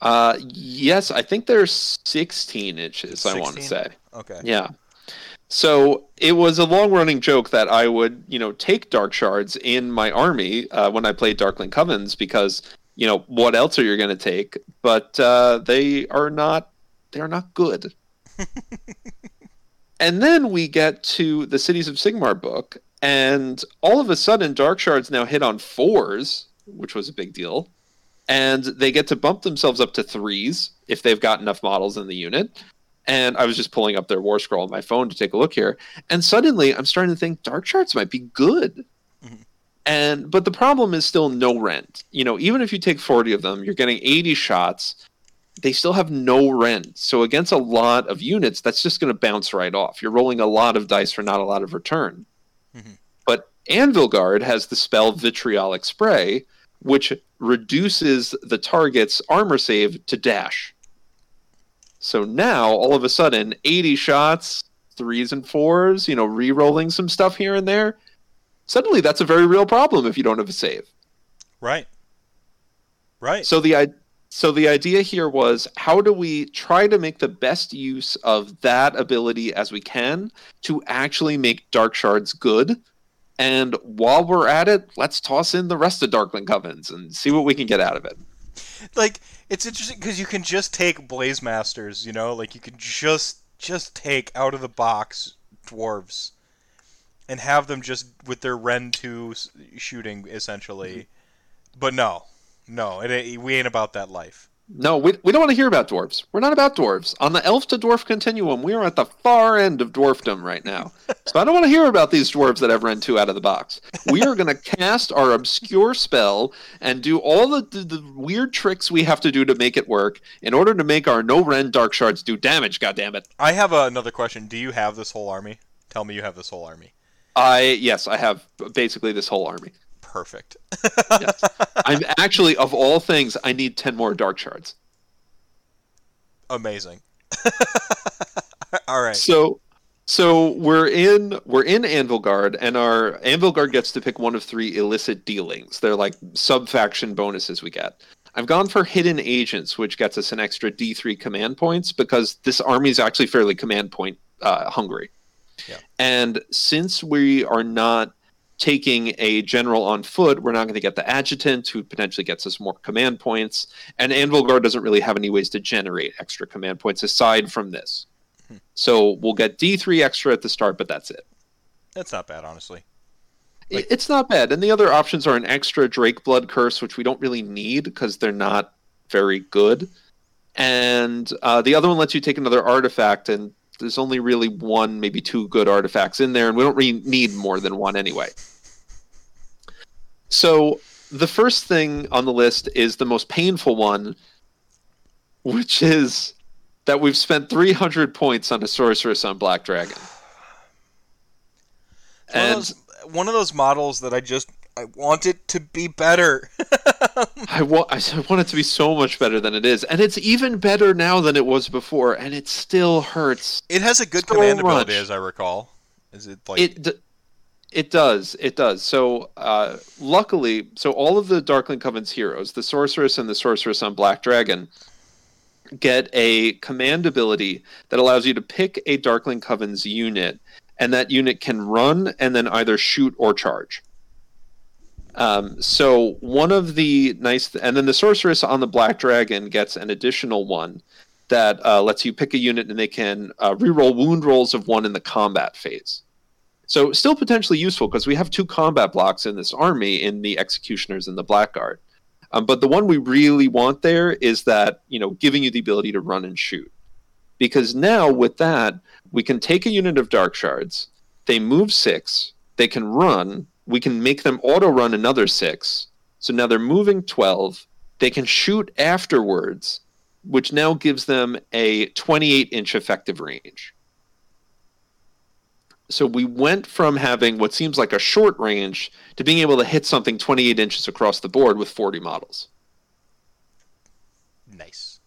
Uh, yes, I think they're 16 inches. I want to say, Okay. yeah. So it was a long-running joke that I would, you know, take dark shards in my army uh, when I played Darkling Covens because, you know, what else are you going to take? But uh, they are not. They are not good. and then we get to the Cities of Sigmar book, and all of a sudden, dark shards now hit on fours, which was a big deal and they get to bump themselves up to threes if they've got enough models in the unit. And I was just pulling up their war scroll on my phone to take a look here, and suddenly I'm starting to think dark shards might be good. Mhm. And but the problem is still no rend. You know, even if you take 40 of them, you're getting 80 shots. They still have no rend. So against a lot of units, that's just going to bounce right off. You're rolling a lot of dice for not a lot of return. Mhm. But Anvilgard has the spell Vitriolic Spray, which reduces the target's armor save to dash. So now, all of a sudden, 80 shots, threes and fours, you know, re rolling some stuff here and there. Suddenly, that's a very real problem if you don't have a save. Right. Right. So the so the idea here was how do we try to make the best use of that ability as we can to actually make dark shards good and while we're at it let's toss in the rest of darkling covens and see what we can get out of it like it's interesting because you can just take blaze masters you know? Like you can just just take out of the box dwarves and have them just with their rend two shooting essentially. Mm-hmm. But no. No. It we ain't about that life no we, we don't want to hear about dwarves. We're not about dwarves. On the elf to dwarf continuum we are at the far end of dwarfdom right now. So i don't want to hear about these dwarves that have run two out of the box. We are going to cast our obscure spell and do all the, the, the weird tricks we have to do to make it work in order to make our no rend dark shards do damage god damn it i have uh, another question. Do you have this whole army? Tell me you have this whole army. I yes, I have basically this whole army. Perfect. Yes. I'm actually of all things, I need ten more dark shards. Amazing. All right. So so we're in we're in Anvilgard, and our Anvilgard gets to pick one of three illicit dealings. They're like sub faction bonuses we get. I've gone for hidden agents, which gets us an extra D3 command points because this army is actually fairly command point uh, hungry. Yeah. And since we are not taking a general on foot, we're not going to get the adjutant, who potentially gets us more command points. And Anvilgard doesn't really have any ways to generate extra command points aside from this. Hmm. So we'll get D3 extra at the start, but that's it. That's not bad, honestly. Like- it's not bad. And the other options are an extra Drake Blood Curse, which we don't really need because they're not very good. And uh, the other one lets you take another artifact, and there's only really one, maybe two good artifacts in there, and we don't really need more than one anyway. So the first thing on the list is the most painful one, which is that we've spent 300 points on a sorceress on Black Dragon. One, of those, one of those models that I just I want it to be better. I want I want it to be so much better than it is, and it's even better now than it was before, and it still hurts. it has a good So command ability, as I recall. Is it like It it does it does. So uh, luckily, so all of the Darkling Coven's heroes, the Sorceress and the Sorceress on Black Dragon, get a command ability that allows you to pick a Darkling Coven's unit, and that unit can run and then either shoot or charge. Um, so one of the nice, and then the sorceress on the black dragon gets an additional one that uh, lets you pick a unit and they can uh, reroll wound rolls of one in the combat phase. So still potentially useful because we have two combat blocks in this army in the executioners and the blackguard. Um, but the one we really want there is that you know giving you the ability to run and shoot, because now with that we can take a unit of dark shards, they move six, they can run, we can make them auto run another six. So now they're moving 12. They can shoot afterwards, which now gives them a 28 inch effective range. So we went from having what seems like a short range to being able to hit something 28 inches across the board with 40 models. nice?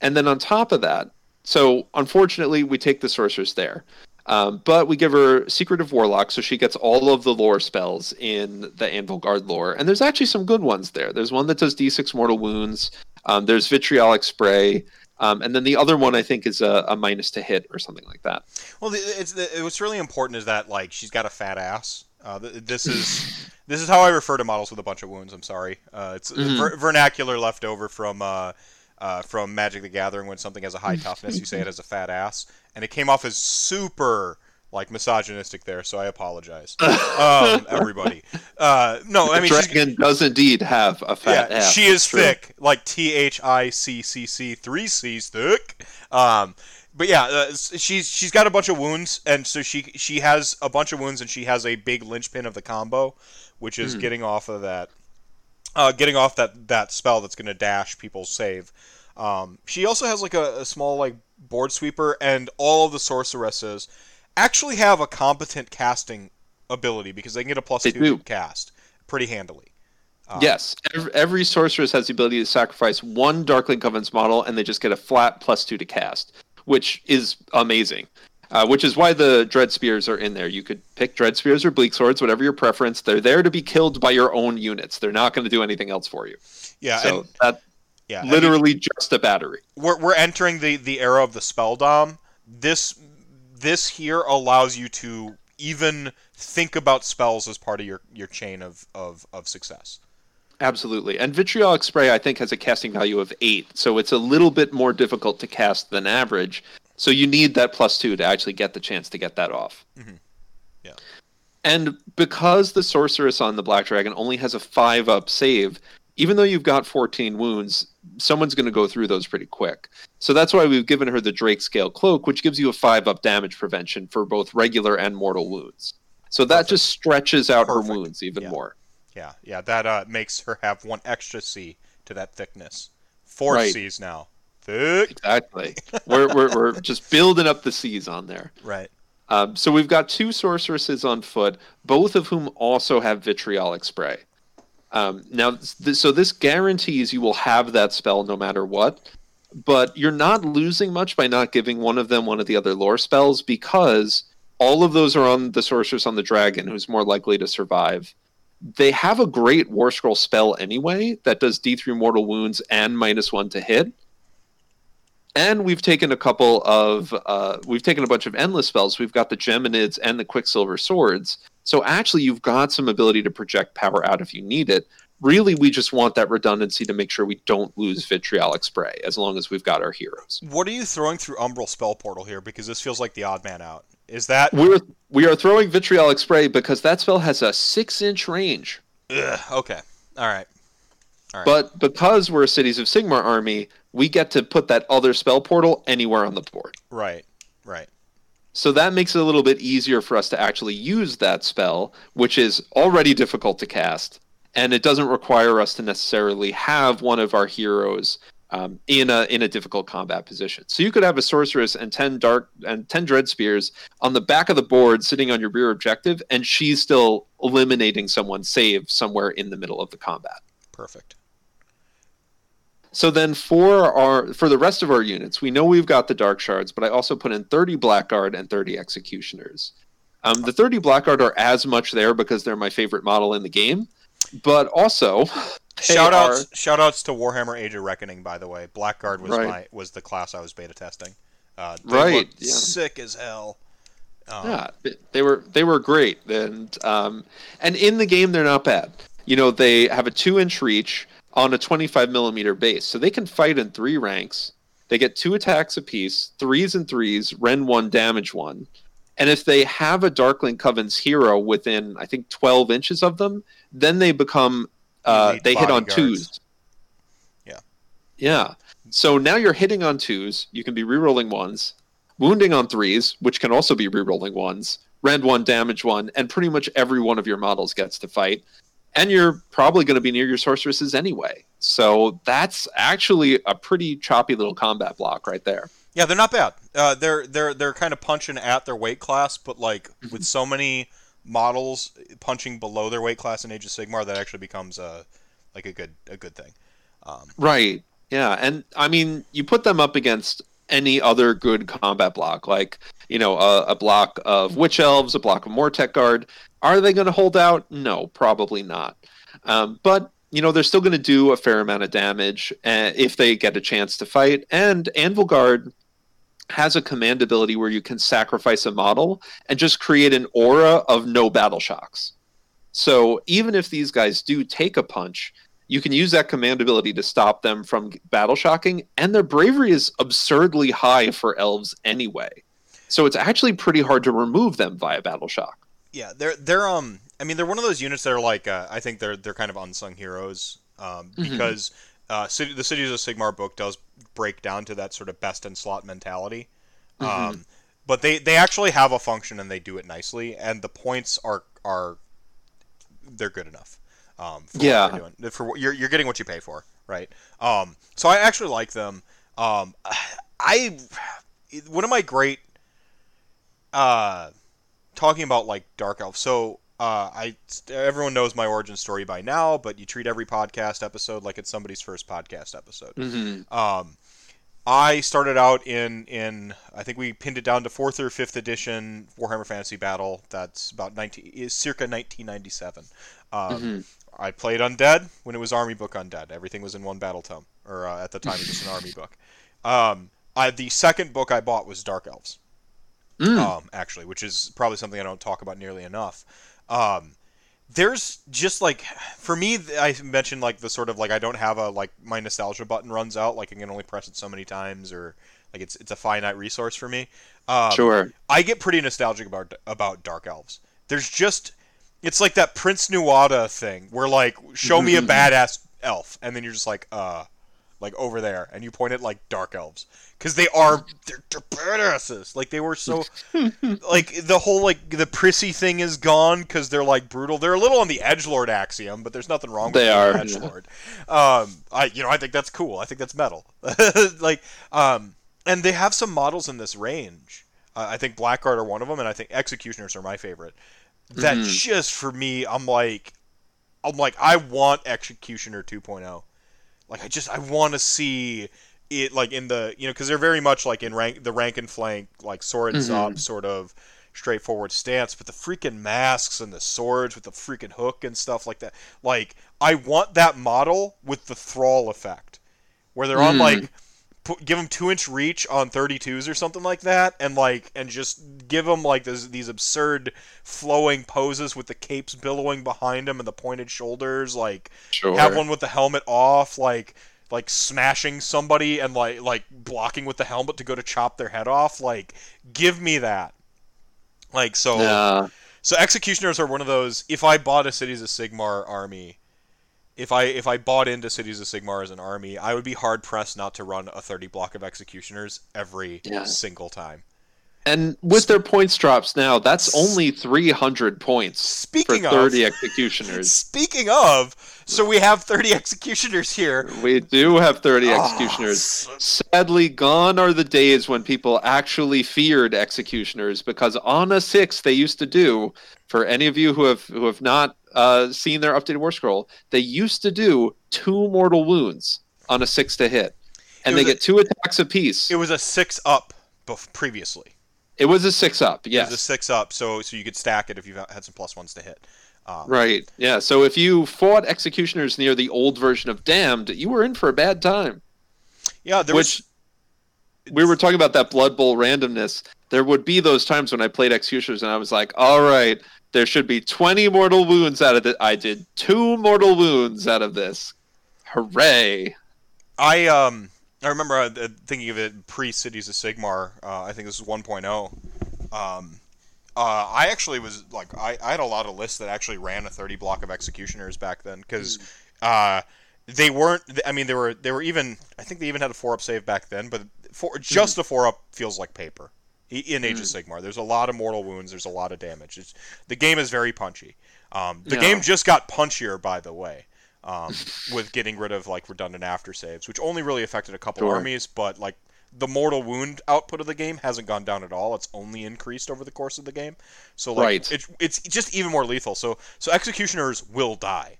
And then on top of that, so unfortunately, we take the sorceress there. Um, but we give her Secret of Warlock, so she gets all of the lore spells in the Anvilgard lore. And there's actually some good ones there. There's one that does D6 mortal wounds. Um, there's Vitriolic Spray. Um, and then the other one, I think, is a, a minus to hit or something like that. Well, the, what's really important is that like she's got a fat ass. Uh, this is this is how I refer to models with a bunch of wounds. I'm sorry. Uh, it's Mhm. ver- vernacular left over from uh, uh, from Magic the Gathering. When something has a high toughness, you say it has a fat ass, and it came off as super like misogynistic there. So I apologize, um, everybody. Uh, no, I mean Dragon does indeed have a fat yeah, ass. she is true. thick, like T H I C C C three C's thick. Um, but yeah, uh, she's she's got a bunch of wounds, and so she she has a bunch of wounds, and she has a big linchpin of the combo, which is Hmm. getting off of that, uh, getting off that that spell that's going to dash people's save. Um, she also has like a, a small like board sweeper, and all of the sorceresses actually have a competent casting ability because they can get a plus two do. to cast pretty handily. Um, Yes, every, every sorceress has the ability to sacrifice one Darkling Covenant's model, and they just get a flat plus two to cast, which is amazing. Uh, which is why the Dread Spears are in there. You could pick Dread Spears or Bleak Swords, whatever your preference. They're there to be killed by your own units. They're not going to do anything else for you. Yeah, so and that yeah, I mean, literally just a battery. we're we're entering the the era of the spell dom. This this here allows you to even think about spells as part of your your chain of of, of success. Absolutely. And Vitriolic Spray, I think, has a casting value of eight, so it's a little bit more difficult to cast than average. So you need that plus two to actually get the chance to get that off. Mhm. Yeah. And because the sorceress on the Black Dragon only has a five up save, even though you've got 14 wounds, someone's going to go through those pretty quick. So that's why we've given her the Drake Scale Cloak, which gives you a five up damage prevention for both regular and mortal wounds. So that Perfect. just stretches out Perfect. her wounds even Yeah. more. Yeah, yeah, that uh, makes her have one extra C to that thickness. Four Right. C's now. Thick. Exactly. we're, we're, we're just building up the C's on there. Right. Um, so we've got two sorceresses on foot, both of whom also have vitriolic spray. Um, now, th- so this guarantees you will have that spell no matter what, but you're not losing much by not giving one of them one of the other lore spells because all of those are on the sorceress on the dragon, who's more likely to survive. They have a great War Scroll spell anyway that does D3 mortal wounds and minus one to hit. And we've taken a couple of uh, we've taken a bunch of endless spells. We've got the geminids and the quicksilver swords so actually you've got some ability to project power out if you need it really we just want that redundancy to make sure we don't lose vitriolic spray as long as we've got our heroes What are you throwing through Umbral Spell Portal here? Because this feels like the odd man out. Is that we're we are throwing vitriolic spray because that spell has a six inch range Ugh, okay? All right. All right. but because we're a cities of sigmar army we get to put that other spell portal anywhere on the board right, right. So that makes it a little bit easier for us to actually use that spell, which is already difficult to cast, and it doesn't require us to necessarily have one of our heroes um, in a in a difficult combat position. So you could have a sorceress and ten dark and ten dread spears on the back of the board, sitting on your rear objective, and she's still eliminating someone save somewhere in the middle of the combat. Perfect. So then for our for the rest of our units, we know we've got the dark shards, but I also put in 30 blackguard and 30 executioners. Um, the 30 blackguard are as much there because they're my favorite model in the game, but also Shout are- outs, shout outs to Warhammer Age of Reckoning, by the way. Blackguard was Right. my was the class I was beta testing. Uh, they Right, yeah. sick as hell. Um, Yeah, they were they were great, and um, and in the game they're not bad. You know, they have a two inch reach on a 25 millimeter base, so they can fight in three ranks. They get two attacks apiece, threes and threes, rend one, damage one, and if they have a Darkling Coven's hero within, I think, 12 inches of them, then they become uh, they hit on bodyguards. twos. Yeah. Yeah. So now you're hitting on twos. You can be rerolling ones, wounding on threes, which can also be rerolling ones, rend one, damage one, and pretty much every one of your models gets to fight. And you're probably going to be near your sorceresses anyway. So that's actually a pretty choppy little combat block right there. Yeah, they're not bad. Uh, they're they're they're kind of punching at their weight class, but like Mm-hmm. with so many models punching below their weight class in Age of Sigmar, that actually becomes a like a good a good thing. Um, Right. Yeah. And I mean, you put them up against any other good combat block, like, you know, a, a block of Witch Elves, a block of Mortek Guard. Are they going to hold out? No, probably not. Um, but, you know, they're still going to do a fair amount of damage uh, if they get a chance to fight. And Anvilgard has a command ability where you can sacrifice a model and just create an aura of no battle shocks. So even if these guys do take a punch, you can use that command ability to stop them from battle shocking, and their bravery is absurdly high for elves anyway. So it's actually pretty hard to remove them via battle shock. Yeah, they're they're um. I mean, they're one of those units that are like uh, I think they're they're kind of unsung heroes um, Mhm. because uh, City, the Cities of Sigmar book does break down to that sort of best in slot mentality. Um, Mhm. but they, they actually have a function and they do it nicely, and the points are are they're good enough. Um, for Yeah. what they're doing. For you're you're getting what you pay for, right? Um, so I actually like them. Um, I one of my great uh, talking about like dark elf. So uh, I everyone knows my origin story by now, but you treat every podcast episode like it's somebody's first podcast episode. Mm-hmm. Um, I started out in in I think we pinned it down to fourth or fifth edition Warhammer Fantasy Battle. That's about nineteen is circa 1997. Um, Mhm. I played Undead when it was Army Book Undead. Everything was in one battle tome, or uh, at the time it was an Army book. Um, I, the second book I bought was Dark Elves Mm. um, actually, which is probably something I don't talk about nearly enough. Um, there's just like for me, I mentioned like the sort of like I don't have a like my nostalgia button runs out, like I can only press it so many times, or like it's it's a finite resource for me. Um, sure. I get pretty nostalgic about about Dark Elves. There's just it's like that Prince Nuada thing where like show me a Mhm. badass elf, and then you're just like uh like over there, and you point at like Dark Elves because they are they're, they're badasses. Like they were so like the whole like the prissy thing is gone because they're like brutal. They're a little on the edge lord axiom, but there's nothing wrong with They are, an edge yeah. lord. Um, I you know I think that's cool. I think that's metal. like um, and they have some models in this range. Uh, I think Blackguard are one of them, and I think Executioners are my favorite. That Mhm. just for me, I'm like, I'm like, I want Executioner 2.0. Like I just I want to see it like in the you know because they're very much like in rank the rank and flank like swords Mhm. up sort of straightforward stance, but the freaking masks and the swords with the freaking hook and stuff like that. Like I want that model with the thrall effect, where they're on Mm. like put, give them two inch reach on 32s or something like that, and like and just give them like this, these absurd flowing poses with the capes billowing behind them and the pointed shoulders, like Sure. have one with the helmet off, like like smashing somebody and like like blocking with the helmet to go to chop their head off. Like, give me that. Like so. Yeah. So executioners are one of those. If I bought a Cities of Sigmar army, if I if I bought into Cities of Sigmar as an army, I would be hard pressed not to run a thirty block of executioners every Yeah. single time. And with their points drops now, that's only 300 points Speaking for of- 30 executioners. Speaking of, so we have thirty executioners here. We do have 30 Oh, executioners. Sadly, gone are the days when people actually feared executioners because on a six they used to do. For any of you who have who have not uh, seen their updated war scroll, they used to do two mortal wounds on a six to hit, and they a- get two attacks apiece. It was a six up previously. It was a six up, yeah. It was a six up, so so you could stack it if you had some plus ones to hit. Um, Right. Yeah. So if you fought executioners near the old version of Damned, you were in for a bad time. Yeah, there Which was. we were talking about that Blood Bowl randomness. There would be those times when I played executioners and I was like, all right, there should be 20 mortal wounds out of it. I did two mortal wounds out of this. Hooray. I um I remember uh, thinking of it pre Cities of Sigmar. Uh, I think this is 1.0. Um, uh, I actually was like I, I had a lot of lists that actually ran a 30 block of executioners back then because uh, they weren't. I mean, they were they were even. I think they even had a four up save back then, but for just a four up feels like paper i- in Age of Sigmar. There's a lot of mortal wounds. There's a lot of damage. It's, the game is very punchy. Um, the Yeah. game just got punchier, by the way, um, with getting rid of like redundant after saves, which only really affected a couple Sure. armies, but like the mortal wound output of the game hasn't gone down at all. It's only increased over the course of the game. So like Right. it's it's just even more lethal. So so executioners will die.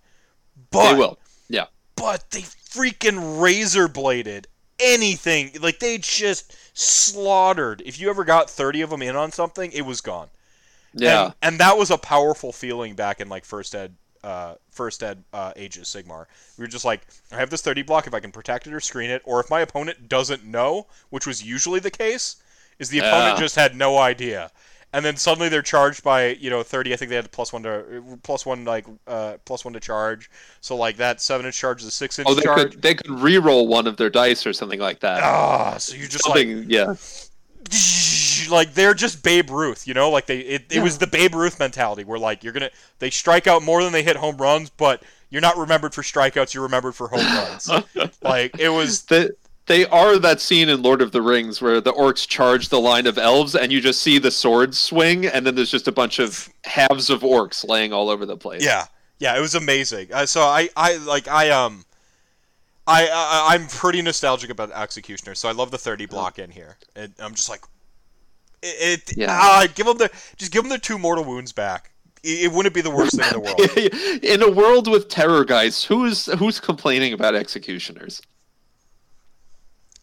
But they will. Yeah. but they freaking razor bladed anything. Like they just slaughtered. If you ever got 30 of them in on something, it was gone. Yeah. And, and that was a powerful feeling back in like first ed uh, first ed uh, ages Sigmar. We were just like, I have this 30 block if I can protect it or screen it, or if my opponent doesn't know, which was usually the case, is the opponent just had no idea. And then suddenly they're charged by you know 30. I think they had plus one to plus one like uh, plus one to charge. So like that seven inch charge is a six inch Oh, they charge. could they could re-roll one of their dice or something like that. Ah, so you're just like yeah. like they're just Babe Ruth, you know, like they it, it was the Babe Ruth mentality where like you're gonna they strike out more than they hit home runs, but you're not remembered for strikeouts, you're remembered for home runs. like it was They, they are that scene in Lord of the Rings where the orcs charge the line of elves and you just see the swords swing and then there's just a bunch of halves of orcs laying all over the place. yeah yeah it was amazing. Uh, so I I like I um. I, I I'm pretty nostalgic about Executioner, so I love the 30 block in here. And I'm just like, it. it Yeah. ah, give them the just give them the two mortal wounds back. It, it wouldn't be the worst thing in the world. in a world with terror guys, who's who's complaining about executioners?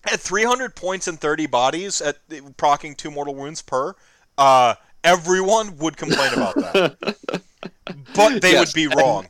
At 300 points and 30 bodies at procking two mortal wounds per uh everyone would complain about that but they Yes, would be and- wrong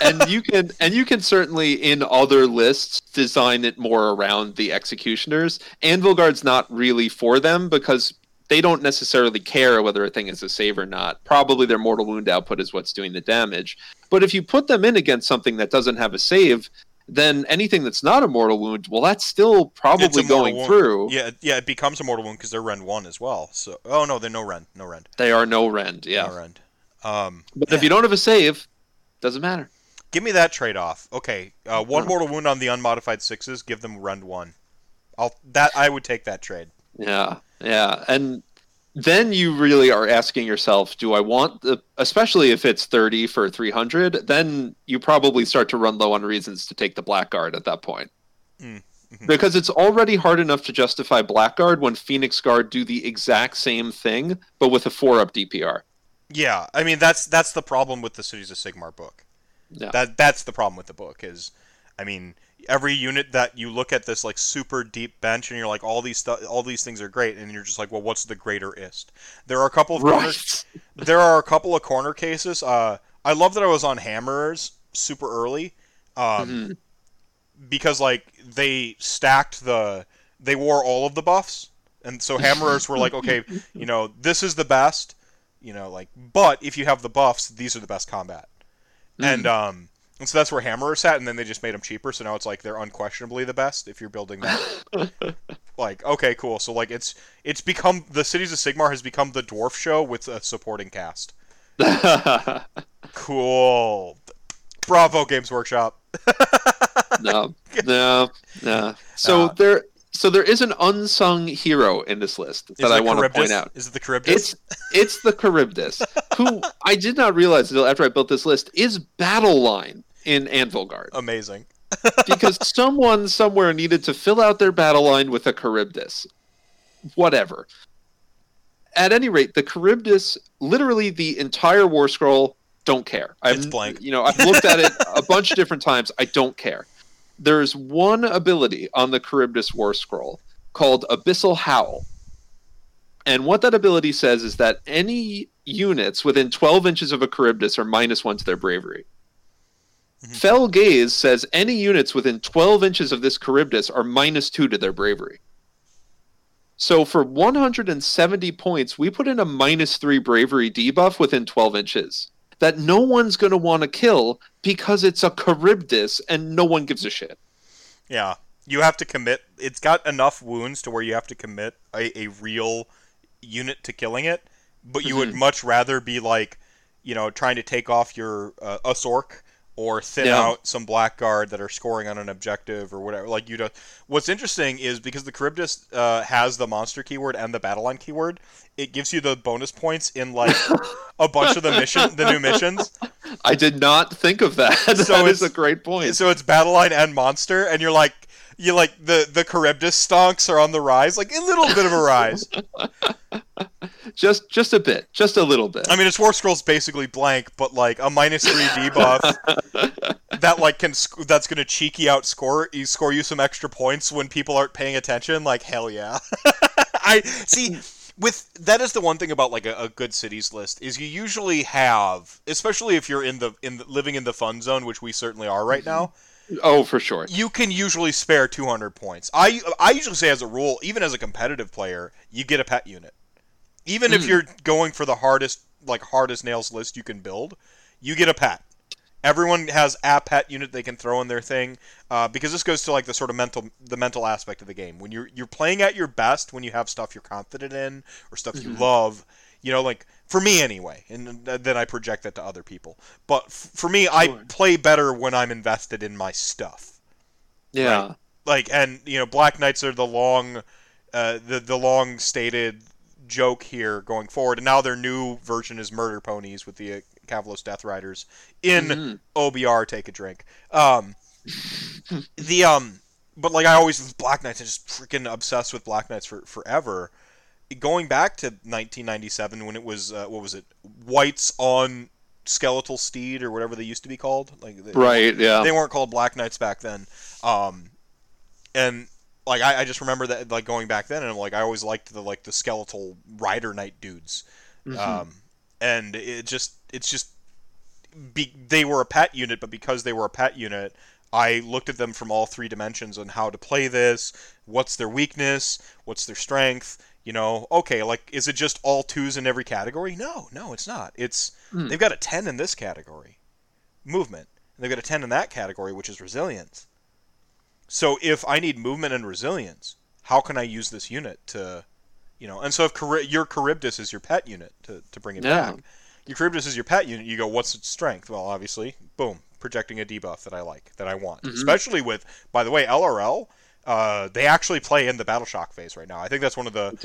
and you can and you can certainly in other lists design it more around the executioners. Anvilgard's not really for them because they don't necessarily care whether a thing is a save or not. Probably their mortal wound output is what's doing the damage. But if you put them in against something that doesn't have a save, then anything that's not a mortal wound, well, that's still probably going wound. through. yeah yeah it becomes a mortal wound because they're rend 1 as well so oh no they're no rend no rend They are no rend, yeah. no rend um But if you don't have a save, doesn't matter. give me that trade-off okay uh, one mortal wound on the unmodified sixes give them rend 1 i'll that i would take that trade Yeah, yeah, and then you really are asking yourself, do I want the, especially if it's thirty for three hundred? Then you probably start to run low on reasons to take the blackguard at that point. Mm, mm-hmm. because it's already hard enough to justify Blackguard when Phoenix Guard do the exact same thing, but with a four up DPR. Yeah, I mean that's that's the problem with the Cities of Sigmar book. Yeah. That that's the problem with the book is, I mean, every unit that you look at this like super deep bench and you're like all these stu- all these things are great and you're just like well what's the greater ist there are a couple of corner, Right. there are a couple of corner cases uh i love that i was on hammerers super early um Mhm. because like they stacked the they wore all of the buffs and so hammerers were like okay you know this is the best you know like but if you have the buffs these are the best combat and um and so that's where hammerer sat and then they just made them cheaper so now it's like they're unquestionably the best if you're building that. Like okay cool. So like it's it's become the cities of sigmar has become the dwarf show with a supporting cast. Cool. Bravo games workshop. No, no, no. So Uh, there, so there is an unsung hero in this list that I want to point out. is it the charybdis It's it's the Charybdis, who I did not realize until after I built this list is battle line in Anvilgard amazing because someone somewhere needed to fill out their battle line with a Charybdis. Whatever. At any rate, the Charybdis, literally the entire War Scroll, don't care. I've, It's blank. You know, I've looked at it a bunch of different times. I don't care. There's one ability on the Charybdis War Scroll called Abyssal Howl. And what that ability says is that any units within 12 inches of a Charybdis are minus one to their bravery. Mhm. Fell Gaze says any units within 12 inches of this Charybdis are minus two to their bravery. So for 170 points, we put in a minus three bravery debuff within 12 inches that no one's going to want to kill because it's a Charybdis and no one gives a shit. Yeah, you have to commit. It's got enough wounds to where you have to commit a, a real unit to killing it, but you would Mhm. much rather be like, you know, trying to take off your uh, Usork or thin Yeah. out some blackguard that are scoring on an objective or whatever. Like you do. What's interesting is because the Charybdis uh, has the monster keyword and the battle line keyword, it gives you the bonus points in like a bunch of the mission, the new missions. I did not think of that. So that is it's- a great point. So it's battle line and monster, and you're like, you like the the Charybdis stonks are on the rise, like a little bit of a rise. Just just a bit, just a little bit. I mean, its war scroll's basically blank, but like a minus three debuff that like can sc- that's gonna cheeky out score you score you some extra points when people aren't paying attention. Like hell yeah. I see. With that is the one thing about like a, a good cities list is you usually have, especially if you're in the in the, living in the fun zone, which we certainly are right mm-hmm. now. Oh, for sure. you can usually spare 200 points. I I usually say as a rule, even as a competitive player, you get a pet unit. Even if Mm. you're going for the hardest like hardest nails list you can build, you get a pet. Everyone has a pet unit they can throw in their thing uh, because this goes to like the sort of mental the mental aspect of the game. When you're you're playing at your best, when you have stuff you're confident in or stuff you Mhm. love, you know, like for me anyway, and then I project that to other people. But f- for me, I play better when I'm invested in my stuff Yeah. like and you know black knights are the long uh, the the long stated joke here going forward and now their new version is murder ponies with the uh, Kavalos Death Riders in Mhm. OBR take a drink um the um but like I always Black Knights I just freaking obsessed with Black Knights for forever going back to 1997 when it was uh, what was it Wights on skeletal steed or whatever they used to be called like they- Right. Yeah. they weren't called Black Knights back then. Um, and like I, I just remember that like going back then, and I'm like I always liked the like the skeletal rider knight dudes. Mhm. Um, and it just it's just be, they were a pet unit, but because they were a pet unit, I looked at them from all three dimensions on how to play this. What's their weakness? What's their strength? You know, okay, like is it just all twos in every category? No, no, it's not. It's Hmm. they've got a ten in this category, movement. And they've got a ten in that category, which is resilience. So if I need movement and resilience, how can I use this unit to, you know? And so if your Charybdis is your pet unit to, to bring it Yeah. back, your Charybdis is your pet unit. You go, what's its strength? Well, obviously, boom, projecting a debuff that I like, that I want. Mhm. Especially with, by the way, LRL. Uh, they actually play in the battle shock phase right now. I think that's one of the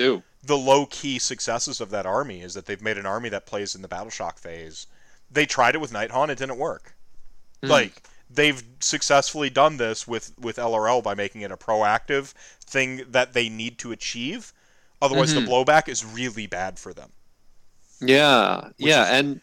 the low key successes of that army is that they've made an army that plays in the battle shock phase. They tried it with Nighthaunt, it didn't work. Hmm. Like they've successfully done this with with LRL by making it a proactive thing that they need to achieve. Otherwise, Mhm. the blowback is really bad for them. Yeah, yeah, is- and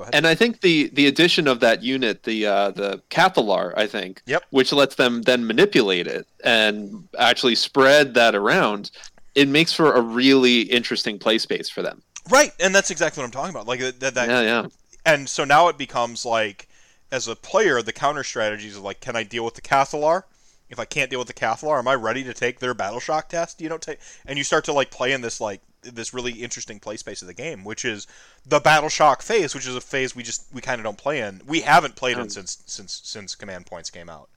Go ahead. and I think the the addition of that unit, the uh, the Cathalar, I think, Yep. which lets them then manipulate it and actually spread that around. It makes for a really interesting play space for them. right, and that's exactly what I'm talking about. Like that, that yeah, yeah, and so now it becomes like as a player the counter strategies of like can i deal with the cathalar if i can't deal with the cathalar am i ready to take their battle shock test you don't take and you start to like play in this like this really interesting play space of the game which is the battle shock phase which is a phase we just we kind of don't play in. We haven't played in Um. since since since command points came out.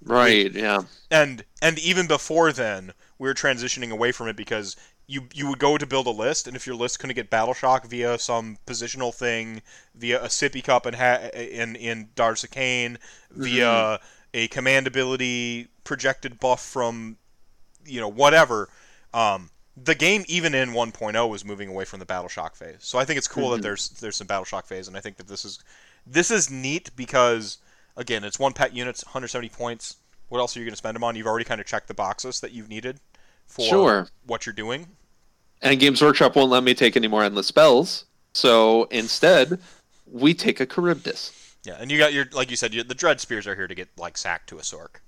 Right, yeah, and and even before then we were transitioning away from it because you you would go to build a list and if your list couldn't get battle shock via some positional thing via a sippy cup and ha- in in Darzakane via a command ability projected buff from you know whatever um, the game even in 1.0 was moving away from the battle shock phase so i think it's cool that Mhm. there's there's some battle shock phase and i think that this is this is neat because again it's one pet units 170 points what else are you going to spend them on you've already kind of checked the boxes that you've needed for Sure. what you're doing And Games Workshop won't let me take any more endless spells, so instead, we take a Charybdis. yeah and you got your like you said you, the dread spears are here to get like sacked to a sork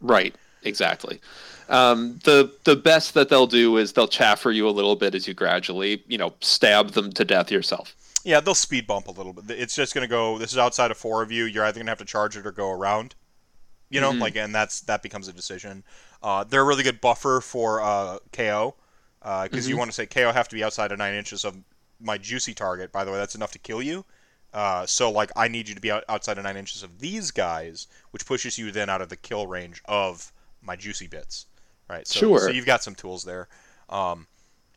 Right, exactly. Um, the the best that they'll do is they'll chaffer you a little bit as you gradually, you know, stab them to death yourself. yeah they'll speed bump a little bit it's just going to go this is outside of four of you you're either going to have to charge it or go around you know Mhm. like and that's that becomes a decision uh, they're a really good buffer for uh, ko because you Mhm. want to say ko have to be outside of nine inches of my juicy target by the way that's enough to kill you uh, so like i need you to be out, outside of nine inches of these guys which pushes you then out of the kill range of my juicy bits right? So, Sure. so you've got some tools there. Um,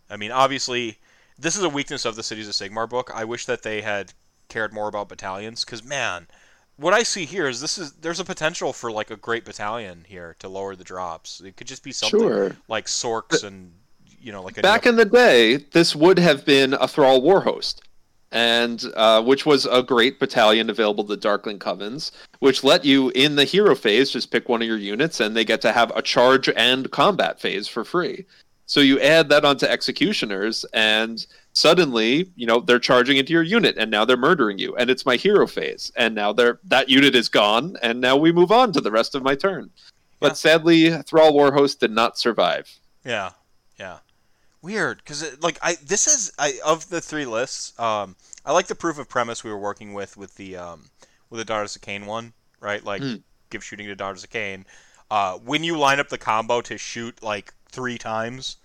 i mean obviously this is a weakness of the cities of sigmar book. I wish that they had cared more about battalions because man what i see here is this is there's a potential for like a great battalion here to lower the drops. It could just be something Sure. like sorks and you know like a Back in the day, this would have been a Thrall war host, and uh, which was a great battalion available to Darkling Covens, which let you in the hero phase just pick one of your units, and they get to have a charge and combat phase for free. So you add that onto executioners, and suddenly, you know, they're charging into your unit, and now they're murdering you, and it's my hero phase, and now they're that unit is gone, and now we move on to the rest of my turn. But Yeah. sadly, Thrall Warhost did not survive. Yeah, yeah. Weird, because like I this is I of the three lists. Um, I like the proof of premise we were working with with the um with the of Khaine one, right? Like Hmm. give shooting to of Khaine. Uh, when you line up the combo to shoot like three times,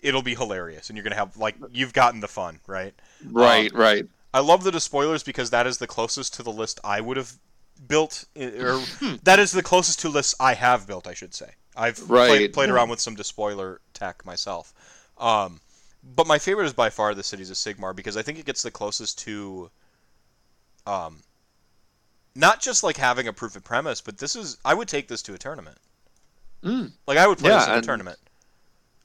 it'll be hilarious, and you're gonna have like you've gotten the fun, right? Right, right. I love the despoilers because that is the closest to the list I would have built, or Hmm. that is the closest to lists I have built. I should say. I've Right. played, played around with some despoiler tech myself, um, but my favorite is by far the Cities of Sigmar because I think it gets the closest to, um, not just like having a proof of premise, but this is I would take this to a tournament. Mm. Like I would play Yeah, this in a tournament.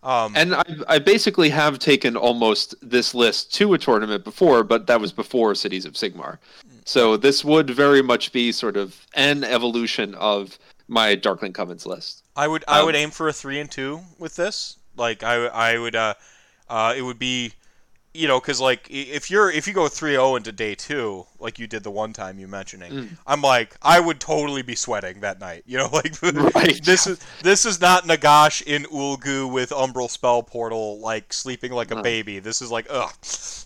Um, And I, I basically have taken almost this list to a tournament before, but that was before Cities of Sigmar. So this would very much be sort of an evolution of my Darkling Covens list. I would I Um, would aim for a three and two with this. Like I I would uh, uh it would be, you know, because like if you're if you go 3-0 into day two, like you did the one time you mentioning, Mm. I'm like I would totally be sweating that night. You know, like Right. this is this is not Nagash in Ulgu with Umbral Spell Portal like sleeping like a No. baby. This is like ugh,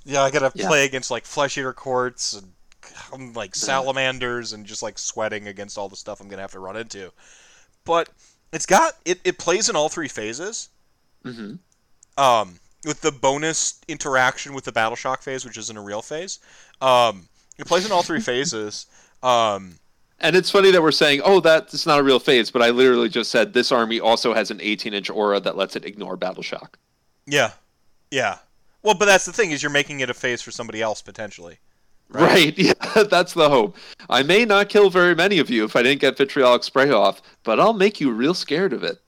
yeah, I gotta Yeah. play against like Flesh Eater Courts and um, like salamanders and just like sweating against all the stuff I'm gonna have to run into. But it's got it, it plays in all three phases. Hmm Um, with the bonus interaction with the battle shock phase, which isn't a real phase. Um, it plays in all three phases. Um, And it's funny that we're saying, oh, that's not a real phase, but I literally just said this army also has an 18 inch aura that lets it ignore Battle Shock. yeah, yeah. Well, but that's the thing is you're making it a phase for somebody else potentially. Right. Yeah, that's the hope. I may not kill very many of you if I didn't get vitriolic spray off, but I'll make you real scared of it.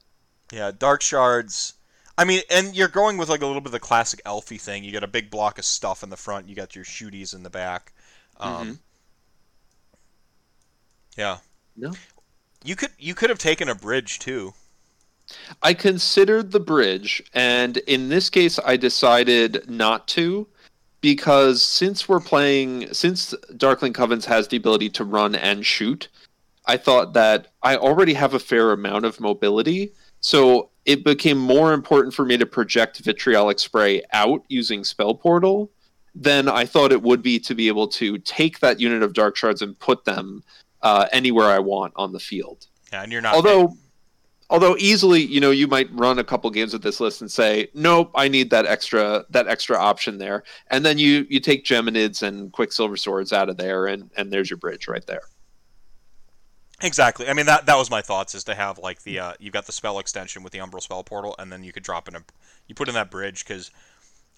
Yeah, dark shards. I mean, and you're going with like a little bit of the classic Elfie thing. You got a big block of stuff in the front. You got your shooties in the back. Um, Mhm. Yeah. No. You could you could have taken a bridge too. I considered the bridge, and in this case, I decided not to because since we're playing, since Darkling Covens has the ability to run and shoot, I thought that I already have a fair amount of mobility. So it became more important for me to project Vitriolic Spray out using Spell Portal than I thought it would be to be able to take that unit of Dark Shards and put them uh, anywhere I want on the field. Yeah, and you're not. Although, although easily, you know, you might run a couple games with this list and say, "Nope, I need that extra that extra option there," and then you you take Geminids and Quicksilver Swords out of there, and and there's your bridge right there. Exactly. I mean that that was my thoughts is to have like the uh, you've got the spell extension with the Umbral spell portal, and then you could drop in a you put in that bridge because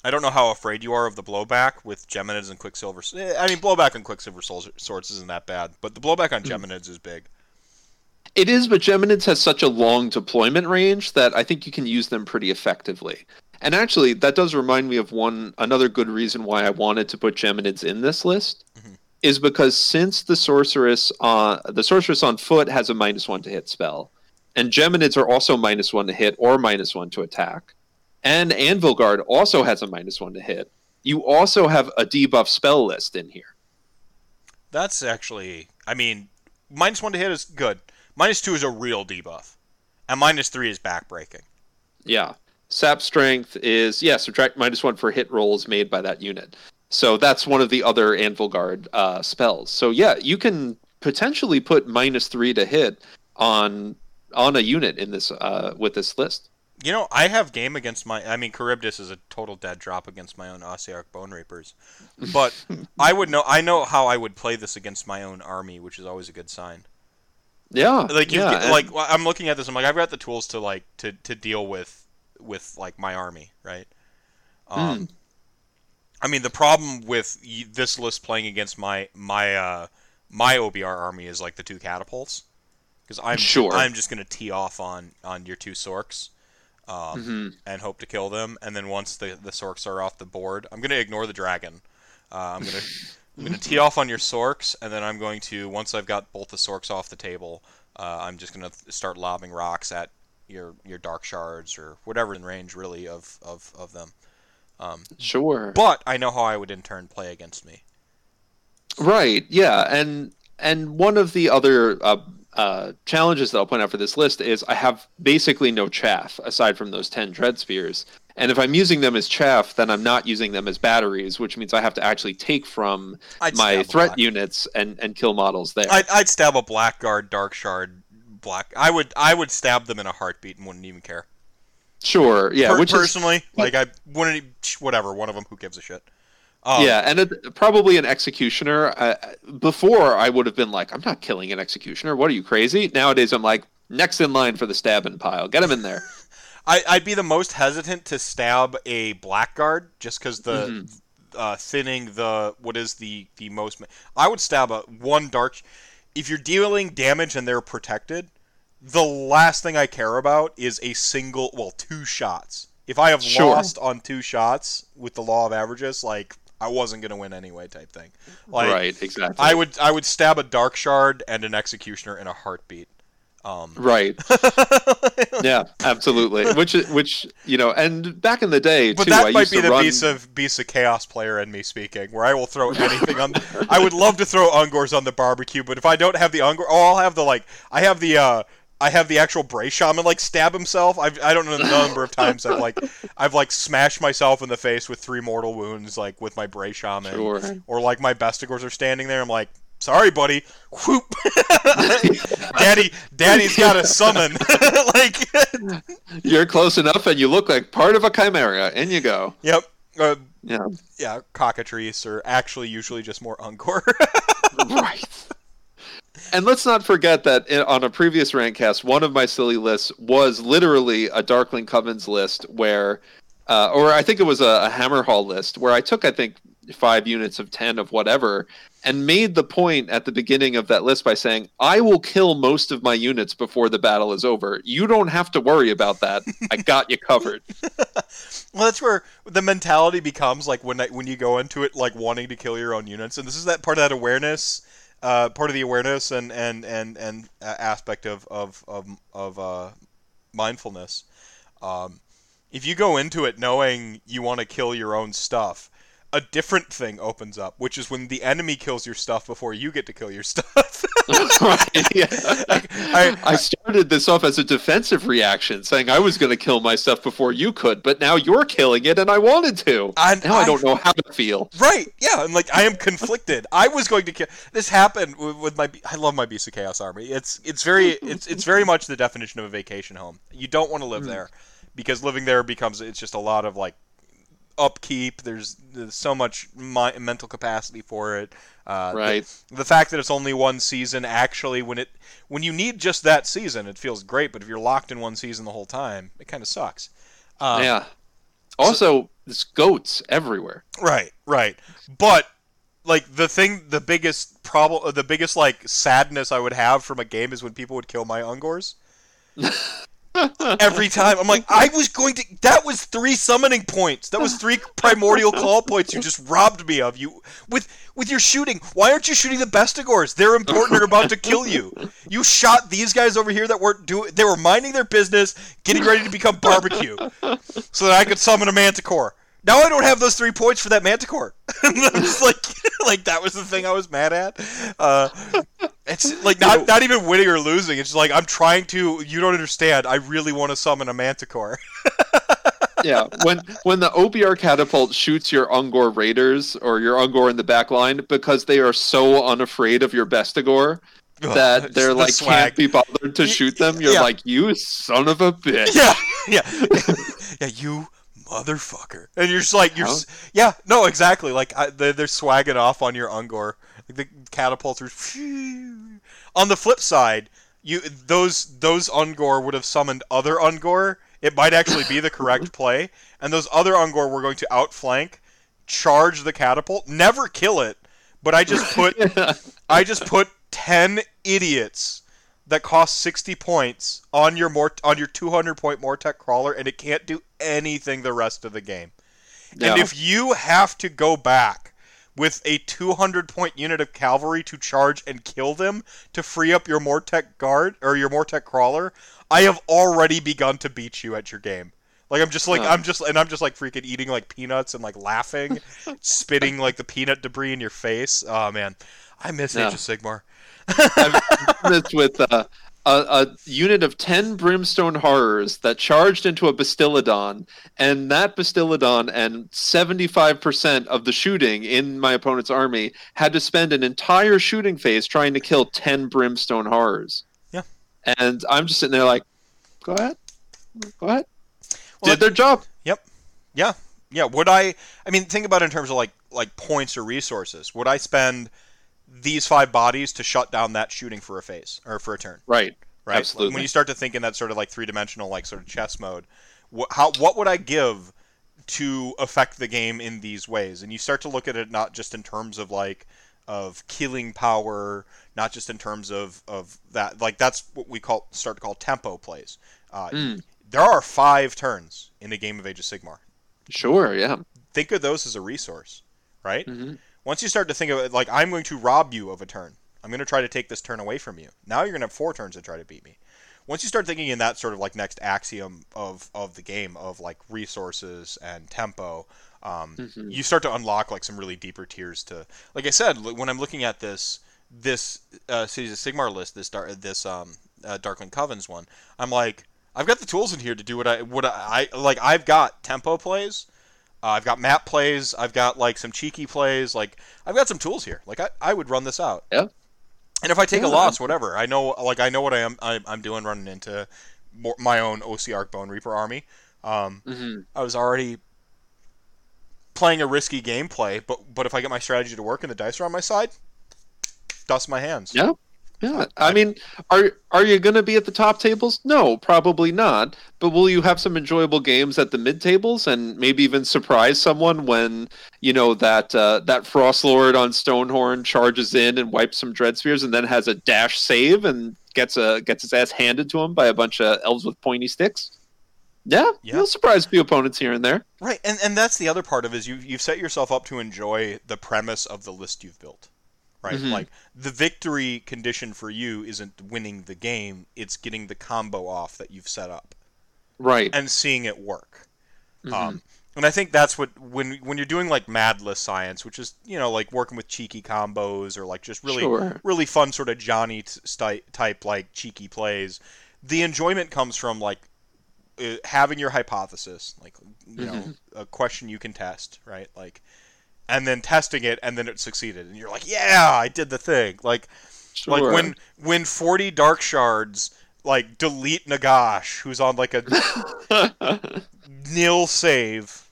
I don't know how afraid you are of the blowback with Geminids and Quicksilver. eh, I mean blowback on Quicksilver Swords isn't that bad, but the blowback on Geminids is big. It is, but Geminids has such a long deployment range that I think you can use them pretty effectively. And actually, that does remind me of one another good reason why I wanted to put Geminids in this list Mhm. Is because since the sorceress on the sorceress on foot has a minus one to hit spell, and Geminids are also minus one to hit or minus one to attack, and Anvilgard also has a minus one to hit. You also have a debuff spell list in here. That's actually, I mean, minus one to hit is good. Minus two is a real debuff, and minus three is backbreaking. Yeah. Sap strength is yeah, subtract minus one for hit rolls made by that unit. So that's one of the other Anvilgard uh, spells. So yeah, you can potentially put minus three to hit on on a unit in this uh, with this list. You know, I have game against my. I mean, Charybdis is a total dead drop against my own Ossiarch Bonereapers, but I would know. I know how I would play this against my own army, which is always a good sign. Yeah, Like, you yeah, get- and- like I'm looking at this. I'm like, I've got the tools to like to, to deal with with like my army, right? Um, I mean, the problem with this list playing against my my uh, my OBR army is like the two catapults, because I'm Sure. I'm just gonna tee off on on your two sorks. Um, Mhm. and hope to kill them. And then once the the sorks are off the board, I'm gonna ignore the dragon. Uh, I'm gonna I'm gonna tee off on your sorks, and then I'm going to once I've got both the sorks off the table, uh, I'm just gonna th- start lobbing rocks at your your dark shards or whatever in range really of of of them. Um, sure. but I know how I would in turn play against me. Right. Yeah, and and one of the other uh, uh, challenges that I'll point out for this list is I have basically no chaff aside from those ten dread spears. And if I'm using them as chaff, then I'm not using them as batteries, which means I have to actually take from I'd my threat units and, and kill models there. I'd, I'd stab a blackguard, dark shard, black. I would I would stab them in a heartbeat and wouldn't even care. Sure. Yeah. Per- which is personally, like I wouldn't. Whatever, one of them. Who gives a shit? Um, yeah, and it, probably an executioner. Uh, before I would have been like, I'm not killing an executioner. What are you crazy? Nowadays I'm like, next in line for the stabbing pile. Get him in there. I, I'd be the most hesitant to stab a blackguard just because the Mm-hmm. uh, thinning the what is the the most. I would stab a one dark. If you're dealing damage and they're protected, the last thing I care about is a single, well, two shots. If I have Sure. lost on two shots with the law of averages, like I wasn't gonna win anyway, type thing. Like, right. Exactly. I would I would stab a dark shard and an executioner in a heartbeat. Um, Right. yeah, absolutely. Which which you know, and back in the day But too, that I might be the run. beast of beast of chaos player in me speaking, where I will throw anything on. I would love to throw Ungors on the barbecue, but if I don't have the Ungor, oh, I'll have the like. I have the uh, I have the actual Bray Shaman like stab himself. I've I don't know the number of times I've like I've like smashed myself in the face with three mortal wounds like with my Bray Shaman, Sure. or like my Bestigors are standing there. I'm like. Sorry, buddy. Whoop. Daddy, Daddy's got a summon. like, You're close enough, and you look like part of a chimera. In you go. yep. Uh, Yeah. yeah, cockatrice, or actually usually just more Ungor. right. And let's not forget that in, on a previous Rantcast, one of my silly lists was literally a Darkling Covens list where, uh, or I think it was a, a Hammerhal list where I took, I think, five units of 10 of whatever and made the point at the beginning of that list by saying, I will kill most of my units before the battle is over. You don't have to worry about that. I got you covered. well, that's where the mentality becomes like when I, when you go into it like wanting to kill your own units, and this is that part of that awareness uh, part of the awareness and and and and uh, aspect of of of, of uh, mindfulness. Um, if you go into it knowing you want to kill your own stuff, a different thing opens up, which is when the enemy kills your stuff before you get to kill your stuff. right, yeah. I, I, started this off as a defensive reaction, saying I was going to kill my stuff before you could, but now you're killing it, and I wanted to. I, now I, I don't know how to feel. Right? Yeah, I'm like I am conflicted. I was going to kill. This happened with, with my. I love my Beast of Chaos army. It's it's very it's it's very much the definition of a vacation home. You don't want to live mm. there because living there becomes it's just a lot of like upkeep. There's, there's so much mi- mental capacity for it. Uh, right. The, the, fact that it's only one season, actually, when it when you need just that season, it feels great. But if you're locked in one season the whole time, it kind of sucks. Um, yeah. Also, so, there's goats everywhere. Right. Right. But like the thing, the biggest problem, the biggest like sadness I would have from a game is when people would kill my Ungors. every time. I'm like, I was going to. That was three summoning points. That was three primordial call points. You just robbed me of you with with your shooting. Why aren't you shooting the Bestigors? They're important. They're about to kill you. You shot these guys over here that weren't doing. They were minding their business, getting ready to become barbecue, so that I could summon a Manticore. Now I don't have those three points for that Manticore. just like, like that was the thing I was mad at. Uh, it's like not not even winning or losing. It's like I'm trying to. You don't understand. I really want to summon a Manticore. yeah, when when the OBR catapult shoots your Ungor Raiders or your Ungor in the back line because they are so unafraid of your Bestigor that they're the like swag. can't be bothered to shoot them. You're yeah. like, you son of a bitch. Yeah, yeah, yeah. You motherfucker. And you're just like, you're, yeah, no, exactly. Like I, they're, they're swagging off on your Ungor. Like the catapults are. On the flip side, you those those Ungor would have summoned other Ungor. It might actually be the correct play, and those other Ungor were going to outflank, charge the catapult, never kill it. But I just put, I just put ten idiots that costs 60 points on your more on your 200 point Mortek crawler and it can't do anything the rest of the game. And if you have to go back with a 200 point unit of cavalry to charge and kill them to free up your Mortek guard or your Mortek crawler, I have already begun to beat you at your game. Like I'm just like I'm just and I'm just like freaking eating like peanuts and like laughing, spitting like the peanut debris in your face. Oh man, I miss Age of Sigmar. I've done this with uh, a, a, unit of 10 brimstone horrors that charged into a Bastiladon, and that Bastiladon and 75% of the shooting in my opponent's army had to spend an entire shooting phase trying to kill 10 brimstone horrors. Yeah. And I'm just sitting there like, go ahead. Go ahead. Well, Did their job. Yep. Yeah. Yeah. Would I I mean think about it in terms of like like points or resources. Would I spend these five bodies to shut down that shooting for a phase or for a turn. Right. Right. Absolutely. When you start to think in that sort of like three dimensional like sort of chess mode, what, how what would I give to affect the game in these ways? And you start to look at it not just in terms of like of killing power, not just in terms of of that like that's what we call start to call tempo plays. Uh, mm. There are five turns in a game of Age of Sigmar. Sure. Yeah. Think of those as a resource, right? Mm-hmm. Once you start to think of it like I'm going to rob you of a turn, I'm going to try to take this turn away from you. Now you're going to have four turns to try to beat me. Once you start thinking in that sort of like next axiom of of the game of like resources and tempo, um, mm-hmm. you start to unlock like some really deeper tiers to. Like I said, when I'm looking at this this uh, Cities of Sigmar list, this dar- this um, uh, Darkling Covens one, I'm like, I've got the tools in here to do what I what I, I like. I've got tempo plays uh, I've got map plays. I've got like some cheeky plays. Like I've got some tools here. Like I, I would run this out. Yeah. And if I take yeah, a loss, whatever, I know like I know what I am I, am doing running into more, my own OC Bone Reaper army. Um, mm-hmm. I was already playing a risky gameplay, but but if I get my strategy to work and the dice are on my side, dust my hands. Yeah. Yeah, I mean, are are you going to be at the top tables? No, probably not. But will you have some enjoyable games at the mid tables and maybe even surprise someone when you know that uh, that Frost Lord on Stonehorn charges in and wipes some Dread Spears and then has a dash save and gets a gets his ass handed to him by a bunch of elves with pointy sticks? Yeah, yeah. you'll surprise a few opponents here and there. Right, and and that's the other part of it is you you've set yourself up to enjoy the premise of the list you've built right? Mhm. Like the victory condition for you isn't winning the game; it's getting the combo off that you've set up Right. and seeing it work. Mhm. Um, and I think that's what when when you're doing like mad list science, which is you know like working with cheeky combos or like just really Sure. really fun sort of Johnny t- type like cheeky plays. The enjoyment comes from like uh, having your hypothesis, like you know Mhm. a question you can test, right? Like, and then testing it, and then it succeeded, and you're like, yeah, I did the thing. Like Sure. like when when 40 dark shards like delete Nagash, who's on like a nil save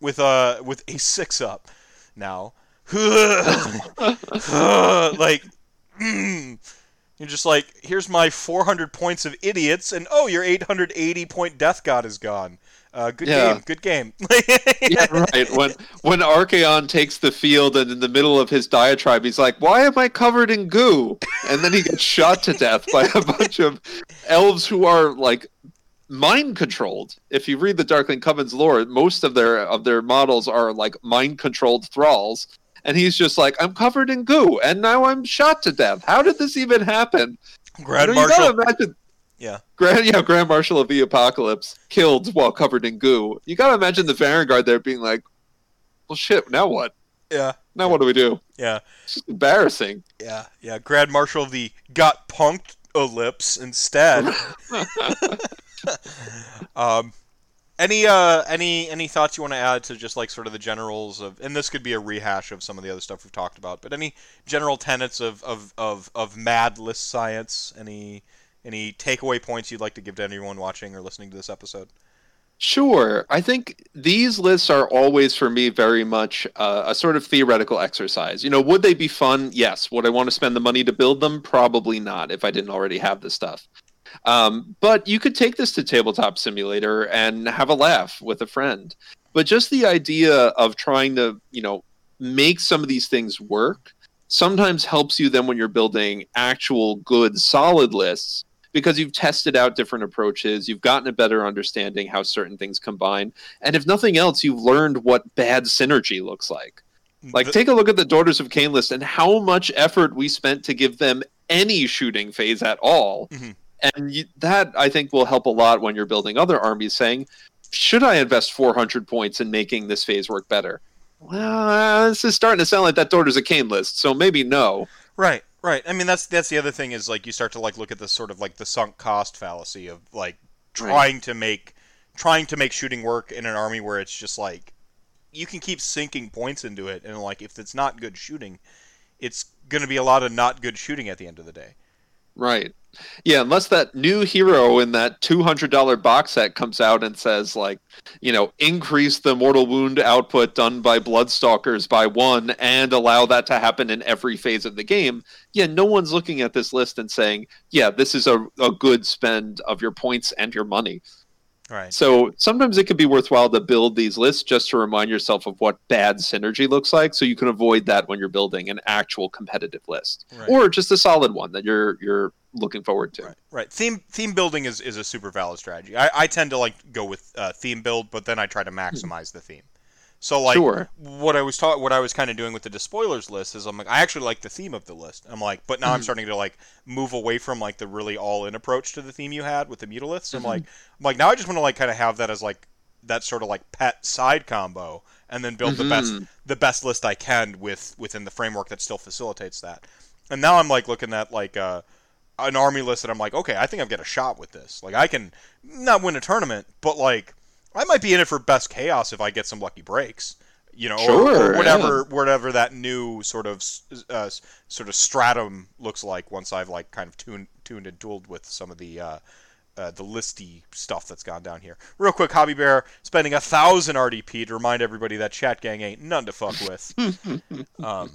with a with a six up now. like mm. you're just like here's my 400 points of idiots and oh your 880 point death god is gone. Uh, good Yeah. game, good game. yeah, right. When when Archaon takes the field and in the middle of his diatribe, he's like, "Why am I covered in goo?" And then he gets shot to death by a bunch of elves who are like mind controlled. If you read the Darkling Coven's lore, most of their of their models are like mind controlled thralls. And he's just like, I'm covered in goo, and now I'm shot to death. How did this even happen? Grand You know, you gotta imagine Yeah. Grand, yeah, Grand Marshal of the Apocalypse killed while covered in goo. You gotta imagine the Vanguard there being like, "Well, shit. Now what? Yeah, Now what do we do?" yeah. It's just embarrassing. Yeah, yeah. Grand Marshal of the got punked ellipse instead. um, any uh, any any thoughts you want to add to just like sort of the generals of, and this could be a rehash of some of the other stuff we've talked about, but any general tenets of of of, of mad list science? Any any takeaway points you'd like to give to anyone watching or listening to this episode? Sure. I think these lists are always, for me, very much uh, a sort of theoretical exercise. You know, would they be fun? Yes. Would I want to spend the money to build them? Probably not if I didn't already have the stuff. Um, but you could take this to Tabletop Simulator and have a laugh with a friend. But just the idea of trying to, you know, make some of these things work sometimes helps you then when you're building actual good, solid lists because you've tested out different approaches, you've gotten a better understanding how certain things combine, and if nothing else, you've learned what bad synergy looks like. Like, The- take a look at the Daughters of Khaine list and how much effort we spent to give them any shooting phase at all. Mhm. And you, that, I think, will help a lot when you're building other armies, saying, should I invest 400 points in making this phase work better? Well, this is starting to sound like that Daughters of Khaine list, so maybe no. Right, right. I mean, that's that's the other thing is like you start to like look at this sort of like the sunk cost fallacy of like trying to make trying to make shooting work in an army where it's just like you can keep sinking points into it and like if it's not good shooting, it's going to be a lot of not good shooting at the end of the day. Right. Yeah, unless that new hero in that $200 box set comes out and says, like, you know, increase the mortal wound output done by Bloodstalkers by one and allow that to happen in every phase of the game. Yeah, no one's looking at this list and saying, yeah, this is a, a good spend of your points and your money. Right. So sometimes it can be worthwhile to build these lists just to remind yourself of what bad synergy looks like so you can avoid that when you're building an actual competitive list Right. or just a solid one that you're you're looking forward to. Right, right. Theme theme building is, is a super valid strategy. I, I tend to like go with uh, theme build, but then I try to maximize the theme. So like Sure. what I was taught, what I was kind of doing with the despoilers list is I'm like I actually like the theme of the list. I'm like, but now I'm Mhm. starting to like move away from like the really all in approach to the theme you had with the mutaliths. I'm Mhm. like, I'm like now I just want to like kind of have that as like that sort of like pet side combo, and then build the best the best list I can with within the framework that still facilitates that. And now I'm like looking at like uh, an army list that I'm like, okay, I think I've got a shot with this. Like I can not win a tournament, but like I might be in it for best chaos if I get some lucky breaks. You know, or- Sure, or, whatever, whatever that new sort of uh, sort of stratum looks like once I've like kind of tuned tuned and tooled with some of the uh, uh, the listy stuff that's gone down here. Real quick, Hobby Bear spending a thousand RDP to remind everybody that Chat Gang ain't none to fuck with. um,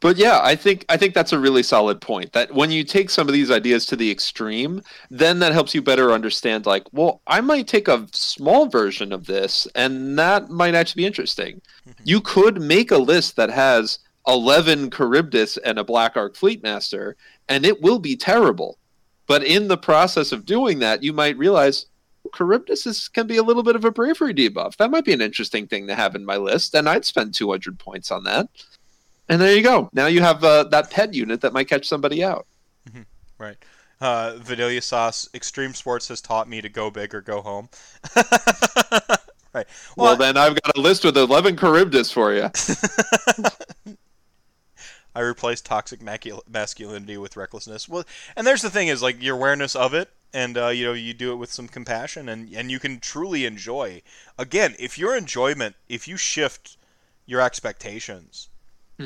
But yeah, I think I think that's a really solid point. That when you take some of these ideas to the extreme, then that helps you better understand. Like, well, I might take a small version of this, and that might actually be interesting. Mm-hmm. You could make a list that has eleven Charybdis and a Black Ark Fleetmaster, and it will be terrible. But in the process of doing that, you might realize Charybdis is, can be a little bit of a bravery debuff. That might be an interesting thing to have in my list, and I'd spend 200 points on that. And there you go. Now you have uh, that pet unit that might catch somebody out. Right. Uh, Vanilla Sauce Extreme Sports has taught me to go big or go home. right. Well, then I've got a list with 11 Charybdis for you. I replaced toxic macul- masculinity with recklessness. Well, and there's the thing is like your awareness of it, and uh, you know you do it with some compassion, and and you can truly enjoy. Again, if your enjoyment, if you shift your expectations,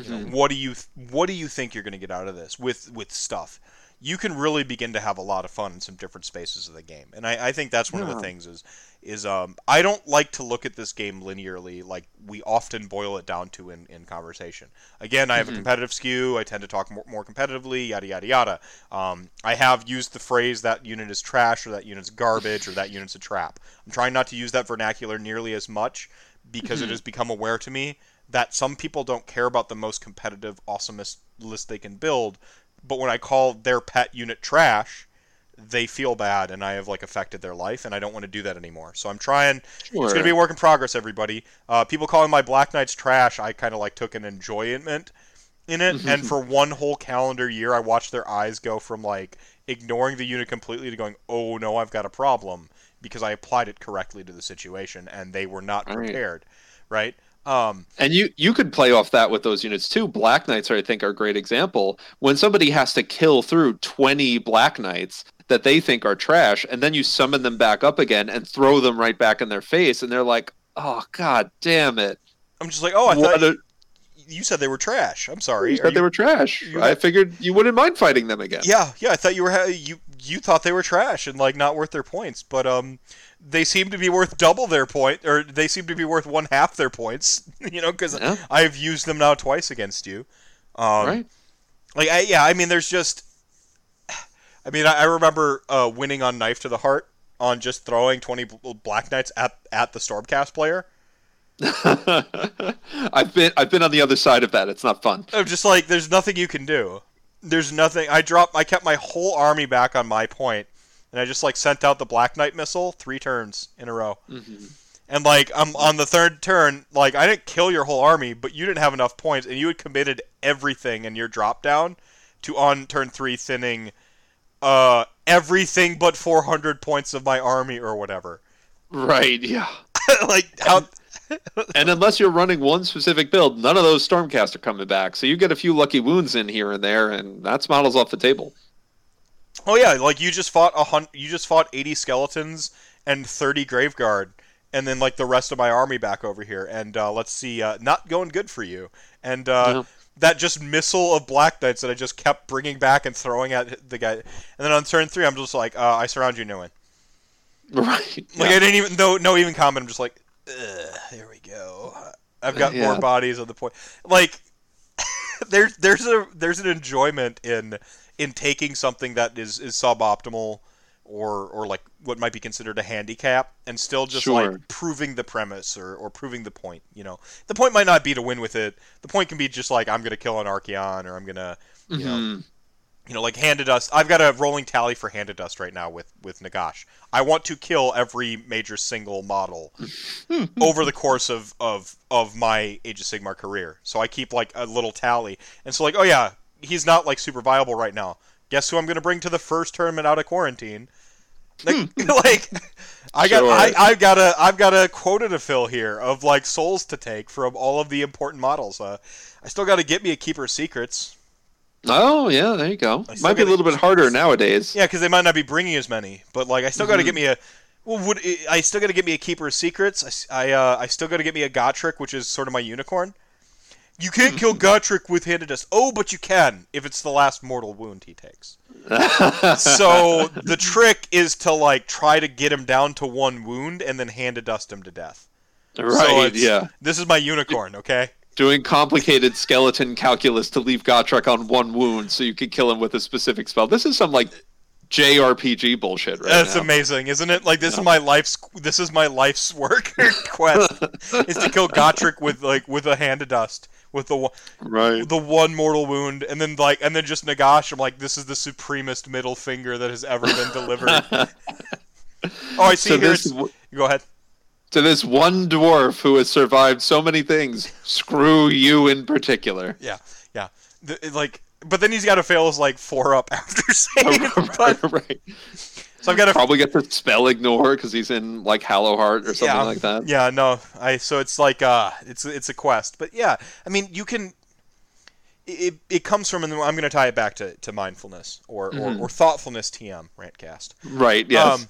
you know, what do you what do you think you're going to get out of this with with stuff? You can really begin to have a lot of fun in some different spaces of the game, and I, I think that's one of the things is is um, I don't like to look at this game linearly, like we often boil it down to in, in conversation. Again, I have Mhm. a competitive skew. I tend to talk more, more competitively, yada yada yada. Um, I have used the phrase that unit is trash, or that unit's garbage, or that unit's a trap. I'm trying not to use that vernacular nearly as much because it Mhm. has become aware to me that some people don't care about the most competitive, awesomest list they can build. But when I call their pet unit trash, they feel bad, and I have like affected their life, and I don't want to do that anymore. So I'm trying. Sure. It's going to be a work in progress, everybody. Uh, people calling my Black Knights trash, I kind of like took an enjoyment in it, and for one whole calendar year, I watched their eyes go from like ignoring the unit completely to going, "Oh no, I've got a problem," because I applied it correctly to the situation, and they were not Right. prepared. Right? Um, And you you could play off that with those units too. Black Knights are I think are a great example. When somebody has to kill through 20 Black Knights that they think are trash and then you summon them back up again and throw them right back in their face and they're like, "Oh god damn it." I'm just like, "Oh, I What thought a- you said they were trash." I'm sorry. you said they were trash. you I figured you wouldn't mind fighting them again. Yeah, yeah. I thought you were ha- you you thought they were trash and like not worth their points, but um, they seem to be worth double their point, or they seem to be worth one half their points. You know, because Yeah. I've used them now twice against you. Um, right? Like, I, yeah. I mean, there's just. I mean, I, I remember uh, winning on knife to the heart on just throwing twenty black knights at at the stormcast player. I've been I've been on the other side of that. It's not fun. I'm just like, there's nothing you can do. There's nothing. I dropped. I kept my whole army back on my point, and I just like sent out the Black Knight missile three turns in a row. And like, I'm on the third turn. Like, I didn't kill your whole army, but you didn't have enough points, and you had committed everything in your drop down to on turn three thinning uh everything but 400 points of my army or whatever. Right, yeah. like how And unless you're running one specific build, none of those Stormcast are coming back. So you get a few lucky wounds in here and there, and that's models off the table. Oh yeah, like you just fought a hun- you just fought 80 skeletons and 30 graveguard and then like the rest of my army back over here and uh, let's see uh, not going good for you. And uh, No. that just missile of black knights that I just kept bringing back and throwing at the guy. And then on turn 3 I'm just like uh, I surround you no one Right. Like yeah. I didn't even no no even comment. I'm just like Ugh, there we go. I've got more bodies on the point. Like there's there's a there's an enjoyment in in taking something that is is suboptimal or or like what might be considered a handicap and still just Sure. like proving the premise or, or proving the point you know the point might not be to win with it the point can be just like i'm gonna kill an archaon or i'm gonna you know Mhm. you know, like Hand of Dust. I've got a rolling tally for Hand of Dust right now with with Nagash. I want to kill every major single model over the course of of of my Age of Sigmar career. So I keep like a little tally, and so like, oh yeah, he's not like super viable right now. Guess who I'm going to bring to the first tournament out of quarantine? Like, like I got Sure. I, I've got a I've got a quota to fill here of like souls to take from all of the important models. Uh, I still got to get me a keeper of secrets. Oh yeah, there you go. Might be a little bit harder nowadays. Yeah, because they might not be bringing as many, but like I still got to Mhm. get me a. Well, would I still got to get me a keeper of secrets? I s- I, uh, I still got to get me a Gotrek, which is sort of my unicorn. You can't kill Gotrek with Hand of Dust. Oh, but you can if it's the last mortal wound he takes. So the trick is to like try to get him down to one wound and then handed dust him to death. Right. it's- yeah. This is my unicorn, okay? Doing complicated skeleton calculus to leave Gotrek on one wound so you can kill him with a specific spell. This is some like JRPG bullshit right That's now. amazing, isn't it? Like this is my life's this is my life's work quest is to kill Gotrek with like with a hand of dust with the one Right. the one mortal wound and then like and then just Nagash I'm like this is the supremest middle finger that has ever been delivered. oh, I see So here. this go ahead. to this one dwarf who has survived so many things. Screw you in particular. Yeah, yeah. The, like, but then he's got to fail his like four up after save. Oh, but, right. So I've got to Probably get the spell ignore because he's in like Hallowheart or something yeah, like that. Yeah, no. I so it's like uh it's it's a quest. But yeah, I mean you can it, it comes from and I'm going to tie it back to, to mindfulness or, Mhm. or, or thoughtfulness TM rantcast. Right. Yes. Um,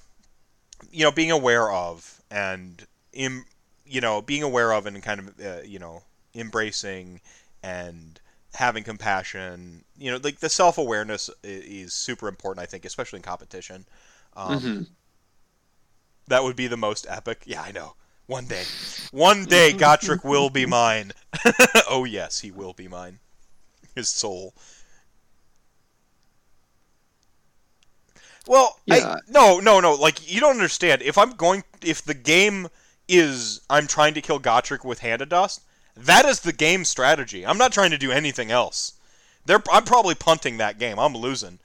you know, being aware of and Im, you know, being aware of and kind of uh, you know, embracing and having compassion, you know, like the self-awareness i- is super important I think, especially in competition. Um, Mhm. that would be the most epic. Yeah, I know. One day. One day Gotrek will be mine. oh yes, he will be mine. His soul. Well, Yeah. I, no, no, no. Like you don't understand. If I'm going, if the game is I'm trying to kill Gotrek with Hand of Dust, that is the game strategy. I'm not trying to do anything else. They're, I'm probably punting that game. I'm losing,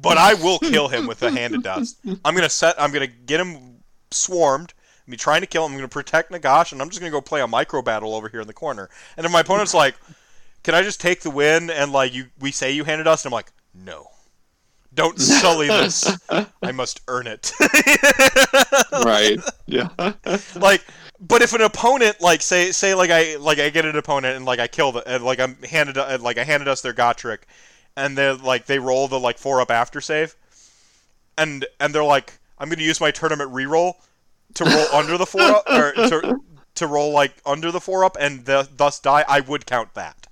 but I will kill him with a Hand of Dust. I'm gonna set. I'm gonna get him swarmed. I'm be trying to kill him. I'm gonna protect Nagash, and I'm just gonna go play a micro battle over here in the corner. And if my opponent's like, "Can I just take the win?" and like you, we say you handed us, and I'm like, "No, don't sully this. I must earn it." right. Yeah. like, but if an opponent like say say like I like I get an opponent and like I kill the and like I'm handed like I handed us their Gotrek, and they like they roll the like four up after save, and and they're like I'm gonna use my tournament reroll to roll under the four up or to to roll like under the four up and the, thus die. I would count that.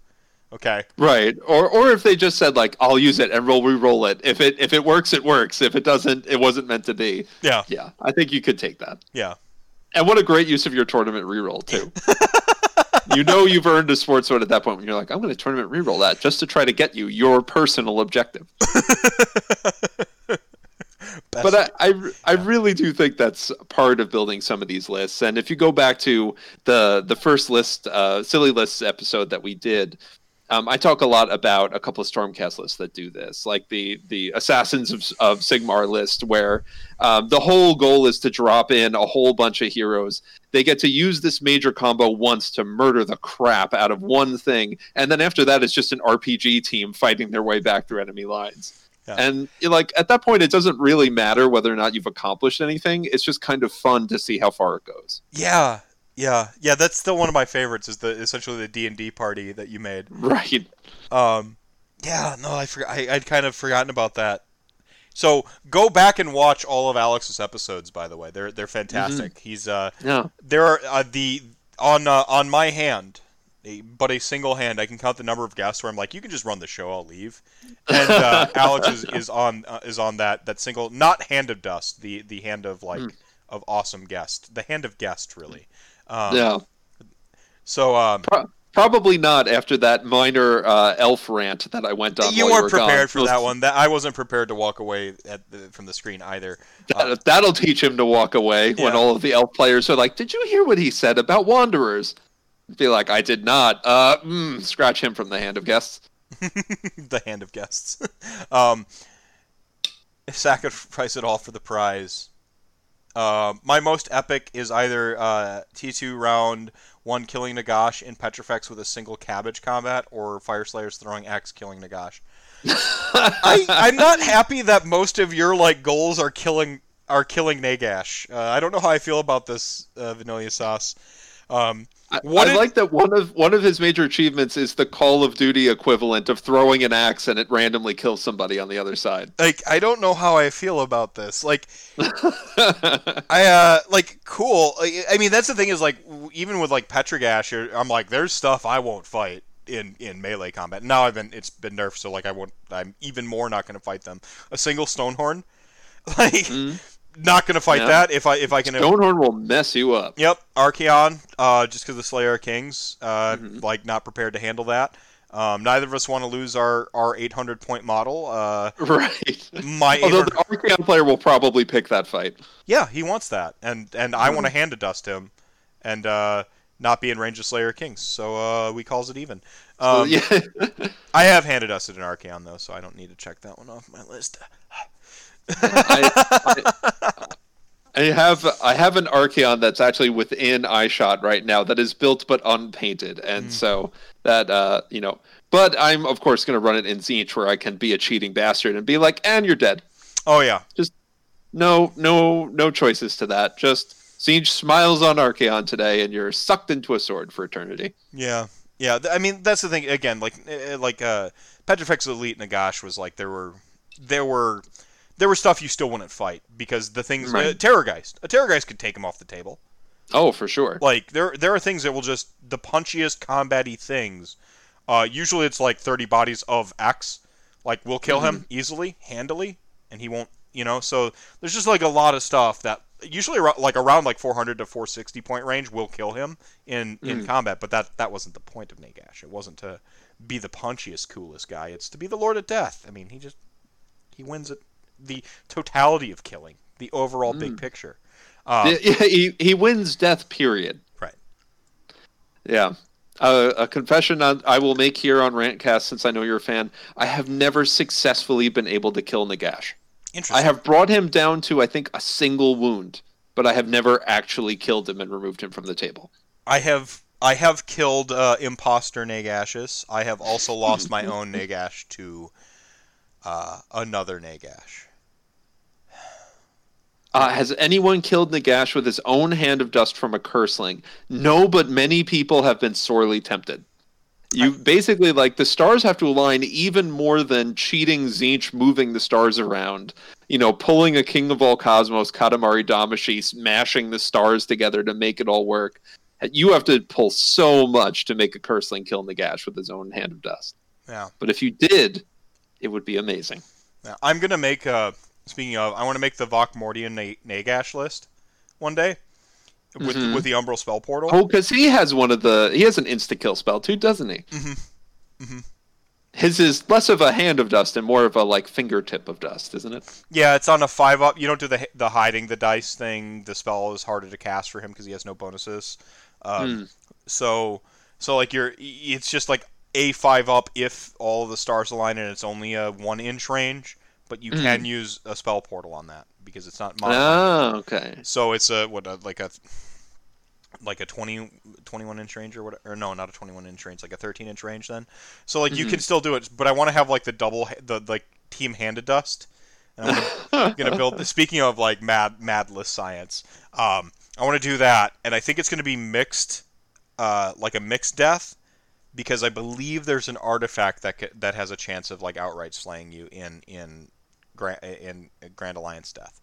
Okay. Right. Or or if they just said like I'll use it and we'll re-roll it. If it if it works, it works. If it doesn't, it wasn't meant to be. Yeah. Yeah. I think you could take that. Yeah. And what a great use of your tournament reroll too. you know you've earned a sports sword at that point when you're like, I'm gonna tournament reroll that just to try to get you your personal objective. But I, I, I really do think that's part of building some of these lists. And if you go back to the the first list, uh, silly lists episode that we did, um, I talk a lot about a couple of Stormcast lists that do this, like the the Assassins of, of Sigmar list, where um, the whole goal is to drop in a whole bunch of heroes. They get to use this major combo once to murder the crap out of one thing, and then after that, it's just an RPG team fighting their way back through enemy lines. Yeah. And like at that point, it doesn't really matter whether or not you've accomplished anything. It's just kind of fun to see how far it goes. yeah. Yeah. Yeah. That's still one of my favorites. Is the essentially the D and D party that you made. Right. Um, yeah, no, I forgot. I, I'd kind of forgotten about that. So go back and watch all of Alex's episodes. By the way, they're they're fantastic. He's uh, Yeah. there are uh, the on uh, on my hand, a, but a single hand. I can count the number of guests where I'm like, you can just run the show. I'll leave. And uh, Alex is, is on uh, is on that that single, not hand of dust, the the hand of like Hmm. of awesome guest, the hand of guest really. Um, yeah. So um, Pro- probably not after that minor uh, elf rant that I went on. you weren't were gone. prepared for that one. That I wasn't prepared to walk away at the, from the screen either. That, that'll teach him to walk away when all of the elf players are like, "Did you hear what he said about wanderers?" Be like, "I did not." Uh, mm, scratch him from the hand of guests. the hand of guests. um, sacrifice it all for the prize. Uh, my most epic is either uh, T2 round one killing Nagash in Petrifex with a single cabbage combat, or Fyreslayers throwing X killing Nagash. I, I'm not happy that most of your like goals are killing are killing Nagash. Uh, I don't know how I feel about this uh, vanilla sauce. Um, I, I like that one of one of his major achievements is the Call of Duty equivalent of throwing an axe and it randomly kills somebody on the other side. like I don't know how I feel about this. Like I uh like cool. I, mean that's the thing is like even with like Petragash, I'm like there's stuff I won't fight in in melee combat. Now I've been it's been nerfed, so like I won't. I'm even more not going to fight them. A single Stonehorn, like Mm. Not going to fight Yeah. that if I if I can. Stonehorn will mess you up. Yep, Archaon, uh, just because the Slayer of Kings, uh, Mhm. like not prepared to handle that. Um, neither of us want to lose our, our 800 point model. Uh, Right. my Although 800 the Archaon player will probably pick that fight. Yeah, he wants that, and and I Mm-hmm. want to hand to dust him, and uh, not be in range of Slayer Kings. So uh, we calls it even. So, Um, yeah. I have handed dusted an Archaon though, so I don't need to check that one off my list. I, I have I have an Archaon that's actually within eyeshot right now that is built but unpainted, and Mm. so that uh you know. But I'm of course going to run it in Tzeentch where I can be a cheating bastard and be like, and you're dead. Oh yeah, just No, no, no choices to that. Just Tzeentch smiles on Archaon today, and you're sucked into a sword for eternity. yeah, yeah. I mean, that's the thing. Again, like uh, like uh, Petrifex Elite Nagash was like there were there were there were stuff you still wouldn't fight because the things Right. Terrorgeist a Terrorgeist could take him off the table. Oh, for sure. Like there there are things that will just the punchiest combat-y things. Uh, usually it's like 30 bodies of X. Like we'll kill him easily, handily, and he won't. You know, so there's just like a lot of stuff that usually like around like 400 to 460 point range will kill him in in Mm. combat. But that that wasn't the point of Nagash. It wasn't to be the punchiest, coolest guy. It's to be the Lord of Death. I mean, he just he wins it the totality of killing, the overall big picture. Um, he he wins death. Period. Right. Yeah. Uh, a confession on, I will make here on Rantcast, since I know you're a fan. I have never successfully been able to kill Nagash. Interesting. I have brought him down to, I think, a single wound, but I have never actually killed him and removed him from the table. I have I have killed uh, imposter Nagashus. I have also lost my own Nagash to uh, another Nagash. Uh, has anyone killed Nagash with his own hand of dust from a cursling? No, but many people have been sorely tempted. You basically like the stars have to align even more than cheating Tzeentch moving the stars around. You know, pulling a King of all Cosmos, Katamari Damacy, smashing the stars together to make it all work. You have to pull so much to make a Cursling kill Nagash with his own hand of dust. Yeah. But if you did, it would be amazing. Now, I'm gonna make uh speaking of I want to make the Vokmortian Na- Nagash list one day with Mhm. with the Umbral spell portal. Oh, because he has one of the he has an insta kill spell too, doesn't he? Mm-hmm. Mm-hmm. His is less of a hand of dust and more of a like fingertip of dust, isn't it? Yeah, it's on a five up. You don't do the the hiding the dice thing. The spell is harder to cast for him because he has no bonuses. Um, Hmm. So so like you're it's just like a five up if all the stars align and it's only a one inch range, but you Mm. can use a spell portal on that because it's not modified. Ah, okay. So it's a what a, like a like a 20, 21 inch range or whatever. Or no, not a 21 inch range, like a 13 inch range then. So like you Mhm. can still do it, but I want to have like the double the like team handed dust. And I'm gonna, gonna build. Speaking of like mad madless science, um, I want to do that, and I think it's gonna be mixed, uh, like a mixed death, because I believe there's an artifact that ca- that has a chance of like outright slaying you in in Grand in Grand Alliance death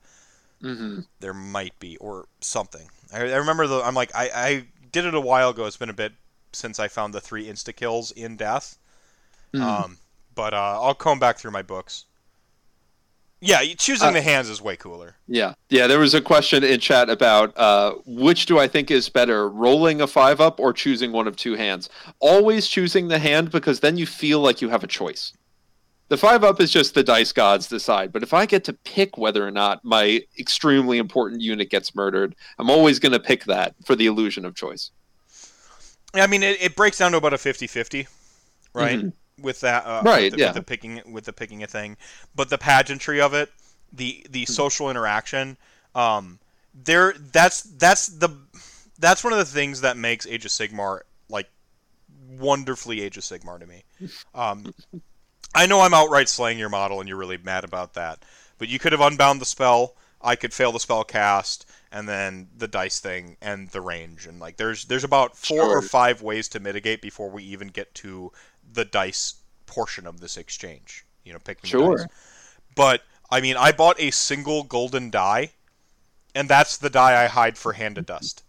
hmm there might be or something. I, I remember the I'm like I, I did it a while ago. It's been a bit since I found the three insta kills in death. Mm-hmm. Um, but uh, I'll comb back through my books. Yeah, choosing Uh, the hands is way cooler. Yeah, yeah. There was a question in chat about uh, which do I think is better, rolling a five up or choosing one of two hands. Always choosing the hand because then you feel like you have a choice. The five up is just the dice gods decide, but if I get to pick whether or not my extremely important unit gets murdered, I'm always going to pick that for the illusion of choice. I mean, it, it breaks down to about a 50-50, right? With that, uh, Mm-hmm. Right, With the, yeah. with the picking, with the picking a thing, but the pageantry of it, the the Mm-hmm. social interaction, um, there. That's that's the that's one of the things that makes Age of Sigmar like wonderfully Age of Sigmar to me. Um, I know I'm outright slaying your model, and you're really mad about that. But you could have unbound the spell. I could fail the spell cast, and then the dice thing and the range, and like there's there's about four or five ways to mitigate before we even get to the dice portion of this exchange. You know, picking Sure. dice. But I mean, I bought a single golden die, and that's the die I hide for hand of dust.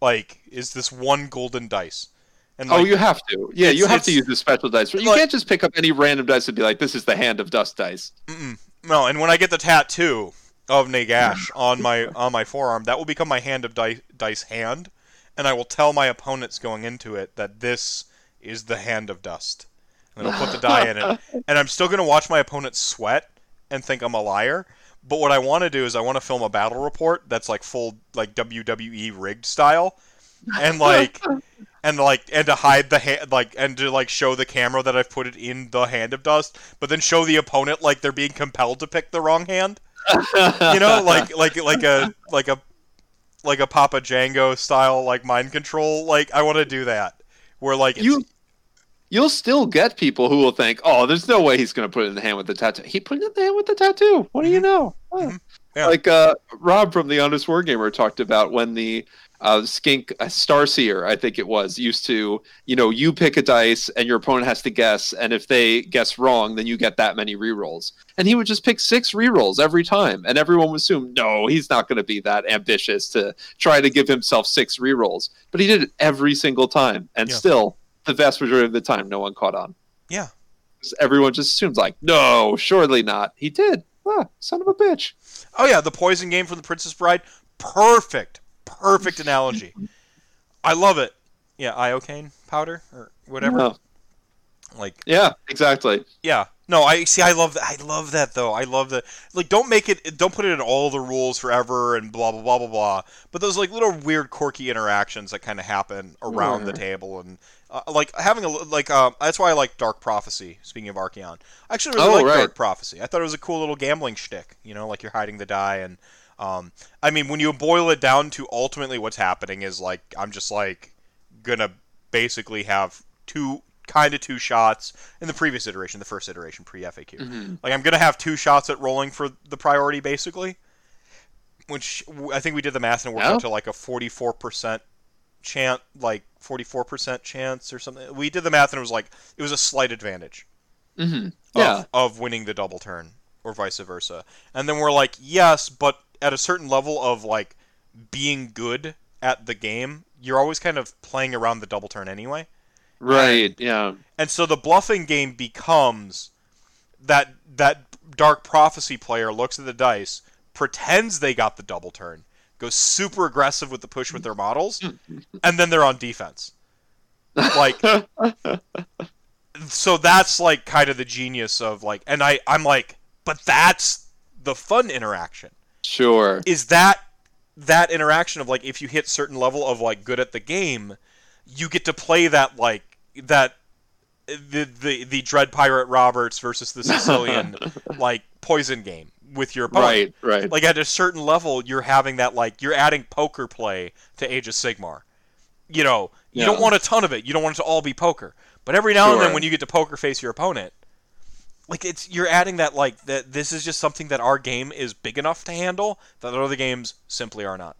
Like, is this one golden dice? And oh, like, you have to. Yeah, you have to use the special dice. You like- can't just pick up any random dice and be like, "This is the hand of dust dice." Mm-mm. No, and when I get the tattoo of Nagash on my on my forearm, that will become my hand of dice, dice hand, and I will tell my opponents going into it that this is the hand of dust. And I'll put the die in it, and I'm still gonna watch my opponents sweat and think I'm a liar. But what I want to do is I want to film a battle report that's like full like WWE rigged style, and like and like and to hide the hand like and to like show the camera that I've put it in the hand of dust, but then show the opponent like they're being compelled to pick the wrong hand. you know, like like like a like a like a Papa Django style like mind control. Like I want to do that where like it's, you you'll still get people who will think, "Oh, there's no way he's going to put it in the hand with the tattoo." He put it in the hand with the tattoo. What do you know? Oh. Mhm. Yeah. Like uh, Rob from the Honest Wargamer talked about when the uh, skink uh, Starseer, I think it was, used to, you know, you pick a dice and your opponent has to guess, and if they guess wrong, then you get that many rerolls. And he would just pick six rerolls every time, and everyone would assume, no, he's not going to be that ambitious to try to give himself six rerolls. But he did it every single time, and Yeah. still, the vast majority of the time, no one caught on. yeah. Everyone just assumes, like, no, surely not. He did. Ah, son of a bitch. Oh yeah, the poison game from the Princess Bride. Perfect, perfect analogy. I love it. Yeah, iocane powder or whatever. Yeah. Like Yeah, exactly. Yeah. No, I see. I love that. I love that though. I love that. Like, don't make it. Don't put it in all the rules forever and blah blah blah blah blah. But those like little weird, quirky interactions that kind of happen around the table and uh, like having a like. Uh, that's why I like Dark Prophecy. Speaking of Archaon, I actually really Oh, like right. Dark Prophecy. I thought it was a cool little gambling shtick. You know, like you're hiding the die and. Um, I mean, when you boil it down to ultimately what's happening is like I'm just like gonna basically have two kind of two shots in the previous iteration, the first iteration pre FAQ. Mhm. Like I'm gonna have two shots at rolling for the priority basically, which I think we did the math and it worked Yeah. out to like a 44% chance, like 44% chance or something. We did the math and it was like it was a slight advantage hmm of, Yeah. of winning the double turn or vice versa. And then we're like, yes, but at a certain level of like being good at the game, you're always kind of playing around the double turn anyway. Right. Yeah. And so the bluffing game becomes that that dark prophecy player looks at the dice, pretends they got the double turn, goes super aggressive with the push with their models, and then they're on defense. Like so that's like kind of the genius of like and I I'm like, but that's the fun interaction. Sure. Is that that interaction of like if you hit certain level of like good at the game, you get to play that like that the the the Dread Pirate Roberts versus the Sicilian like poison game with your opponent. Right. Right. Like at a certain level, you're having that like you're adding poker play to Age of Sigmar. You know, you Yeah. don't want a ton of it. You don't want it to all be poker. But every now and then, when you get to poker face your opponent, like it's you're adding that like that this is just something that our game is big enough to handle that other games simply are not.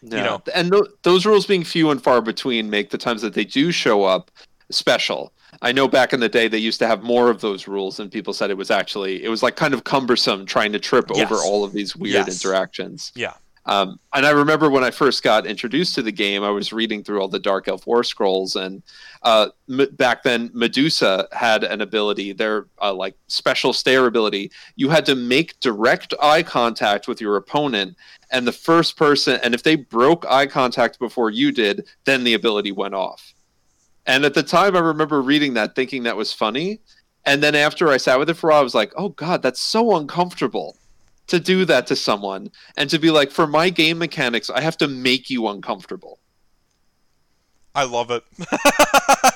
Yeah. know. and th- those rules being few and far between make the times that they do show up special. I know back in the day they used to have more of those rules, and people said it was actually it was like kind of cumbersome trying to trip Yes. over all of these weird Yes. interactions. Yeah. Um, and I remember when I first got introduced to the game, I was reading through all the Dark Elf War scrolls, and uh, m- back then Medusa had an ability, their uh, like special stare ability. You had to make direct eye contact with your opponent, and the first person, and if they broke eye contact before you did, then the ability went off. And at the time, I remember reading that, thinking that was funny. And then after I sat with it for a while, I was like, "Oh God, that's so uncomfortable." To do that to someone and to be like for my game mechanics i have to make you uncomfortable. I love it.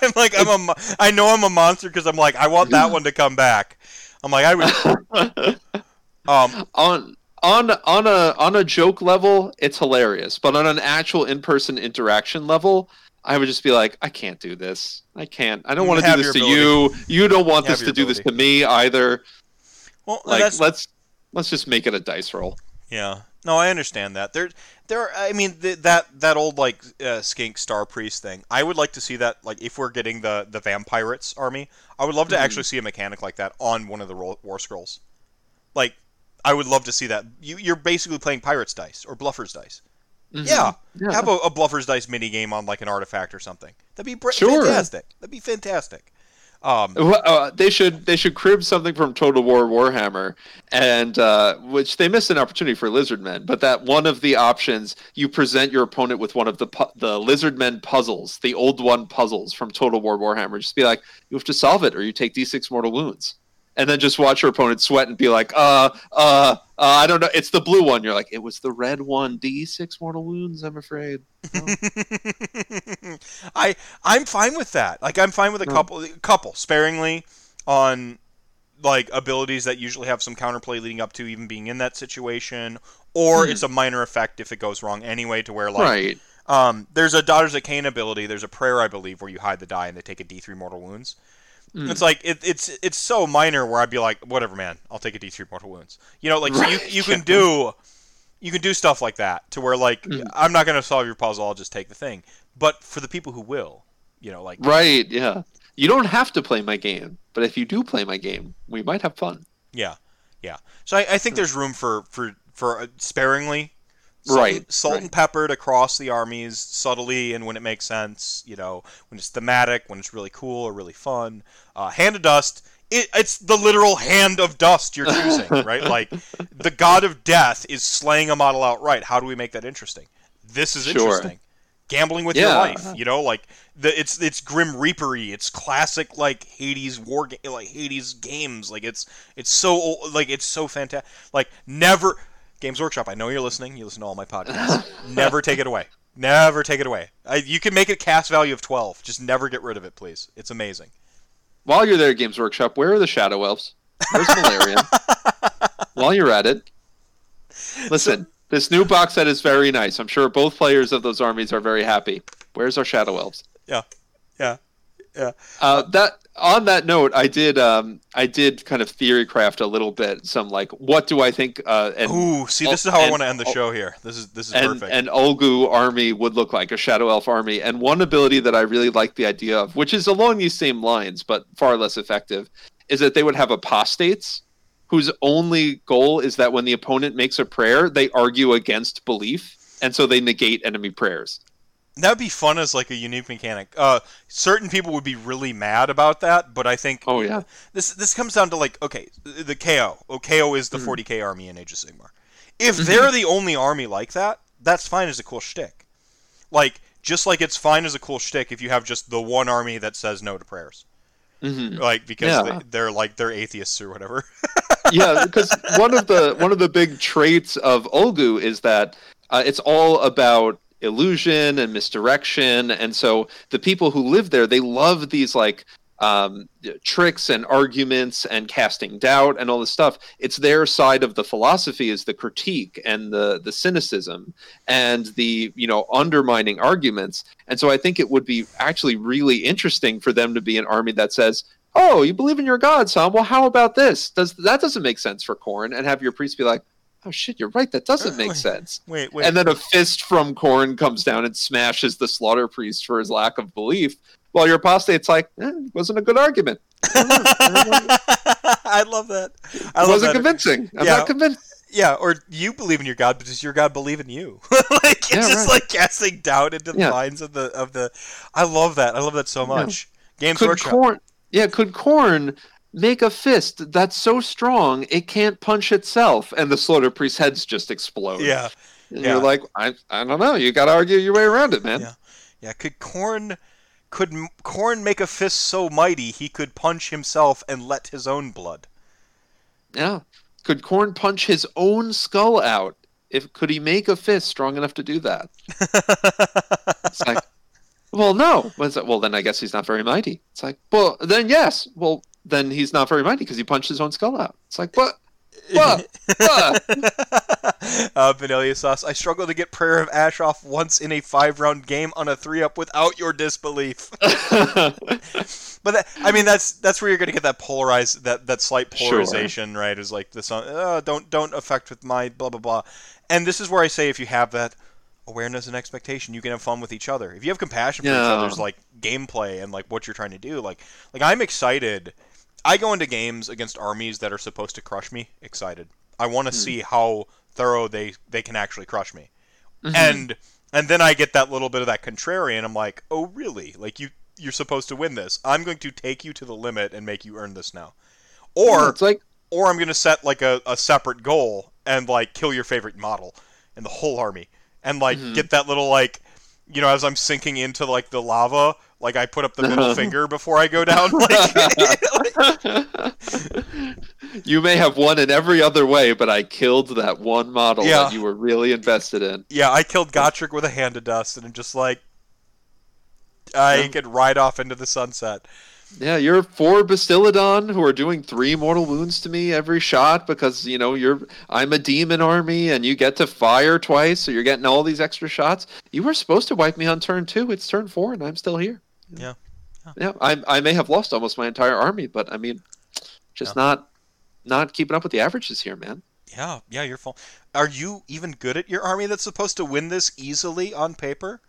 I'm like I'm a I know I'm a monster because I'm like I want that one to come back. I'm like I would um on on on a on a joke level it's hilarious but on an actual in-person interaction level i would just be like i can't do this. I can't. I don't want to do this to your you. You don't want have this to do this to me either. Well like let's let's just make it a dice roll Yeah. No, I understand that. There, there. I mean, th- that that old like uh, skink star priest thing. I would like to see that. Like, if we're getting the the vampirates army, I would love to Mhm. actually see a mechanic like that on one of the ro- war scrolls. Like, I would love to see that. You, you're basically playing pirates dice or bluffers dice. Mhm. Yeah. yeah Have a, a bluffers dice mini game on like an artifact or something. That'd be br- Sure. fantastic. That'd be fantastic. Um, uh, they should they should crib something from Total War Warhammer, and uh, which they missed an opportunity for Lizardmen. But that one of the options you present your opponent with one of the pu- the Lizardmen puzzles, the old one puzzles from Total War Warhammer. Just be like, you have to solve it, or you take D6 mortal wounds, and then just watch your opponent sweat and be like, uh, uh, uh I don't know, it's the blue one. You're like, it was the red one, D6 mortal wounds. I'm afraid. Oh. I I'm fine with that. Like I'm fine with a No. couple couple sparingly on like abilities that usually have some counterplay leading up to even being in that situation, or Hmm. it's a minor effect if it goes wrong anyway, to where like right. um, there's a Daughters of Khaine ability. There's a prayer, I believe, where you hide the die and they take a D3 mortal wounds. Mm. It's like it, it's it's so minor where I'd be like, whatever, man, I'll take a D3 mortal wounds. You know, like so you you can do you can do stuff like that to where like Mm. I'm not gonna solve your puzzle, I'll just take the thing. But for the people who will, you know, like Right. Yeah. You don't have to play my game, but if you do play my game, we might have fun. yeah, yeah. So I, I think there's room for for for uh, sparingly. Right, salt right. and peppered across the armies subtly and when it makes sense you know when it's thematic when it's really cool or really fun. Uh, hand of dust it, it's the literal hand of dust you're choosing right? Like the god of death is slaying a model outright. How do we make that interesting? This is Sure. interesting. Gambling with your life you know? Like the it's it's grim reapery. It's classic like hades war like hades games. Like it's it's so like it's so fantastic like never games workshop i know you're listening you listen to all my podcasts never take it away never take it away I, you can make it cast value of 12 just never get rid of it please it's amazing While you're there Games Workshop, where are the Shadow Elves? Where's Malerion? While you're at it, listen. This new box set is very nice. I'm sure both players of those armies are very happy. Where's our Shadow Elves? yeah yeah yeah Uh, that on that note, I did um, I did kind of theory craft a little bit. Some like, what do I think? Uh, and ooh see this is how i want to end the show here this is this is and perfect an Ulgu army would look like a Shadow Elf army. And one ability that I really like the idea of, which is along these same lines but far less effective, is that they would have apostates whose only goal is that when the opponent makes a prayer, they argue against belief, and so they negate enemy prayers. That'd be fun as like a unique mechanic. Uh, certain people would be really mad about that, but I think Oh yeah, this this comes down to like okay, the KO. Oh, KO is the Mhm. 40k army in Age of Sigmar. If Mhm. they're the only army like that, that's fine as a cool shtick. Like just like it's fine as a cool shtick if you have just the one army that says no to prayers, hmm like because Yeah. they, they're like they're atheists or whatever. yeah. Because one of the one of the big traits of Ulgu is that uh, it's all about illusion and misdirection, and so the people who live there they love these like um, tricks and arguments and casting doubt and all this stuff. It's their side of the philosophy is the critique and the the cynicism and the you know undermining arguments. And so I think it would be actually really interesting for them to be an army that says, "Oh, you believe in your gods, huh? Well, how about this? Does that doesn't make sense for Khorne?" And have your priest be like, "Oh shit, you're right. That doesn't make sense." wait, wait. And then a fist from Khorne comes down and smashes the slaughter priest for his lack of belief. While your apostate's like, eh, it wasn't a good argument. I love that. I It love wasn't that. convincing. I'm Yeah. not convinced. Yeah, or you believe in your God, but does your God believe in you? like it's Yeah, just right. like casting doubt into the Yeah. minds of the of the. I love that. I love that so much. Games Could Workshop. Khorne, yeah, could Khorne make a fist that's so strong it can't punch itself, and the slaughter priest's heads just explode? yeah, And yeah. you're like, I, I don't know. You got to argue your way around it, man. Yeah. yeah. Could Khorne, could Khorne make a fist so mighty he could punch himself and let his own blood? Yeah. Could Khorne punch his own skull out? If could he make a fist strong enough to do that? It's like, well, no. Well, then I guess he's not very mighty. It's like, well, then yes. Well, then he's not very mighty because he punched his own skull out. It's like, what? What? What? uh, Vanilla sauce. I struggle to get Prayer of Ash off once in a five-round game on a three-up without your disbelief. But that, I mean, that's that's where you're going to get that polarized, that that slight Sure. polarization, right? Is like this, uh, don't don't affect with my blah blah blah. And this is where I say, if you have that awareness and expectation, you can have fun with each other. If you have compassion for each other's like gameplay and like what you're trying to do, like like I'm excited. I go into games against armies that are supposed to crush me, excited. I want to Hmm. see how thorough they they can actually crush me Mhm. and and then I get that little bit of that contrarian. And I'm like, oh really? Like you you're supposed to win this. I'm going to take you to the limit and make you earn this now. Yeah, Or it's like, or I'm going to set like a, a separate goal and like kill your favorite model and the whole army and like Mhm. get that little like you know as I'm sinking into like the lava like I put up the middle uh-huh. finger before I go down like, you may have won in every other way, but I killed that one model Yeah. that you were really invested in. yeah I killed Gotrek with a hand of dust and I'm just like I Yeah. could ride off into the sunset. Yeah, you're four Bastiladon who are doing three mortal wounds to me every shot because you know you're I'm a demon army and you get to fire twice, so you're getting all these extra shots. You were supposed to wipe me on turn two. It's turn four, and I'm still here. Yeah. Yeah, I I may have lost almost my entire army, but I mean, just not not keeping up with the averages here, man. Yeah, yeah, you're full. Are you even good at your army that's supposed to win this easily on paper?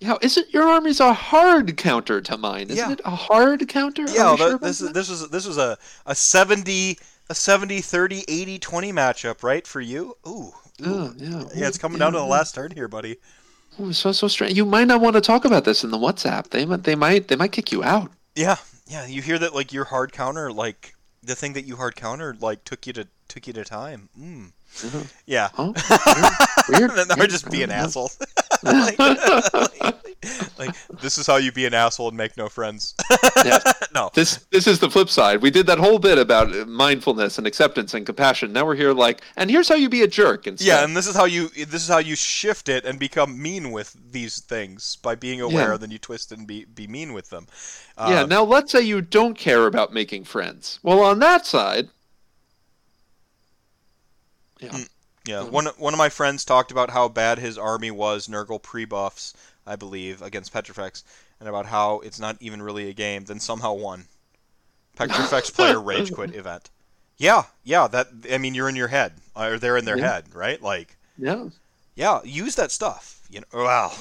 Yeah, isn't your army's a hard counter to mine? Isn't Yeah. it a hard counter? Are Yeah, we th- sure about this is this is this was a a 70 a 70 30 80 20 matchup, right, for you? Ooh. ooh. Oh, yeah, Yeah, it's coming yeah, down to the last turn here, buddy. So so strange. You might not want to talk about this in the WhatsApp. They might they might they might kick you out. Yeah, yeah. You hear that like your hard counter, like the thing that you hard countered, like took you to took you to time. Mm. Uh-huh. Yeah. Oh, weird. then Yeah, they're just be an Like, like, this is how you be an asshole and make no friends. Yeah. no. This this is the flip side. We did that whole bit about mindfulness and acceptance and compassion. Now we're here like, and here's how you be a jerk instead. Yeah, and this is how you this is how you shift it and become mean with these things by being aware. Yeah. Then you twist and be be mean with them. yeah. Uh, Now let's say you don't care about making friends. Well, on that side, yeah, Mm. Yeah, one one of my friends talked about how bad his army was, Nurgle pre-buffs, I believe, against Petrifex, and about how it's not even really a game. Then somehow won. Petrifex player rage quit event. Yeah, yeah. That I mean, you're in your head, or they're in their Yeah. head, right? Like, yeah, yeah, use that stuff. You know, well,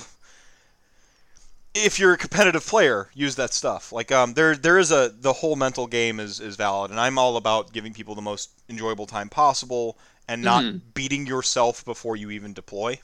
if you're a competitive player, use that stuff. Like, um, there there is a the whole mental game is is valid, and I'm all about giving people the most enjoyable time possible and not Mhm. beating yourself before you even deploy.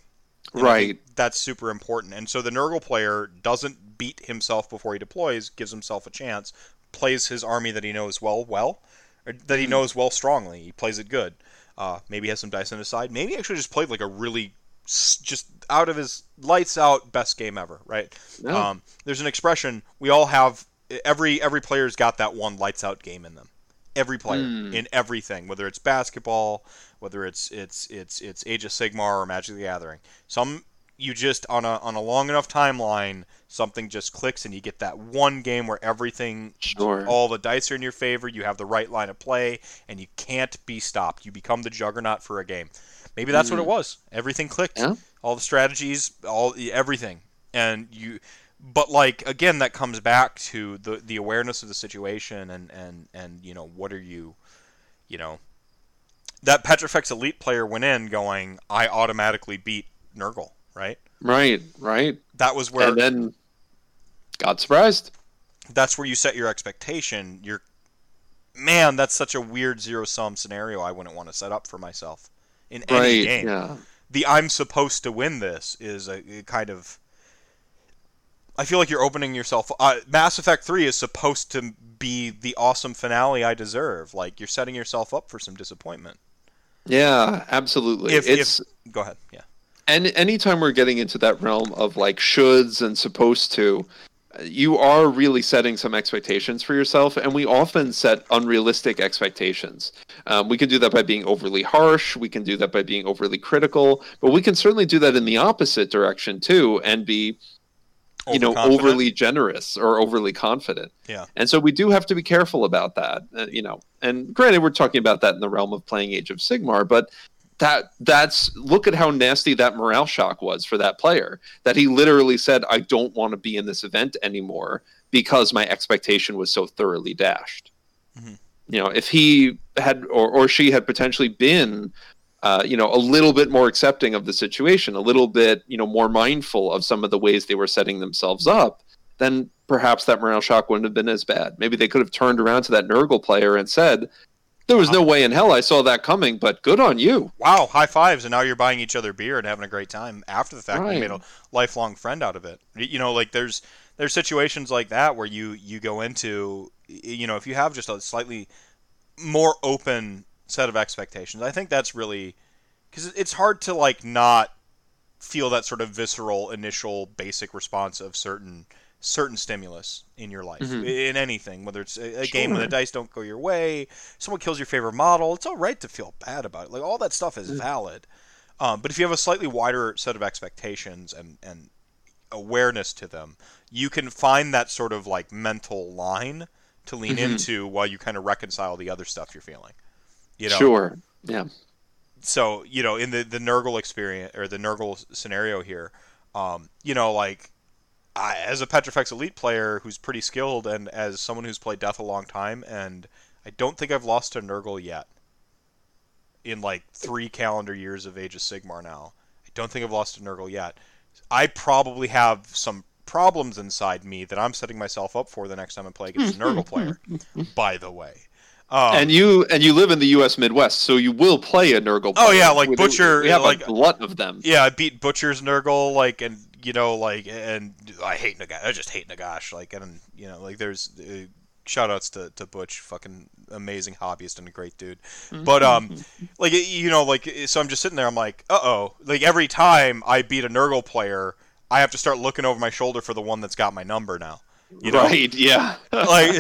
And right. that's super important. And so the Nurgle player doesn't beat himself before he deploys, gives himself a chance, plays his army that he knows well, well, or that he Mhm. knows well strongly. He plays it good. Uh, maybe has some dice on his side. Maybe actually just played like a really just out of his lights out best game ever, right? Um, there's an expression we all have. Every every player's got that one lights out game in them. Every player Mm. in everything, whether it's basketball, whether it's it's it's it's Age of Sigmar or Magic the Gathering. Some you just on a on a long enough timeline, something just clicks and you get that one game where everything sure. all the dice are in your favor, you have the right line of play, and you can't be stopped. You become the juggernaut for a game. Maybe that's what it was. Everything clicked. Yeah. All the strategies, all everything. And you but like again that comes back to the the awareness of the situation and and and you know what are you you know that Petrifex elite player went in going I automatically beat Nurgle, right? Right. Right. That was where and then got surprised. that's where you set your expectation. You're, man, that's such a weird zero sum scenario. I wouldn't want to set up for myself in any Right. game. Yeah. The I'm supposed to win this is a, a kind of. I feel like you're opening yourself. Uh, Mass Effect Three is supposed to be the awesome finale I deserve. Like you're setting yourself up for some disappointment. Yeah. Absolutely. If, it's if go ahead, yeah. and anytime we're getting into that realm of like shoulds and supposed to you are really setting some expectations for yourself and we often set unrealistic expectations um, we can do that by being overly harsh we can do that by being overly critical but we can certainly do that in the opposite direction too and be you know overly generous or overly confident Yeah. and so we do have to be careful about that uh, you know and granted we're talking about that in the realm of playing age of sigmar but that that's look at how nasty that morale shock was for that player that he literally said i don't want to be in this event anymore because my expectation was so thoroughly dashed Mhm. you know if he had or, or she had potentially been uh, you know a little bit more accepting of the situation a little bit you know more mindful of some of the ways they were setting themselves up then perhaps that morale shock wouldn't have been as bad maybe they could have turned around to that nurgle player and said there was no way in hell i saw that coming but good on you Wow, high fives, and now you're buying each other beer and having a great time after the fact. You made a lifelong friend out of it. You know, like there's there's situations like that where you you go into, you know, if you have just a slightly more open set of expectations, I think that's really because it's hard to like not feel that sort of visceral initial basic response of certain certain stimulus in your life Mhm. in anything whether it's a, a game when the dice don't go your way someone kills your favorite model it's all right to feel bad about it like all that stuff is Mm. valid um, but if you have a slightly wider set of expectations and and awareness to them, you can find that sort of like mental line to lean Mhm. into while you kind of reconcile the other stuff you're feeling. You know, Sure. Yeah. so you know in the the Nurgle experience or the Nurgle scenario here, um, you know like I, as a Petrifex Elite player who's pretty skilled and as someone who's played Death a long time and I don't think I've lost to Nurgle yet. In like three calendar years of Age of Sigmar now, I don't think I've lost to Nurgle yet. I probably have some problems inside me that I'm setting myself up for the next time I play against a Nurgle player. By the way, um, and you and you live in the U.S. Midwest, so you will play a Nurgle. Oh, yeah, like Butcher, We have like- a glut of them. Yeah, I beat Butcher's Nurgle, like, and you know, like, and I hate Nagash. I just hate Nagash, like, and you know, like, there's uh, shout outs to, to Butch, fucking amazing hobbyist and a great dude. But um, like, you know, like, so I'm just sitting there, I'm like, uh oh, like every time I beat a Nurgle player, I have to start looking over my shoulder for the one that's got my number now. You know, Right? Yeah. like,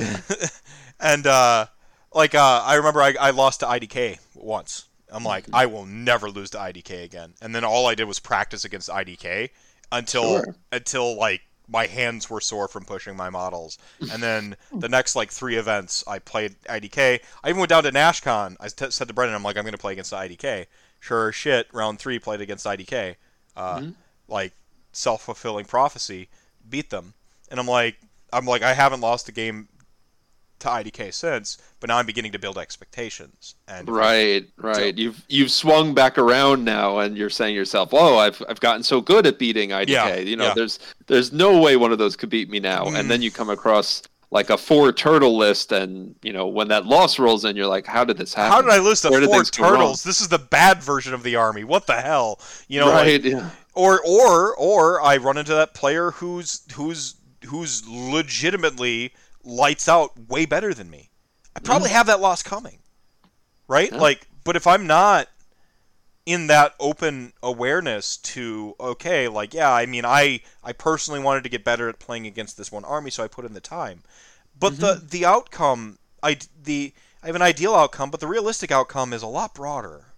and uh, like uh, I remember I, I lost to IDK once. I'm like, I will never lose to IDK again. And then all I did was practice against IDK until Sure. until like my hands were sore from pushing my models. And then the next like three events, I played IDK. I even went down to NashCon. I t- said to Brendan, I'm like, I'm going to play against the IDK. Sure shit, round three played against IDK. Uh, Mhm. Like self fulfilling prophecy, beat them. And I'm like, I'm like, I haven't lost a game to IDK since, but now I'm beginning to build expectations. And Right, right. You've you've swung back around now, and you're saying to yourself, "Oh, I've I've gotten so good at beating IDK. Yeah, you know, yeah. there's there's no way one of those could beat me now." Mm. And then you come across like a four turtle list, and you know when that loss rolls in, you're like, "How did this happen?" How did I lose Where four things go wrong? turtles? This is the bad version of the army. What the hell? You know, like, right? yeah. or or or I run into that player who's who's who's legitimately lights out way better than me. I probably have that loss coming, right? Yeah. Like, but if I'm not in that open awareness to okay, like yeah, I mean, I I personally wanted to get better at playing against this one army, so I put in the time. But the the outcome, I the I have an ideal outcome, but the realistic outcome is a lot broader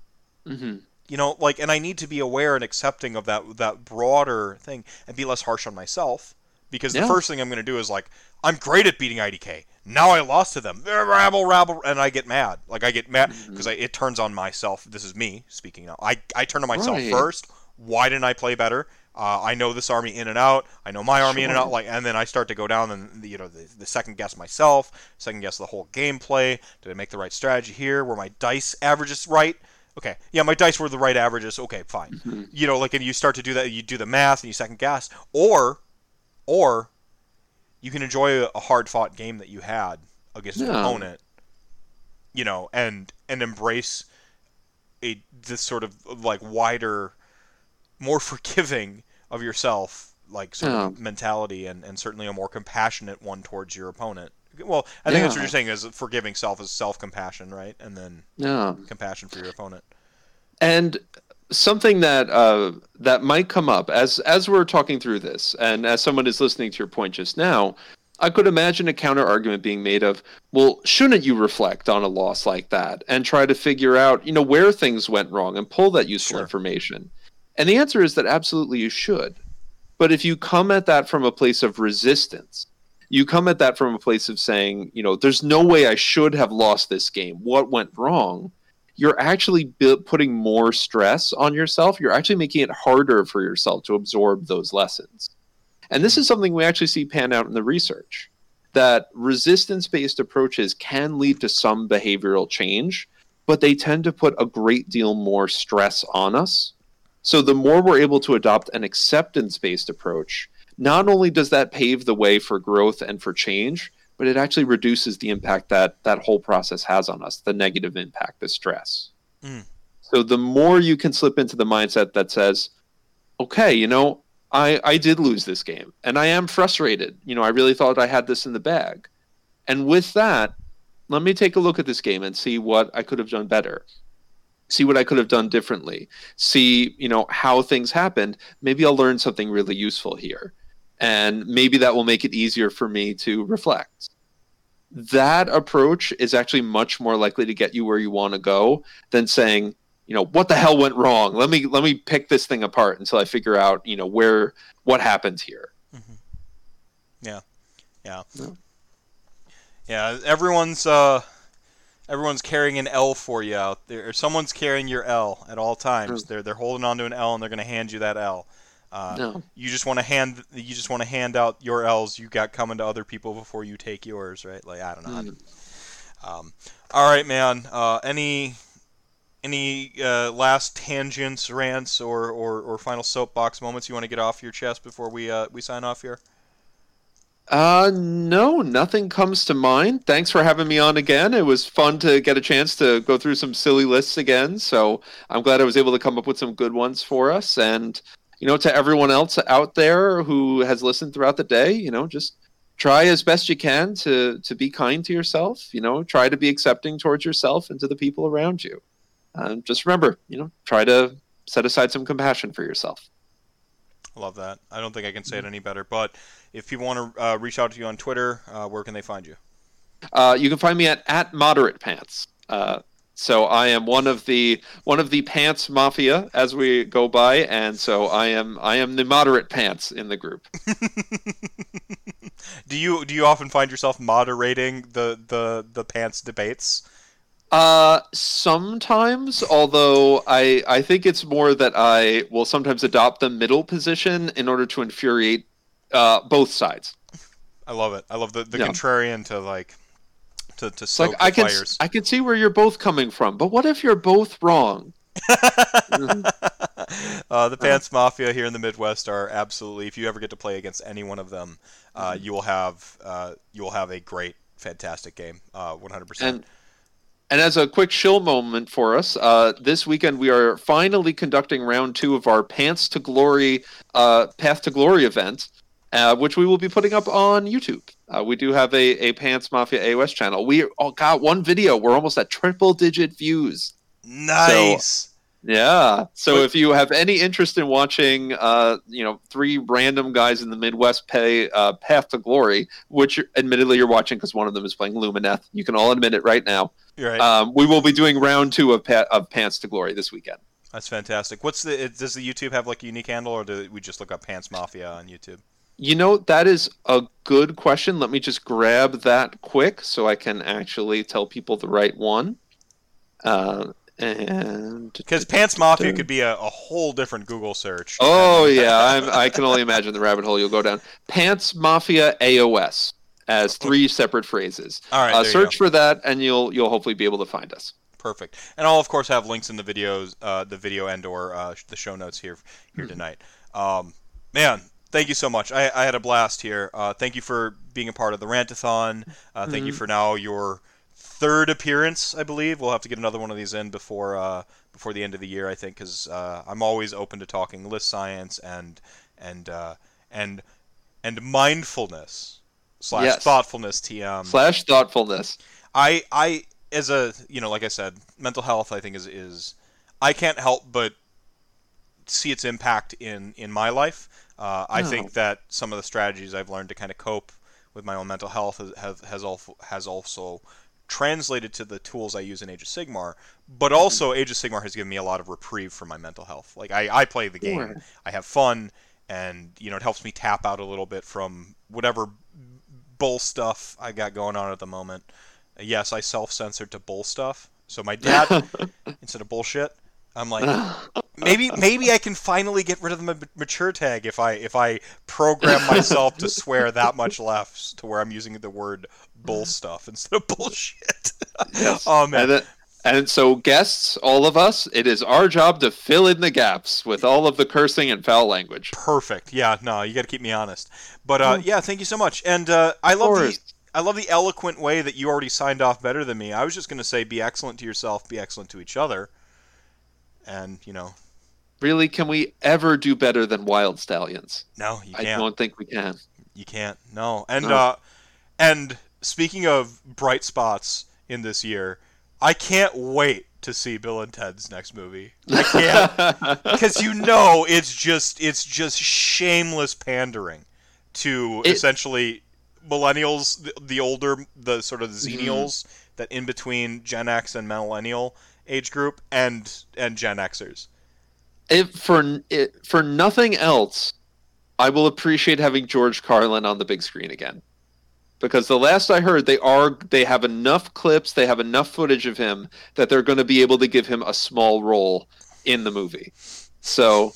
hmm you know like and i need to be aware and accepting of that that broader thing and be less harsh on myself because the first thing i'm going to do is like i'm great at beating idk now i lost to them rabble rabble and i get mad like i get mad Mm-hmm. because it turns on myself this is me speaking now i i turn on myself Right. first why didn't i play better uh, I know this army in and out. I know my army in and out. Like, and then I start to go down and you know the, the second guess myself, second guess the whole gameplay. Did I make the right strategy here? Were my dice averages right? Okay, yeah, my dice were the right averages. Okay, fine. Mhm. You know, like, and you start to do that. You do the math and you second guess, or, or, you can enjoy a, hard fought game that you had against an opponent. You know, and and embrace a this sort of like wider, more forgiving of yourself, like sort of mentality, and and certainly a more compassionate one towards your opponent. Well, I think that's what you're saying is forgiving self is self compassion, right? And then Yeah. compassion for your opponent. And something that uh, that might come up as as we're talking through this, and as someone is listening to your point just now, I could imagine a counter argument being made of, well, shouldn't you reflect on a loss like that and try to figure out, you know, where things went wrong and pull that useful Sure. information? And the answer is that absolutely you should. But if you come at that from a place of resistance, you come at that from a place of saying, you know, there's no way I should have lost this game. What went wrong? You're actually putting more stress on yourself. You're actually making it harder for yourself to absorb those lessons. And this is something we actually see pan out in the research that resistance based approaches can lead to some behavioral change, but they tend to put a great deal more stress on us. So the more we're able to adopt an acceptance based approach, not only does that pave the way for growth and for change, but it actually reduces the impact that that whole process has on us, the negative impact, the stress. Mm. So the more you can slip into the mindset that says, okay, you know, I, I did lose this game and I am frustrated. You know, I really thought I had this in the bag. And with that, let me take a look at this game and see what I could have done better. See what I could have done differently. See, you know, how things happened. Maybe I'll learn something really useful here. And maybe that will make it easier for me to reflect. That approach is actually much more likely to get you where you want to go than saying, you know what the hell went wrong let me let me pick this thing apart until i figure out you know where what happened here Yeah. Yeah. Yeah. Yeah, everyone's uh everyone's carrying an L for you out there. Or someone's carrying your L at all times. Mm. They're they're holding on to an L and they're going to hand you that L. Uh, no You just want to hand you just want to hand out your L's you got coming to other people before you take yours, right? Like I don't know. Mm. Um, all right, man. Uh, any any uh, last tangents, rants, or, or, or final soapbox moments you want to get off your chest before we uh, we sign off here? Uh, no, nothing comes to mind. Thanks for having me on again. It was fun to get a chance to go through some silly lists again. So I'm glad I was able to come up with some good ones for us. And, you know, to everyone else out there who has listened throughout the day, you know, just try as best you can to, to be kind to yourself. You know, try to be accepting towards yourself and to the people around you. Um, just remember, you know, try to set aside some compassion for yourself. I love that. I don't think I can say it any better. But if people want to uh, reach out to you on Twitter, uh, where can they find you? Uh, you can find me at at moderate pants. So I am one of the one of the pants mafia as we go by, and so I am I am the moderate pants in the group. do you do you often find yourself moderating the the, the pants debates? Uh, sometimes, although I I think it's more that I will sometimes adopt the middle position in order to infuriate uh, both sides. I love it. I love the, the Yeah. contrarian to like to to soak like the I can fires. I can see where you're both coming from, but what if you're both wrong? uh, the Pants Mafia here in the Midwest are absolutely. If you ever get to play against any one of them, uh, Mm-hmm. you will have uh, you will have a great, fantastic game. Uh, One hundred percent. And and as a quick chill moment for us, uh, this weekend we are finally conducting round two of our Pants to Glory, uh, Path to Glory event, uh, which we will be putting up on YouTube. Uh, we do have a, a Pants Mafia AOS channel. We oh, got one video. We're almost at triple digit views. Nice. Yeah. So if you have any interest in watching, uh, you know, three random guys in the Midwest pay uh, Path to Glory, which admittedly you're watching because one of them is playing Lumineth, you can all admit it right now. You're right. Um, we will be doing round two of, pa- of Pants to Glory this weekend. That's fantastic. What's the? Does the YouTube have like a unique handle, or do we just look up Pants Mafia on YouTube? You know, that is a good question. Let me just grab that quick so I can actually tell people the right one. Uh, and Because Pants Mafia could be a, a whole different Google search. Oh yeah, I'm, I can only imagine the rabbit hole you'll go down. Pants Mafia AOS as three separate phrases. All right. Uh, search for that, and you'll you'll hopefully be able to find us. Perfect. And I'll of course have links in the videos, uh, the video and or uh, the show notes here here tonight. Um, man, thank you so much. I, I had a blast here. Uh, thank you for being a part of the Rantathon. Uh, thank you Mhm. for now your third appearance, I believe. We'll have to get another one of these in before uh, before the end of the year, I think, because uh, I'm always open to talking list science and and uh, and and mindfulness slash Yes. thoughtfulness. TM. Slash thoughtfulness. I I as a you know like I said, mental health I think is is I can't help but see its impact in in my life. Uh, I No. think that some of the strategies I've learned to kind of cope with my own mental health has has, also has also translated to the tools I use in Age of Sigmar, but also Age of Sigmar has given me a lot of reprieve from my mental health. Like I, I play the game, Sure. I have fun, and you know it helps me tap out a little bit from whatever bull stuff I got going on at the moment. Yes, I self-censored to bull stuff. So my dad, instead of bullshit, I'm like, maybe maybe I can finally get rid of the mature tag if I if I program myself to swear that much less to where I'm using the word bull stuff instead of bullshit. Yes. oh man, And, then, and so, guests, all of us, it is our job to fill in the gaps with all of the cursing and foul language. perfect. Yeah, no, you got to keep me honest. But uh, Oh. yeah, thank you so much. And uh, I love the. I love the eloquent way that you already signed off better than me. I was just going to say be excellent to yourself, be excellent to each other. And, you know, Really, can we ever do better than Wyld Stallyns? no, you can't. I don't think we can. You can't. No. And No. uh and speaking of bright spots in this year, I can't wait to see Bill and Ted's next movie. I can't because you know it's just it's just shameless pandering to It- essentially millennials, the, the older, the sort of xenials that in between Gen X and millennial age group, and and Gen Xers. If for it, for nothing else, I will appreciate having George Carlin on the big screen again. Because the last I heard, they are they have enough clips, they have enough footage of him that they're going to be able to give him a small role in the movie. So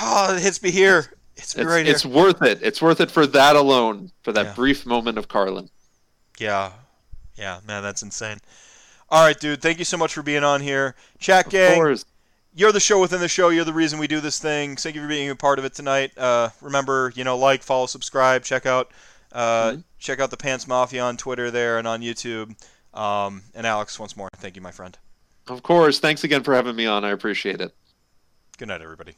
Oh, it hits me here. It's, it's, right here. it's worth it. It's worth it for that alone, for that Yeah. brief moment of Carlin. Yeah. Yeah, man, that's insane. All right, dude. Thank you so much for being on here. Chat gang, you're the show within the show. You're the reason we do this thing. Thank you for being a part of it tonight. Uh, remember, you know, like, follow, subscribe, check out, uh, Mhm. check out the Pants Mafia on Twitter there and on YouTube. Um, and Alex, once more, thank you, my friend. Of course. Thanks again for having me on. I appreciate it. Good night, everybody.